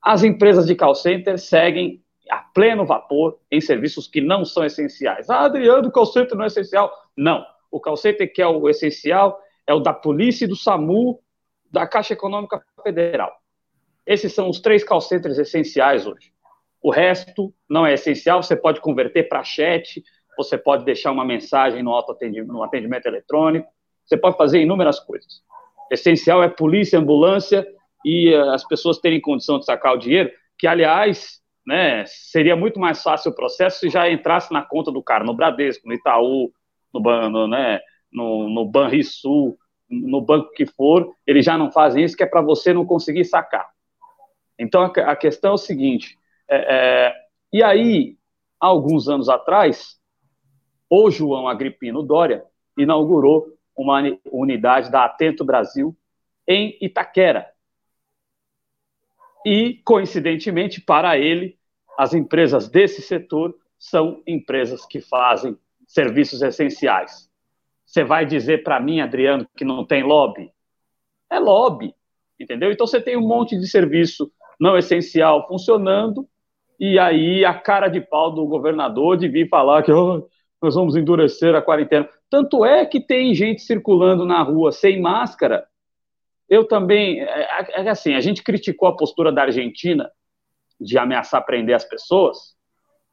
As empresas de call center seguem a pleno vapor em serviços que não são essenciais. Ah, Adriano, o call center não é essencial. Não. O call center que é o essencial é o da polícia e do SAMU, da Caixa Econômica Federal. Esses são os três call centers essenciais hoje. O resto não é essencial, você pode converter para chat, você pode deixar uma mensagem no, atendimento, no atendimento eletrônico, você pode fazer inúmeras coisas. Essencial é polícia, ambulância e uh, as pessoas terem condição de sacar o dinheiro, que, aliás, né, seria muito mais fácil o processo se já entrasse na conta do cara, no Bradesco, no Itaú, no, no, né, no, no Banrisul, no banco que for, eles já não fazem isso, que é para você não conseguir sacar. Então, a, a questão é o seguinte, é, é, e aí, há alguns anos atrás, o João Agripino Dória inaugurou uma unidade da Atento Brasil em Itaquera. E, coincidentemente, para ele, as empresas desse setor são empresas que fazem serviços essenciais. Você vai dizer para mim, Adriano, que não tem lobby? É lobby, entendeu? Então você tem um monte de serviço não essencial funcionando, e aí a cara de pau do governador de vir falar que oh, nós vamos endurecer a quarentena. Tanto é que tem gente circulando na rua sem máscara. Eu também, é, é, é assim, a gente criticou a postura da Argentina de ameaçar prender as pessoas,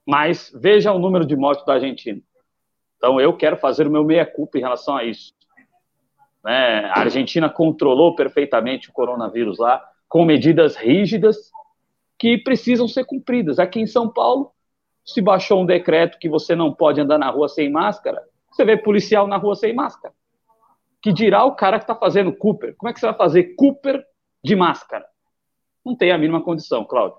mas veja o número de mortes da Argentina. Então eu quero fazer o meu meia-culpa em relação a isso. Né? A Argentina controlou perfeitamente o coronavírus lá, com medidas rígidas que precisam ser cumpridas. Aqui em São Paulo, se baixou um decreto que você não pode andar na rua sem máscara, você vê policial na rua sem máscara. Que dirá o cara que está fazendo Cooper? Como é que você vai fazer Cooper de máscara? Não tem a mínima condição, Cláudio.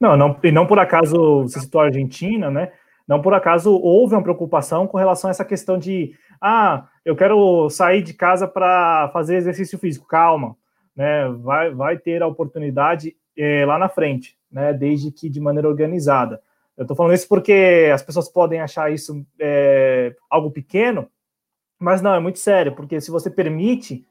Não, não, e não por acaso você citou a Argentina, né? Não por acaso houve uma preocupação com relação a essa questão de ah, eu quero sair de casa para fazer exercício físico. Calma, né? Vai, vai ter a oportunidade é, lá na frente, né? Desde que de maneira organizada. Eu estou falando isso porque as pessoas podem achar isso é, algo pequeno, mas não, é muito sério, porque se você permite,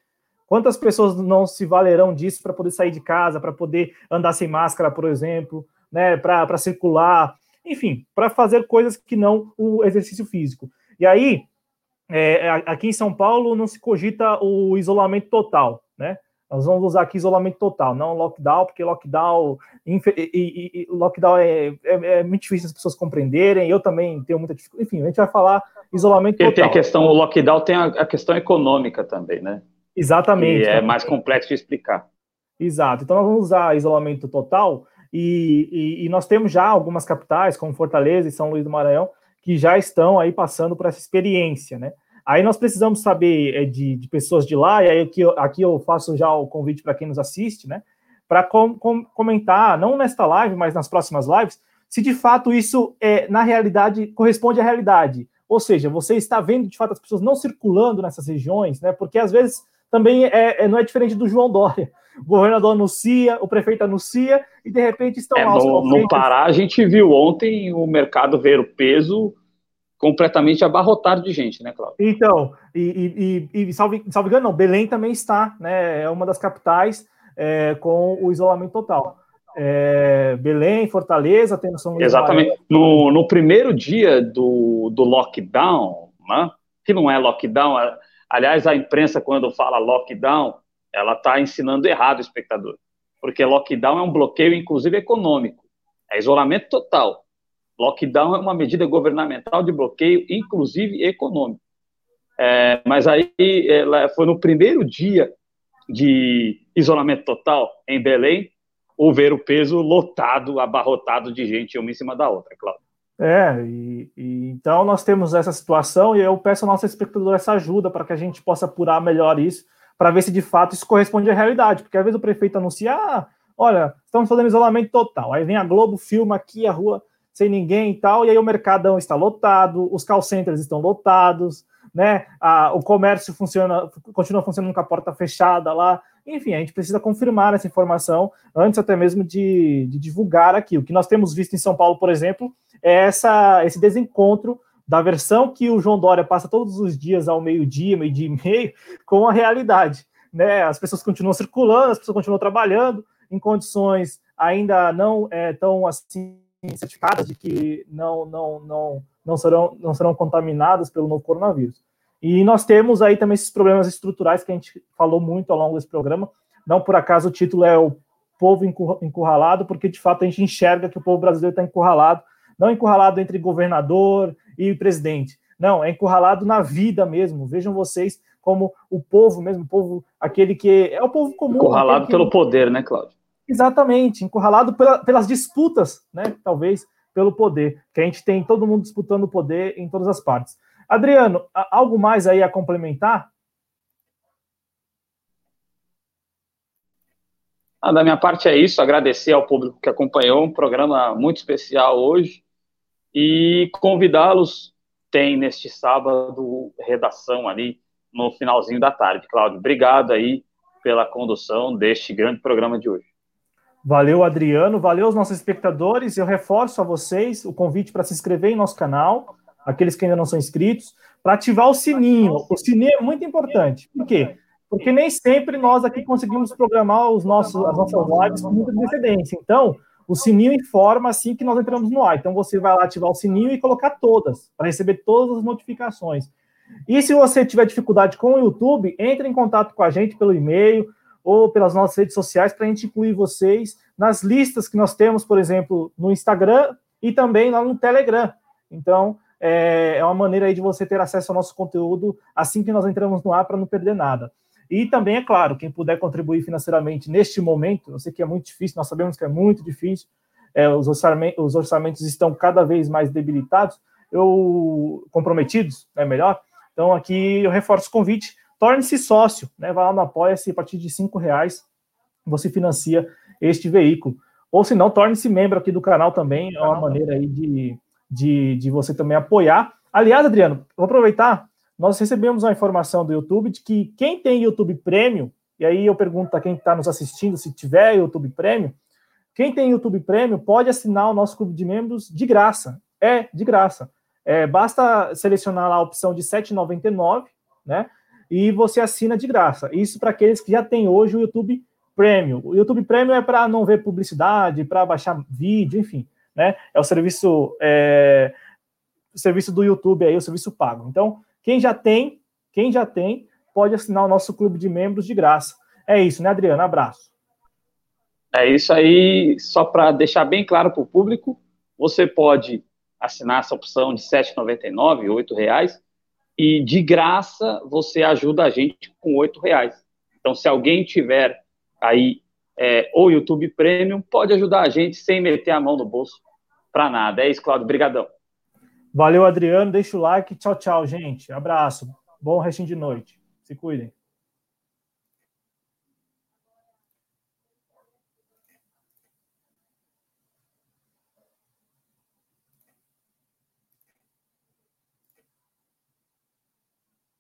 quantas pessoas não se valerão disso para poder sair de casa, para poder andar sem máscara, por exemplo, né, para circular, enfim, para fazer coisas que não o exercício físico. E aí, é, aqui em São Paulo não se cogita o isolamento total, né? Nós vamos usar aqui isolamento total, não lockdown, porque lockdown, e, e, e, lockdown é, é, é, muito difícil as pessoas compreenderem. Eu também tenho muita dificuldade. Enfim, a gente vai falar isolamento total. Tem a questão, o lockdown tem a, a questão econômica também, né? Exatamente. E é mais complexo de explicar. Exato. Então nós vamos usar isolamento total e, e, nós temos já algumas capitais, como Fortaleza e São Luís do Maranhão, que já estão aí passando por essa experiência, né? Aí nós precisamos saber é, de, de, pessoas de lá, e aí aqui, aqui eu faço já o convite para quem nos assiste, né? Para com, com, comentar, não nesta live, mas nas próximas lives, se de fato isso, é, na realidade, corresponde à realidade. Ou seja, você está vendo de fato as pessoas não circulando nessas regiões, né? Porque às vezes também é, é não é diferente do João Dória. O governador anuncia, o prefeito anuncia, e de repente estão é, lá. No, no Pará, a gente viu ontem o mercado ver o peso completamente abarrotado de gente, né, Cláudio? Então, e, e, e salve, salve engano, não, Belém também está, né? É uma das capitais é, com o isolamento total. É, Belém, Fortaleza, tem São Luís. Exatamente. No, no primeiro dia do, do lockdown, né, que não é lockdown, aliás, a imprensa, quando fala lockdown, ela está ensinando errado o espectador. Porque lockdown é um bloqueio, inclusive, econômico. É isolamento total. Lockdown é uma medida governamental de bloqueio, inclusive econômico. É, mas aí ela foi no primeiro dia de isolamento total em Belém, o ver o peso lotado, abarrotado de gente uma em cima da outra, claro. É, e, e, então nós temos essa situação e eu peço ao nosso espectador essa ajuda para que a gente possa apurar melhor isso, para ver se de fato isso corresponde à realidade, porque às vezes o prefeito anuncia, ah, olha, estamos fazendo isolamento total. Aí vem a Globo, filma aqui a rua sem ninguém e tal, e aí o Mercadão está lotado, os call centers estão lotados, né? A, o comércio funciona, continua funcionando com a porta fechada lá. Enfim, a gente precisa confirmar essa informação antes até mesmo de, de divulgar aqui. O que nós temos visto em São Paulo, por exemplo, é essa, esse desencontro da versão que o João Dória passa todos os dias ao meio-dia, meio-dia e meio, com a realidade. Né? As pessoas continuam circulando, as pessoas continuam trabalhando em condições ainda não é, tão assim certificadas de que não, não, não, não, serão, não serão contaminadas pelo novo coronavírus. E nós temos aí também esses problemas estruturais que a gente falou muito ao longo desse programa. Não por acaso o título é o povo encurralado, porque de fato a gente enxerga que o povo brasileiro está encurralado, não encurralado entre governador e presidente, não, é encurralado na vida mesmo. Vejam vocês como o povo mesmo, o povo, aquele que é o povo comum. Encurralado que... pelo poder, né, Cláudio? Exatamente, encurralado pela, pelas disputas, né? Talvez pelo poder, que a gente tem todo mundo disputando o poder em todas as partes. Adriano, algo mais aí a complementar? Ah, da minha parte é isso, agradecer ao público que acompanhou um programa muito especial hoje e convidá-los. Tem neste sábado redação ali no finalzinho da tarde. Cláudio, obrigado aí pela condução deste grande programa de hoje. Valeu, Adriano. Valeu aos nossos espectadores. Eu reforço a vocês o convite para se inscrever em nosso canal, aqueles que ainda não são inscritos, para ativar o sininho. O sininho é muito importante. Por quê? Porque nem sempre nós aqui conseguimos programar os nossos, as nossas lives com muita antecedência. Então, o sininho informa assim que nós entramos no ar. Então, você vai lá ativar o sininho e colocar todas, para receber todas as notificações. E se você tiver dificuldade com o YouTube, entre em contato com a gente pelo e-mail ou pelas nossas redes sociais para a gente incluir vocês nas listas que nós temos, por exemplo, no Instagram e também lá no Telegram. Então, é, é uma maneira aí de você ter acesso ao nosso conteúdo assim que nós entramos no ar para não perder nada. E também, é claro, quem puder contribuir financeiramente neste momento, eu sei que é muito difícil, nós sabemos que é muito difícil, é, os, orçamentos, os, orçamentos, estão cada vez mais debilitados, eu comprometidos, é né, melhor. Então, aqui eu reforço o convite torne-se sócio, né? Vai lá no Apoia-se, a partir de cinco reais você financia este veículo. Ou se não, torne-se membro aqui do canal também, é uma maneira aí de, de, de você também apoiar. Aliás, Adriano, vou aproveitar, nós recebemos uma informação do YouTube de que quem tem YouTube Premium, e aí eu pergunto a quem está nos assistindo se tiver YouTube Premium, quem tem YouTube Premium pode assinar o nosso clube de membros de graça. É, de graça. É, basta selecionar a opção de R$ 7,99, né? E você assina de graça. Isso para aqueles que já têm hoje o YouTube Premium. O YouTube Premium é para não ver publicidade, para baixar vídeo, enfim, né? É o serviço é, o serviço do YouTube aí, o serviço pago. Então, quem já tem, quem já tem, pode assinar o nosso clube de membros de graça. É isso, né, Adriano? Abraço. É isso aí, só para deixar bem claro para o público, você pode assinar essa opção de R$ 7,99, R$ 8,00, e de graça você ajuda a gente com oito reais. Então, se alguém tiver aí é, o YouTube Premium, pode ajudar a gente sem meter a mão no bolso para nada. É isso, Claudio. Obrigadão. Valeu, Adriano. Deixa o like. Tchau, tchau, gente. Abraço. Bom restinho de noite. Se cuidem.